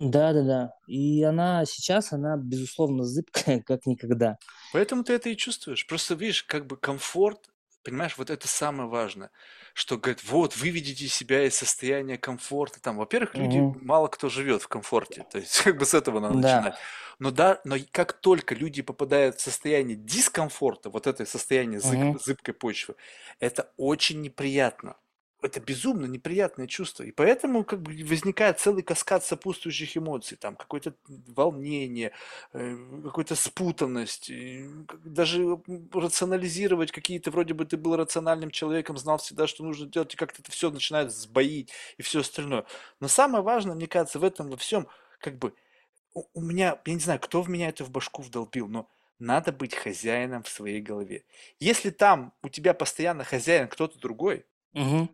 S3: Да, да, да. И она сейчас, она, безусловно, зыбкая, как никогда.
S1: Поэтому ты это и чувствуешь. Просто видишь, как бы комфорт, понимаешь, вот это самое важное, что говорит, вот, выведите себя из состояния комфорта. Там, во-первых, люди, мало кто живет в комфорте, то есть как бы с этого надо
S3: Да.
S1: начинать. Но да, но как только люди попадают в состояние дискомфорта, вот это состояние зыб-
S3: Мгм.
S1: зыбкой почвы, это очень неприятно. Это безумно неприятное чувство. И поэтому как бы возникает целый каскад сопутствующих эмоций. Там какое-то волнение, э, какая-то спутанность. Даже рационализировать какие-то, вроде бы ты был рациональным человеком, знал всегда, что нужно делать, и как-то это все начинает сбоить и все остальное. Но самое важное, мне кажется, в этом во всем, как бы, у, меня, я не знаю, кто в меня это в башку вдолбил, но надо быть хозяином в своей голове. Если там у тебя постоянно хозяин кто-то другой,
S3: Мгм.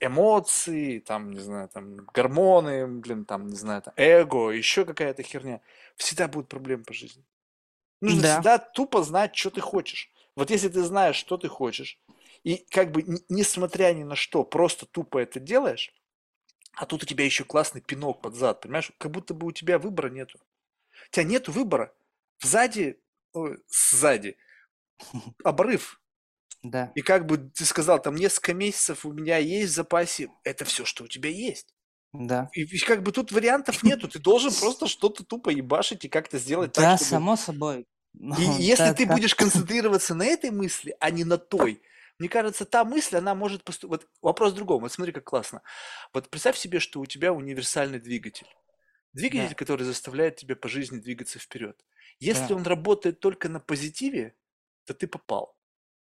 S1: Эмоции, там, не знаю, там, гормоны, блин, там, не знаю, там, эго, еще какая-то херня, всегда будут проблемы по жизни. Нужно
S3: Да.
S1: всегда тупо знать, что ты хочешь. Вот если ты знаешь, что ты хочешь, И как бы несмотря ни на что, просто тупо это делаешь, а тут у тебя еще классный пинок под зад, понимаешь? Как будто бы у тебя выбора нету. У тебя нету выбора. Сзади, ой, сзади, обрыв.
S3: Да,
S1: И как бы ты сказал, там несколько месяцев у меня есть в запасе, это все, что у тебя есть.
S3: да.
S1: И, и как бы тут вариантов нету, ты должен просто что-то тупо ебашить и как-то сделать так,
S3: Да,
S1: чтобы...
S3: само собой. Ну,
S1: И если
S3: так
S1: ты
S3: как-
S1: будешь концентрироваться на этой мысли, а не на той, мне кажется, та мысль, она может поступить... Вот вопрос в другом. Вот смотри, как классно. Вот представь себе, что у тебя универсальный двигатель. Двигатель,
S3: Да.
S1: который заставляет тебя по жизни двигаться вперед. Если
S3: Да.
S1: он работает только на позитиве, то ты попал.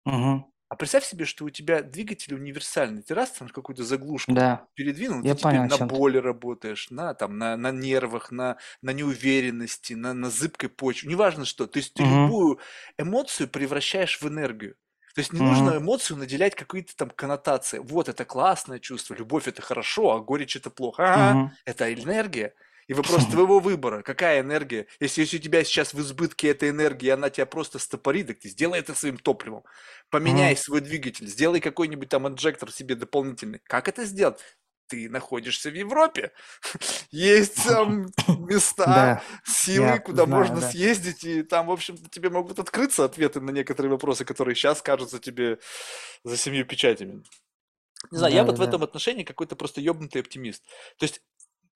S3: Мгм.
S1: А представь себе, что у тебя двигатель универсальный. Ты раз там какую-то заглушку
S3: Да,
S1: передвинул,
S3: Я
S1: ты теперь
S3: понял, о
S1: на
S3: ты.
S1: боли работаешь, на, там, на, на нервах, на, на неуверенности, на, на зыбкой почве. Неважно что. То есть ты
S3: Мгм.
S1: любую эмоцию превращаешь в энергию. То есть не
S3: Мгм.
S1: нужно эмоцию наделять какой-то там коннотацией. Вот это классное чувство, любовь это хорошо, а горечь это плохо. Ага,
S3: Мгм.
S1: это энергия. И вопрос твоего выбора. Какая энергия? Если, если у тебя сейчас в избытке этой энергии, она тебя просто стопорит, так ты сделай это своим топливом. Поменяй свой двигатель, сделай какой-нибудь там инжектор себе дополнительный. Как это сделать? Ты находишься в Европе. Есть там места,
S3: Да,
S1: силы, куда можно
S3: да.
S1: съездить, и там, в общем-то, тебе могут открыться ответы на некоторые вопросы, которые сейчас кажутся тебе за семью печатями. Не знаю, я вот в
S3: Да-да-да.
S1: этом отношении какой-то просто ёбнутый оптимист. То есть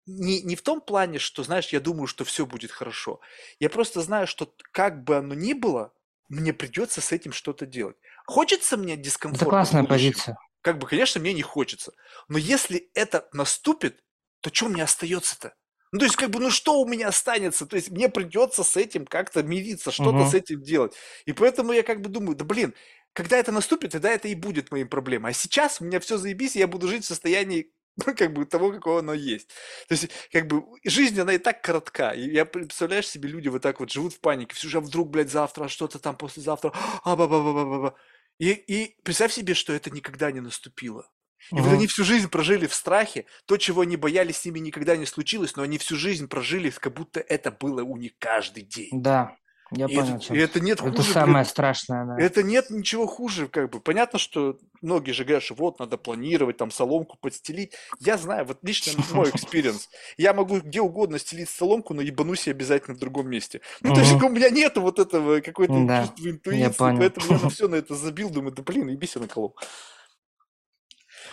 S1: не, не в том плане, что, знаешь, я думаю, что все будет хорошо. Я просто знаю, что как бы оно ни было, мне придется с этим что-то делать. Хочется мне
S3: Это
S1: дискомфорта в
S3: классная позиция.
S1: Как бы, конечно, мне не хочется. Но если это наступит, то что мне остается-то? Ну, то есть, как бы, ну что у меня останется? То есть, мне придется с этим как-то мириться, что-то с
S3: Мгм.
S1: этим делать. И поэтому я как бы думаю, да блин, когда это наступит, тогда это и будет моей проблемой. А сейчас у меня все заебись, и я буду жить в состоянии ну, как бы того, какого оно есть. То есть, как бы, жизнь, она и так коротка. И я, представляешь себе, люди вот так вот живут в панике. Все же, а вдруг, блядь, завтра, что-то там послезавтра, а ба ба ба ба ба ба И, и представь себе, что это никогда не наступило. И вот
S3: Мгм.
S1: они всю жизнь прожили в страхе, то, чего они боялись, с ними никогда не случилось, но они всю жизнь прожили, как будто это было у них каждый день.
S3: Да, я
S1: И
S3: понял,
S1: это, это нет
S3: Это
S1: хуже,
S3: самое
S1: блин,
S3: страшное, да.
S1: это нет ничего хуже, как бы. Понятно, что многие же говорят, что вот, надо планировать, там, соломку подстелить. Я знаю, вот лично мой experience. Я могу где угодно стелить соломку, но ебанусь я обязательно в другом месте. Ну, то есть у меня нету вот этого какой-то
S3: Да,
S1: чувства
S3: я
S1: интуиции, поэтому я на все на это забил, думаю, да блин, ебись я наколол.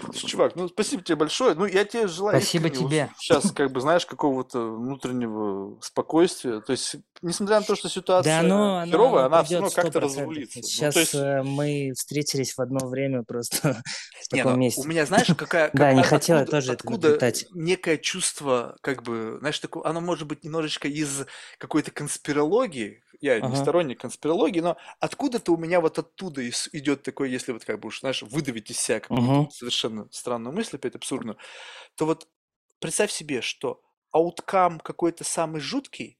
S1: Слушай, Чувак, ну спасибо тебе большое. Ну, я тебе желаю
S3: Спасибо тебе.
S1: сейчас, как бы, знаешь, какого-то внутреннего спокойствия. То есть, несмотря на то, что
S3: Да,
S1: ситуация
S3: оно, оно,
S1: херовая,
S3: оно
S1: она все равно как-то разрулится. Ну,
S3: Сейчас
S1: есть,
S3: э, мы встретились в одно время просто в
S1: Не,
S3: таком
S1: ну, у
S3: месте.
S1: меня, знаешь, какая,
S3: Да, не
S1: а-
S3: хотел я
S1: откуда,
S3: тоже
S1: откуда некое чувство, как бы, знаешь, такое, оно может быть немножечко из какой-то конспирологии, я не сторонник конспирологии, но откуда-то у меня вот оттуда идет такой, если вот как бы уж, знаешь, выдавить из себя какую-то совершенно странную мысль, опять абсурдную, то вот представь себе, что ауткам какой-то самый жуткий,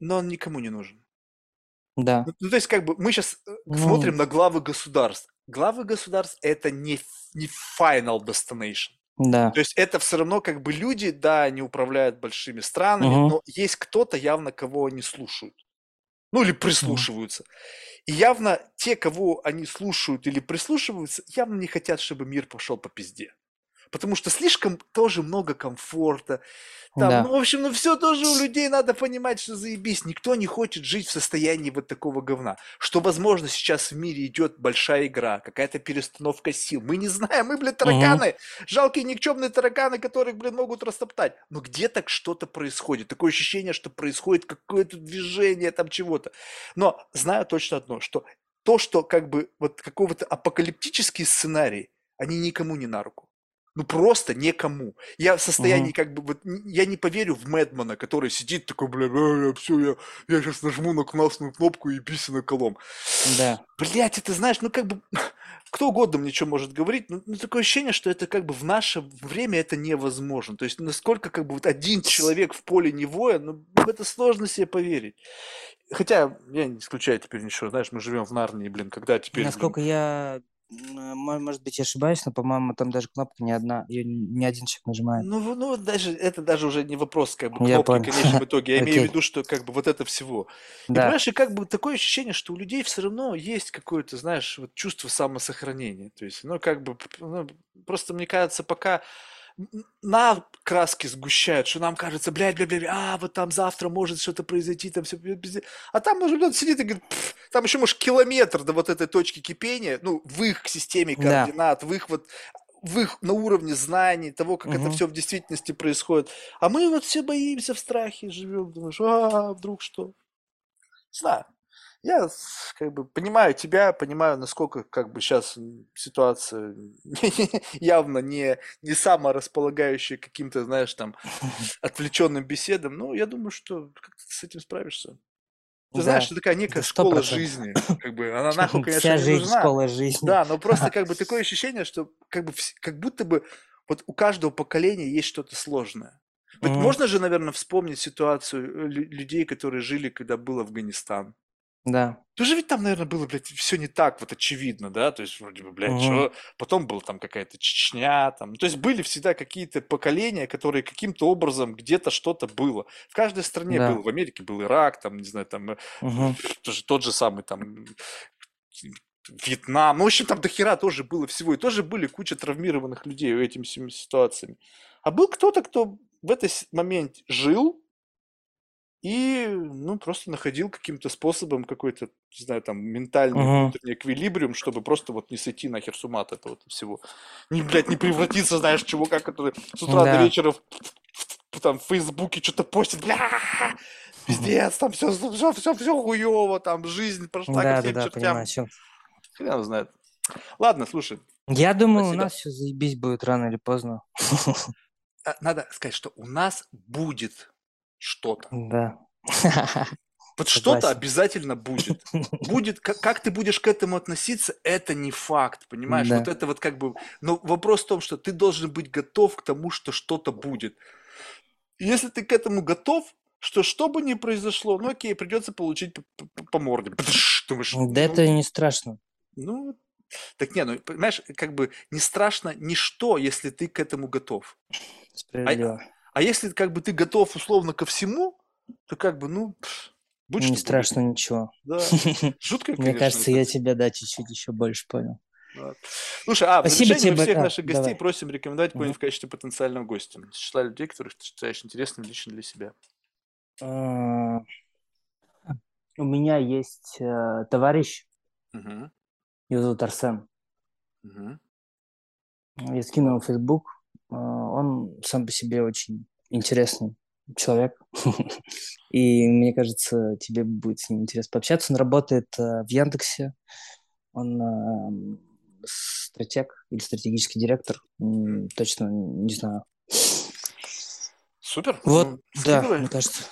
S1: но он никому не нужен.
S3: Да.
S1: Ну, то есть, как бы мы сейчас
S3: Ну,
S1: смотрим на главы государств. Главы государств это не, не final destination.
S3: да.
S1: То есть это все равно как бы люди, да, они управляют большими странами,
S3: Мгм.
S1: но есть кто-то явно, кого они слушают. Ну или прислушиваются. И явно те, кого они слушают или прислушиваются, явно не хотят, чтобы мир пошел по пизде. Потому что слишком тоже много комфорта. Там,
S3: Да.
S1: ну, в общем, ну все тоже у людей надо понимать, что заебись. Никто не хочет жить в состоянии вот такого говна. Что, возможно, сейчас в мире идет большая игра, какая-то перестановка сил. Мы не знаем, мы, блин, тараканы. Жалкие никчемные тараканы, которых, блин, могут растоптать. Но где так что-то происходит? Такое ощущение, что происходит какое-то движение там чего-то. Но знаю точно одно, что то, что как бы вот какого-то апокалиптический сценарий, они никому не на руку. Ну просто никому. Я в состоянии
S3: Мгм.
S1: как бы вот я не поверю в Мэдмана, который сидит такой, бля, «А, я все, я, я сейчас нажму на красную кнопку и писано колом.
S3: Да.
S1: Блять, это знаешь, ну как бы кто угодно мне что может говорить, но, но такое ощущение, что это как бы в наше время это невозможно. То есть насколько как бы вот один человек в поле не воин, ну в это сложно себе поверить. Хотя я не исключаю теперь ничего, знаешь, мы живем в Нарнии, блин, когда теперь, блин,
S3: Насколько я М, мо- Может быть, я ошибаюсь, но, по-моему, там даже кнопка не одна, ее не один человек нажимает.
S1: Ну, ну даже это даже уже не вопрос как бы
S3: Я
S1: кнопки
S3: понял.
S1: в конечном итоге. Я имею в виду, что как бы вот это всего. И
S3: Да.
S1: понимаешь, и как бы такое ощущение, что у людей все равно есть какое-то, знаешь, вот чувство самосохранения. То есть, ну, как бы, ну, просто мне кажется, пока на краски сгущают, что нам кажется, блядь, блядь, блядь, а, вот там завтра может что-то произойти, там все, а там может кто-то сидит и говорит, «Пф, там еще, может, километр до вот этой точки кипения, ну, в их системе
S3: Да.
S1: координат, в их вот в их на уровне знаний того, как это
S3: Мгм.
S1: все в действительности происходит. А мы вот все боимся в страхе, живем, думаешь, а, вдруг что? Не знаю. Я как бы понимаю тебя, понимаю, насколько как бы сейчас ситуация явно не, не самая располагающая к каким-то, знаешь, там, отвлеченным беседам. Но я думаю, что как ты с этим справишься. Ты знаешь,
S3: Да,
S1: это такая некая
S3: это сто
S1: школа
S3: процентов.
S1: жизни. Как бы она нахуй, конечно,
S3: Вся
S1: не
S3: жизнь
S1: нужна.
S3: школа жизни.
S1: Да, но просто как бы такое ощущение, что как бы как будто бы вот у каждого поколения есть что-то сложное. Вот
S3: Мгм.
S1: можно же, наверное, вспомнить ситуацию э, лю- людей, которые жили, когда был Афганистан.
S3: Да.
S1: Тоже ведь там, наверное, было, блядь, все не так вот очевидно, да? То есть, вроде бы, блядь,
S3: Мгм.
S1: что? Потом была там какая-то Чечня, там. То есть были всегда какие-то поколения, которые каким-то образом где-то что-то было. В каждой стране
S3: Да.
S1: было. В Америке был Ирак, там, не знаю, там, э,
S3: Мгм.
S1: тоже тот же самый там Вьетнам. Ну, в общем, там дохера тоже было всего. И тоже были куча травмированных людей этими всеми ситуациями. А был кто-то, кто в этот момент жил и, ну, просто находил каким-то способом какой-то, не знаю, там, ментальный
S3: Мгм.
S1: внутренний эквилибриум, чтобы просто вот не сойти нахер с ума от этого всего. Не, блядь, не превратиться, знаешь, чего, как это, с утра до
S3: Да.
S1: вечера в, там в Фейсбуке что-то постит, бля, пиздец, там все, все, все, все хуево, там жизнь прошла ко
S3: Да, да,
S1: всем
S3: да, понимаю, чем.
S1: Хрен знает. Ладно, слушай,
S3: Я думаю, у нас все заебись будет рано или поздно.
S1: а, надо сказать, что у нас будет что-то.
S3: Да.
S1: Вот что-то обязательно будет. Будет, как, как ты будешь к этому относиться, это не факт, понимаешь?
S3: Да.
S1: Вот это вот как бы... Но вопрос в том, что ты должен быть готов к тому, что что-то будет. И Если ты к этому готов, что что бы ни произошло, ну окей, придется получить по, по- по морде. Думаешь,
S3: Да
S1: ну,
S3: это не страшно.
S1: ну, так не, ну, понимаешь, как бы не страшно ничто, если ты к этому готов.
S3: Справедливо.
S1: А если как бы ты готов условно ко всему, то как бы, ну, пш, будь
S3: Не
S1: что будет.
S3: страшно ничего.
S1: Да, жутко,
S3: Мне кажется,
S1: это
S3: я тебя, да, чуть-чуть еще больше понял.
S1: Да. Слушай, а,
S3: Спасибо
S1: завершение мы
S3: тебе,
S1: всех
S3: а,
S1: наших гостей
S3: давай.
S1: просим рекомендовать кого-нибудь в качестве потенциального гостя. Из числа людей, которых ты считаешь интересным лично для себя.
S3: А, У меня есть э, товарищ,
S1: Мгм,
S3: его зовут Арсен.
S1: мгм.
S3: Я скинул в Facebook. А, Он сам по себе очень интересный человек. И мне кажется, тебе будет с ним интересно пообщаться. Он работает э, в Яндексе. Он э, стратег или стратегический директор. Точно не знаю.
S1: Супер.
S3: Вот,
S1: ну,
S3: да, мне кажется.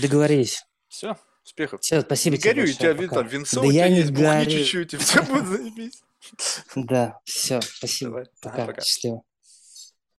S3: Договорились.
S1: Все, успехов.
S3: Все, спасибо
S1: не
S3: тебе
S1: горюй, у
S3: большое,
S1: тебя вин-
S3: пока.
S1: там винцо,
S3: Да
S1: у тебя
S3: я не
S1: есть,
S3: горю.
S1: чуть-чуть, и все будет заебись.
S3: Да, все, спасибо.
S1: Давай, ага,
S3: Пока,
S1: пока.
S3: счастливо.